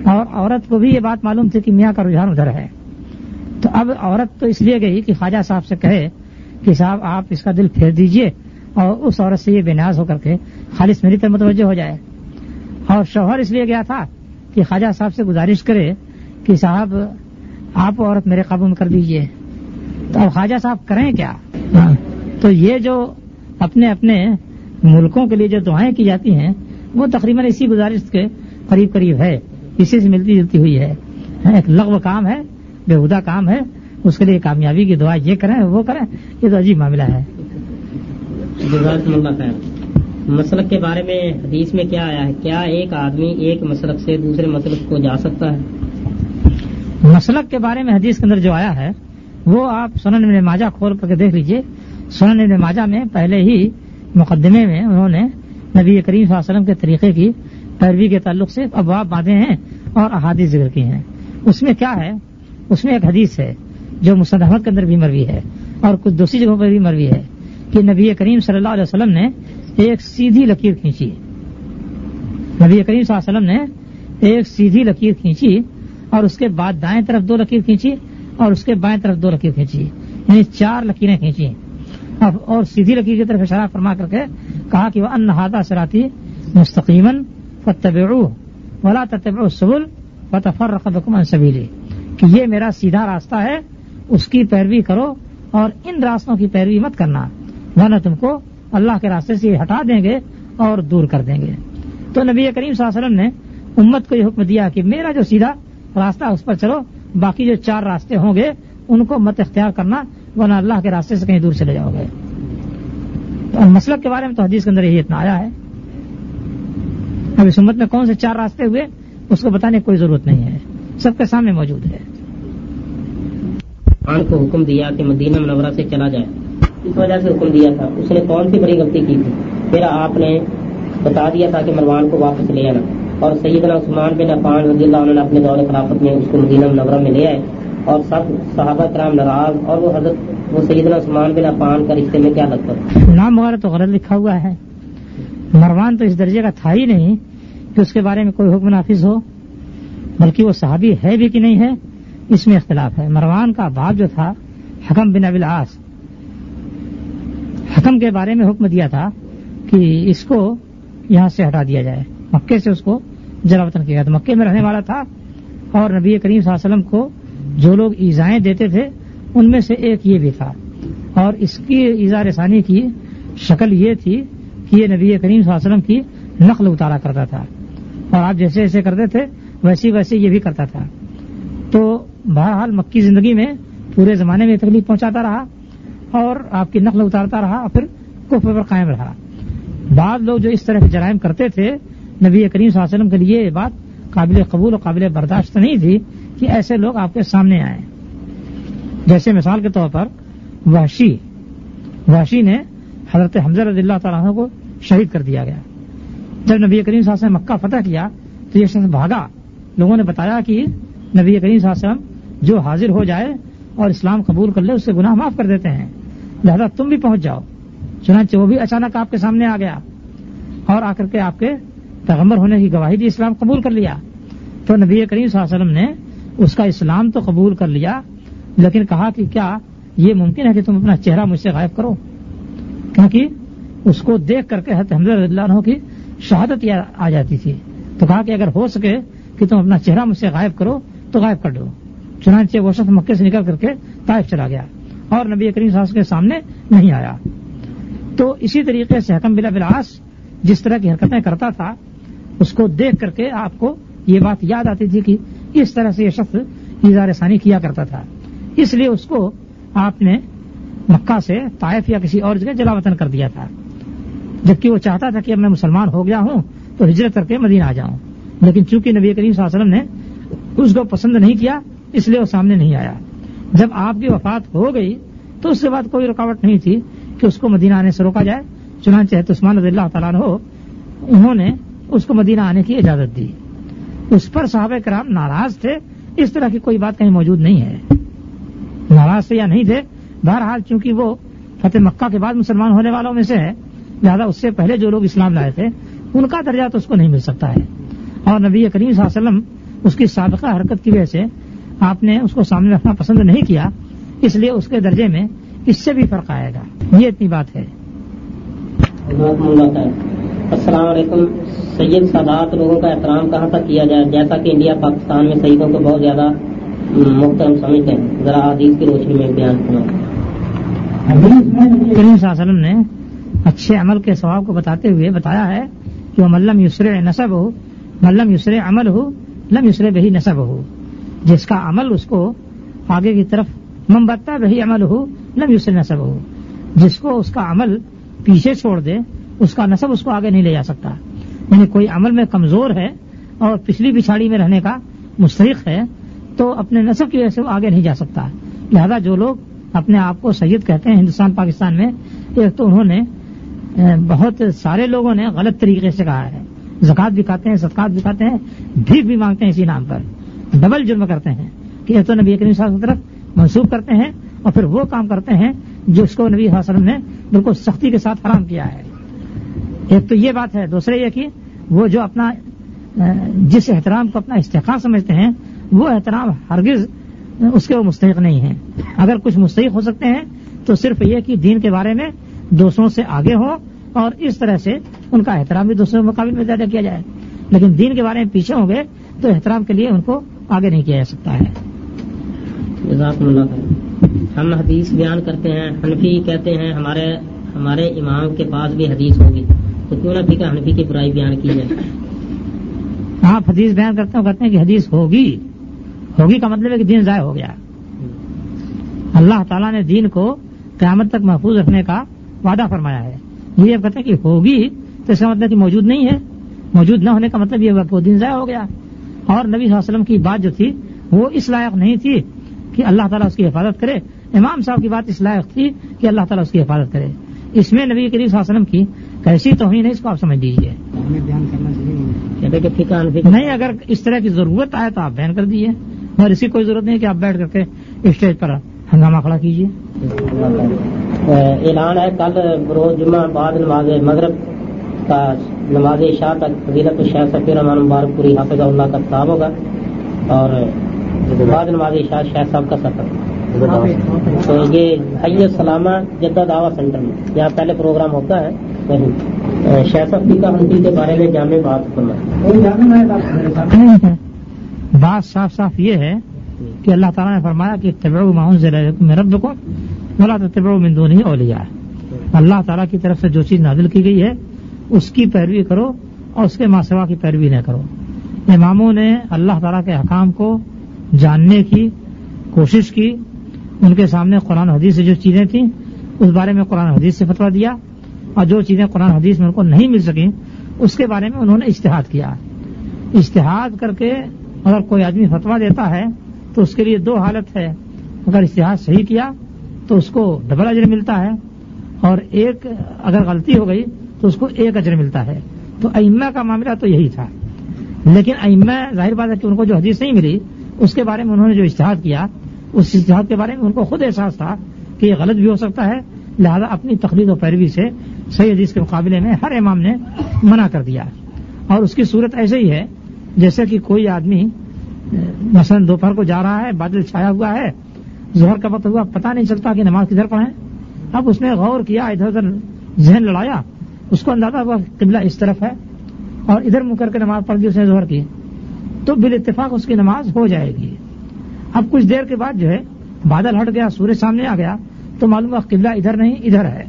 اور عورت کو بھی یہ بات معلوم تھی کہ میاں کا رجحان ادھر ہے۔ تو اب عورت تو اس لیے گئی کہ خواجہ صاحب سے کہے کہ صاحب، آپ اس کا دل پھیر دیجیے۔ اور اس عورت سے یہ بے نیاز ہو کر کے خالص میری طرف متوجہ ہو جائے۔ اور شوہر اس لیے گیا تھا کہ خواجہ صاحب سے گزارش کرے کہ صاحب، آپ عورت میرے قابو میں کر دیجیے۔ تو اب خواجہ صاحب کریں کیا؟ تو یہ جو اپنے اپنے ملکوں کے لیے جو دعائیں کی جاتی ہیں، وہ تقریباً اسی گزارش کے قریب قریب ہے۔ اسی سے ملتی جلتی ہوئی ہے۔ ہاں، ایک لغو کام ہے بےحدہ کام ہے۔ اس کے لیے کامیابی کی دعا یہ کریں، وہ کریں، یہ تو عجیب معاملہ ہے۔ خیر۔ مسلک کے بارے میں حدیث میں کیا آیا ہے؟ کیا ایک آدمی ایک مسلک سے دوسرے مسلک کو جا سکتا ہے؟ مسلک کے بارے میں حدیث کے اندر جو آیا ہے، وہ آپ سنن ابن ماجہ کھول کر کے دیکھ لیجیے۔ سنن ابن ماجہ میں پہلے ہی مقدمے میں انہوں نے نبی کریم صلی اللہ علیہ وسلم کے طریقے کی پیروی کے تعلق سے ابواب باندھے ہیں اور احادیث ذکر کی ہیں۔ اس میں کیا ہے؟ اس میں ایک حدیث ہے جو احمد کے اندر بھی مروی ہے اور کچھ دوسری جگہوں پر بھی مروی ہے۔ کہ نبی کریم صلی اللہ علیہ وسلم نے ایک سیدھی لکیر کھینچی نبی کریم صلی اللہ علیہ وسلم نے ایک سیدھی لکیر کھینچی اور اس کے بعد دائیں طرف دو لکیر کھینچی اور اس کے بائیں طرف دو لکیر کھینچی۔ یعنی چار لکیریں کھینچی اور سیدھی لکیر کی طرف اشارہ فرما کر کے کہا کہ وہ انہدا سراتی مستقیمن فتب ولا تتبع السبل فتفرق بكم عن کہ یہ میرا سیدھا راستہ ہے، اس کی پیروی کرو اور ان راستوں کی پیروی مت کرنا۔ ورنہ تم کو اللہ کے راستے سے ہٹا دیں گے اور دور کر دیں گے۔ تو نبی کریم صلی اللہ علیہ وسلم نے امت کو یہ حکم دیا کہ میرا جو سیدھا راستہ اس پر چلو، باقی جو چار راستے ہوں گے، ان کو مت اختیار کرنا، ورنہ اللہ کے راستے سے کہیں دور چلے جاؤ گے۔ تو مسلک کے بارے میں تو حدیث کے اندر یہی اتنا آیا ہے۔ اب اس امت میں کون سے چار راستے ہوئے، اس کو بتانے کی کوئی ضرورت نہیں ہے۔ سب کے سامنے موجود ہے۔ خان کو حکم دیا کہ مدینہ منورہ سے چلا جائے۔ اس وجہ سے حکم دیا تھا۔ اس نے کون سی بڑی غلطی کی تھی؟ پھر آپ نے بتا دیا تھا کہ مروان کو واپس لے آنا۔ اور سیدنا عثمان بن عفان رضی اللہ عنہ نے اپنے دور خلافت میں اس کو مدینہ منورہ میں لے آئے۔ اور سب صحابہ کرام ناراض اور وہ حضرت وہ سیدنا عثمان بن عفان کا رشتے میں کیا لگتا نام وغیرہ تو غلط لکھا ہوا ہے۔ مروان تو اس درجے کا تھا ہی نہیں کہ اس کے بارے میں کوئی حکم نافذ ہو۔ بلکہ وہ صحابی ہے بھی کہ نہیں ہے، اس میں اختلاف ہے۔ مروان کا باپ جو تھا، حکم بن ابل آس حکم کے بارے میں حکم دیا تھا کہ اس کو یہاں سے ہٹا دیا جائے، مکے سے اس کو جلا وطن کیا تو مکے میں رہنے والا تھا اور نبی کریم صلی اللہ علیہ وسلم کو جو لوگ ایزائیں دیتے تھے، ان میں سے ایک یہ بھی تھا۔ اور اس کی ایزا رسانی کی شکل یہ تھی کہ یہ نبی کریم صلی اللہ علیہ وسلم کی نقل اتارا کرتا تھا۔ اور آپ جیسے جیسے کرتے تھے ویسے ویسے یہ بھی کرتا تھا۔ تو بہرحال مکی زندگی میں پورے زمانے میں تکلیف پہنچاتا رہا۔ اور آپ کی نقل اتارتا رہا اور پھر کفر پر قائم رہا۔ بعض لوگ جو اس طرح کے جرائم کرتے تھے، نبی کریم صلی اللہ علیہ وسلم کے لیے یہ بات قابل قبول اور قابل برداشت نہیں تھی کہ ایسے لوگ آپ کے سامنے آئے جیسے مثال کے طور پر وحشی۔ وحشی نے حضرت حمزہ رضی اللہ تعالیٰ کو شہید کر دیا گیا۔ جب نبی کریم صلی اللہ علیہ وسلم مکہ فتح کیا تو یہ شخص بھاگا۔ لوگوں نے بتایا کہ نبی کریم صلی اللہ علیہ وسلم جو حاضر ہو جائے اور اسلام قبول کر لے، اس سے گناہ معاف کر دیتے ہیں۔ لہذا تم بھی پہنچ جاؤ۔ چنانچہ وہ بھی اچانک آپ کے سامنے آ گیا اور آ کر کے آپ کے پیغمبر ہونے کی گواہی دی اسلام قبول کر لیا۔ تو نبی کریم صلی اللہ علیہ وسلم نے اس کا اسلام تو قبول کر لیا، لیکن کہا کہ کیا یہ ممکن ہے کہ تم اپنا چہرہ مجھ سے غائب کرو؟ کیونکہ اس کو دیکھ کر کے حضرت اللہ عنہ کی شہادت آ جاتی تھی۔ تو کہا کہ اگر ہو سکے کہ تم اپنا چہرہ مجھ سے غائب کرو تو غائب کر دو۔ چنانچہ وہ شخص مکے سے نکل کر کے طائف چلا گیا۔ اور نبی کریم صاحب کے سامنے نہیں آیا۔ تو اسی طریقے سے حکم بلا بلاس جس طرح کی حرکتیں کرتا تھا، اس کو دیکھ کر کے آپ کو یہ بات یاد آتی تھی کہ اس طرح سے یہ شخص اظہار ثانی کیا کرتا تھا۔ اس لیے اس کو آپ نے مکہ سے طائف یا کسی اور جگہ جلا وطن کر دیا تھا۔ جبکہ وہ چاہتا تھا کہ اب میں مسلمان ہو گیا ہوں تو ہجرت کر کے مدینہ آ جاؤں۔ لیکن چونکہ نبی کریم صلی اللہ علیہ وسلم نے اس کو پسند نہیں کیا، اس لیے وہ سامنے نہیں آیا۔ جب آپ کی وفات ہو گئی تو اس کے بعد کوئی رکاوٹ نہیں تھی کہ اس کو مدینہ آنے سے روکا جائے، چنانچہ عثمان رضی اللہ تعالیٰ ہو انہوں نے اس کو مدینہ آنے کی اجازت دی۔ اس پر صحابہ کرام ناراض تھے، اس طرح کی کوئی بات کہیں موجود نہیں ہے۔ ناراض تھے یا نہیں تھے، بہرحال چونکہ وہ فتح مکہ کے بعد مسلمان ہونے والوں میں سے ہے لہٰذا اس سے پہلے جو لوگ اسلام لائے تھے، ان کا درجہ تو اس کو نہیں مل سکتا ہے۔ اور نبی کریم صلی اللہ علیہ وسلم اس کی سابقہ حرکت کی وجہ سے آپ نے اس کو سامنے رکھنا پسند نہیں کیا اس لیے اس کے درجے میں اس سے بھی فرق آئے گا۔ یہ اتنی بات ہے۔ السلام علیکم۔ سید سادات لوگوں کا احترام کہاں تک کیا جائے؟ جیسا کہ انڈیا پاکستان میں سعیدوں کو بہت زیادہ محترم سمجھتے ہیں۔ ذرا حدیث کی روشنی میں بیان کریم صلی اللہ علیہ وسلم نے اچھے عمل کے ثواب کو بتاتے ہوئے بتایا ہے کہ وہ ملم یسر نصب ہو ملم یسر عمل ہو لم یسر بہی نصب ہو جس کا عمل اس کو آگے کی طرف ممبتا بہی عمل ہو لم یسر نصب ہو جس کو اس کا عمل پیچھے چھوڑ دے، اس کا نصب اس کو آگے نہیں لے جا سکتا۔ یعنی کوئی عمل میں کمزور ہے اور پچھلی پچھاڑی میں رہنے کا مستحق ہے، تو اپنے نصب کی وجہ سے وہ آگے نہیں جا سکتا۔ لہذا جو لوگ اپنے آپ کو سید کہتے ہیں، ہندوستان، پاکستان میں، ایک تو انہوں نے بہت سارے لوگوں نے غلط طریقے سے کہا ہے۔ زکات بھی کھاتے ہیں، صدقات بھی کھاتے ہیں، بھیک بھی مانگتے ہیں اسی نام پر۔ ڈبل جرم کرتے ہیں کہ ایک تو نبی کریم صاحب کی طرف منسوخ کرتے ہیں اور پھر وہ کام کرتے ہیں جو اس کو نبی صلی اللہ علیہ وسلم نے بالکل سختی کے ساتھ حرام کیا ہے۔ ایک تو یہ بات ہے دوسرے یہ کہ وہ جو اپنا جس احترام کو اپنا استحقاق سمجھتے ہیں، وہ احترام ہرگز اس کے وہ مستحق نہیں ہیں۔ اگر کچھ مستحق ہو سکتے ہیں، تو صرف یہ کہ دین کے بارے میں دوسروں سے آگے ہو اور اس طرح سے ان کا احترام بھی دوسروں کے مقابل میں زیادہ کیا جائے۔ لیکن دین کے بارے میں پیچھے ہوں گے، تو احترام کے لیے ان کو آگے نہیں کیا جا سکتا ہے۔ ہم حدیث بیان کرتے ہیں حنفی کہتے ہیں ہمارے ہمارے امام کے پاس بھی حدیث ہوگی۔ تو کیوں نہ پھر حنفی کی برائی بیان کی جائے۔ آپ حدیث بیان کرتے ہیں کہتے ہیں کہ حدیث ہوگی۔ ہوگی کا مطلب ہے کہ دین ضائع ہو گیا۔ اللہ تعالیٰ نے دین کو قیامت تک محفوظ رکھنے کا وعدہ فرمایا ہے۔ یہ کہتے ہیں کہ ہوگی تو اس کا مطلب کہ موجود نہیں ہے۔ موجود نہ ہونے کا مطلب یہ ہوا کہ وہ دن ضائع ہو گیا۔ اور نبی صلی اللہ علیہ وسلم کی بات جو تھی وہ اس لائق نہیں تھی کہ اللہ تعالیٰ اس کی حفاظت کرے۔ امام صاحب کی بات اس لائق تھی کہ اللہ تعالیٰ اس کی حفاظت کرے۔ اس میں نبی کریم صلی اللہ علیہ وسلم کی کیسی توہین ہے اس کو آپ سمجھ لیجیے نہیں اگر اس طرح کی ضرورت آئے تو آپ بیان کر دیجیے اور اس کی کوئی ضرورت نہیں کہ آپ بیٹھ کر کے اسٹیج پر ہنگامہ کھڑا کیجیے اعلان ہے کل روز جمعہ بعد نماز مغرب کا نماز شاہ تک فضیلت شاہ سفیر امان مبارک پوری حافظ اللہ کا خطاب ہوگا اور بعد نماز شاہ شاہ صاحب کا سفر۔ تو یہ حی سلامہ جدہ دعوی سینٹر میں جہاں پہلے پروگرام ہوتا ہے۔ وہیں شاہ صاحب کی کہانی کے بارے میں جامع بات کرنا بات صاف صاف یہ ہے کہ اللہ تعالیٰ نے فرمایا کہ طبع معاون سے رب کو بولا تو طبع مندو نہیں اولیا۔ اللہ تعالیٰ کی طرف سے جو چیز نازل کی گئی ہے اس کی پیروی کرو اور اس کے ماسوا کی پیروی نہ کرو۔ اماموں نے اللہ تعالیٰ کے حکام کو جاننے کی کوشش کی۔ ان کے سامنے قرآن حدیث سے جو چیزیں تھیں، اس بارے میں قرآن حدیث سے فتوا دیا۔ اور جو چیزیں قرآن حدیث میں ان کو نہیں مل سکیں، اس کے بارے میں انہوں نے اشتہاد کیا۔ اشتہاد کر کے اگر کوئی آدمی فتوا دیتا ہے، تو اس کے لیے دو حالت ہے۔ اگر اشتہاد صحیح کیا، تو اس کو ڈبل اجر ملتا ہے۔ اور ایک اگر غلطی ہو گئی تو اس کو ایک اجر ملتا ہے۔ تو ائمہ کا معاملہ تو یہی تھا۔ لیکن ائمہ ظاہر بات ہے کہ ان کو جو حدیث نہیں ملی، اس کے بارے میں انہوں نے جو اشتہاد کیا، اس اشتہاد کے بارے میں ان کو خود احساس تھا کہ یہ غلط بھی ہو سکتا ہے۔ لہذا اپنی تقلید و پیروی سے صحیح حدیث کے مقابلے میں ہر امام نے منع کر دیا۔ اور اس کی صورت ایسے ہی ہے، جیسے کہ کوئی آدمی، مثلا دوپہر کو جا رہا ہے، بادل چھایا ہوا ہے، ظہر کا وقت ہوا، پتہ نہیں چلتا کہ نماز کدھر پڑھیں۔ اب اس نے غور کیا، ادھر ادھر ذہن لڑایا اس کو اندازہ ہوا قبلہ اس طرف ہے اور ادھر منہ کر کے نماز پڑھ دی اس نے ظہر کی۔ تو بال اتفاق اس کی نماز ہو جائے گی۔ اب کچھ دیر کے بعد جو ہے، بادل ہٹ گیا، سورج سامنے آ گیا، تو معلوم ہوا قبلہ ادھر نہیں، ادھر ہے۔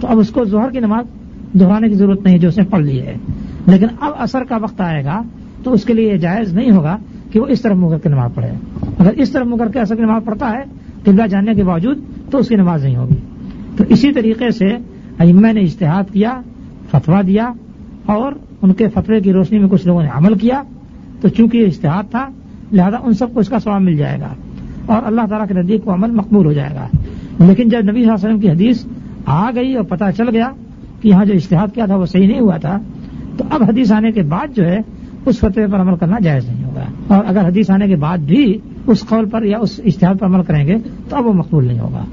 تو اب اس کو ظہر کی نماز دہرانے کی ضرورت نہیں، جو اس نے پڑھ لی ہے۔ لیکن اب اثر کا وقت آئے گا، تو اس کے لیے یہ جائز نہیں ہوگا کہ وہ اس طرف منہ کر کے نماز پڑھے۔ اگر اس طرف منہ کر کے اثر کی نماز پڑھتا ہے، قبلہ جاننے کے باوجود، تو اس کی نماز نہیں ہوگی۔ تو اسی طریقے سے یعنی ائمہ نے اشتہاد کیا فتوا دیا اور ان کے فتوے کی روشنی میں کچھ لوگوں نے عمل کیا۔ تو چونکہ یہ اشتہاد تھا، لہذا ان سب کو اس کا سواب مل جائے گا اور اللہ تعالیٰ کے نزدیک کو عمل مقبول ہو جائے گا۔ لیکن جب نبی صلی اللہ علیہ وسلم کی حدیث آ گئی اور پتہ چل گیا کہ یہاں جو اشتہاد کیا تھا وہ صحیح نہیں ہوا تھا، تو اب حدیث آنے کے بعد جو ہے، اس فتوے پر عمل کرنا جائز نہیں ہوگا۔ اور اگر حدیث آنے کے بعد بھی اس قول پر یا اس اشتہار پر عمل کریں گے، تو اب وہ مقبول نہیں ہوگا۔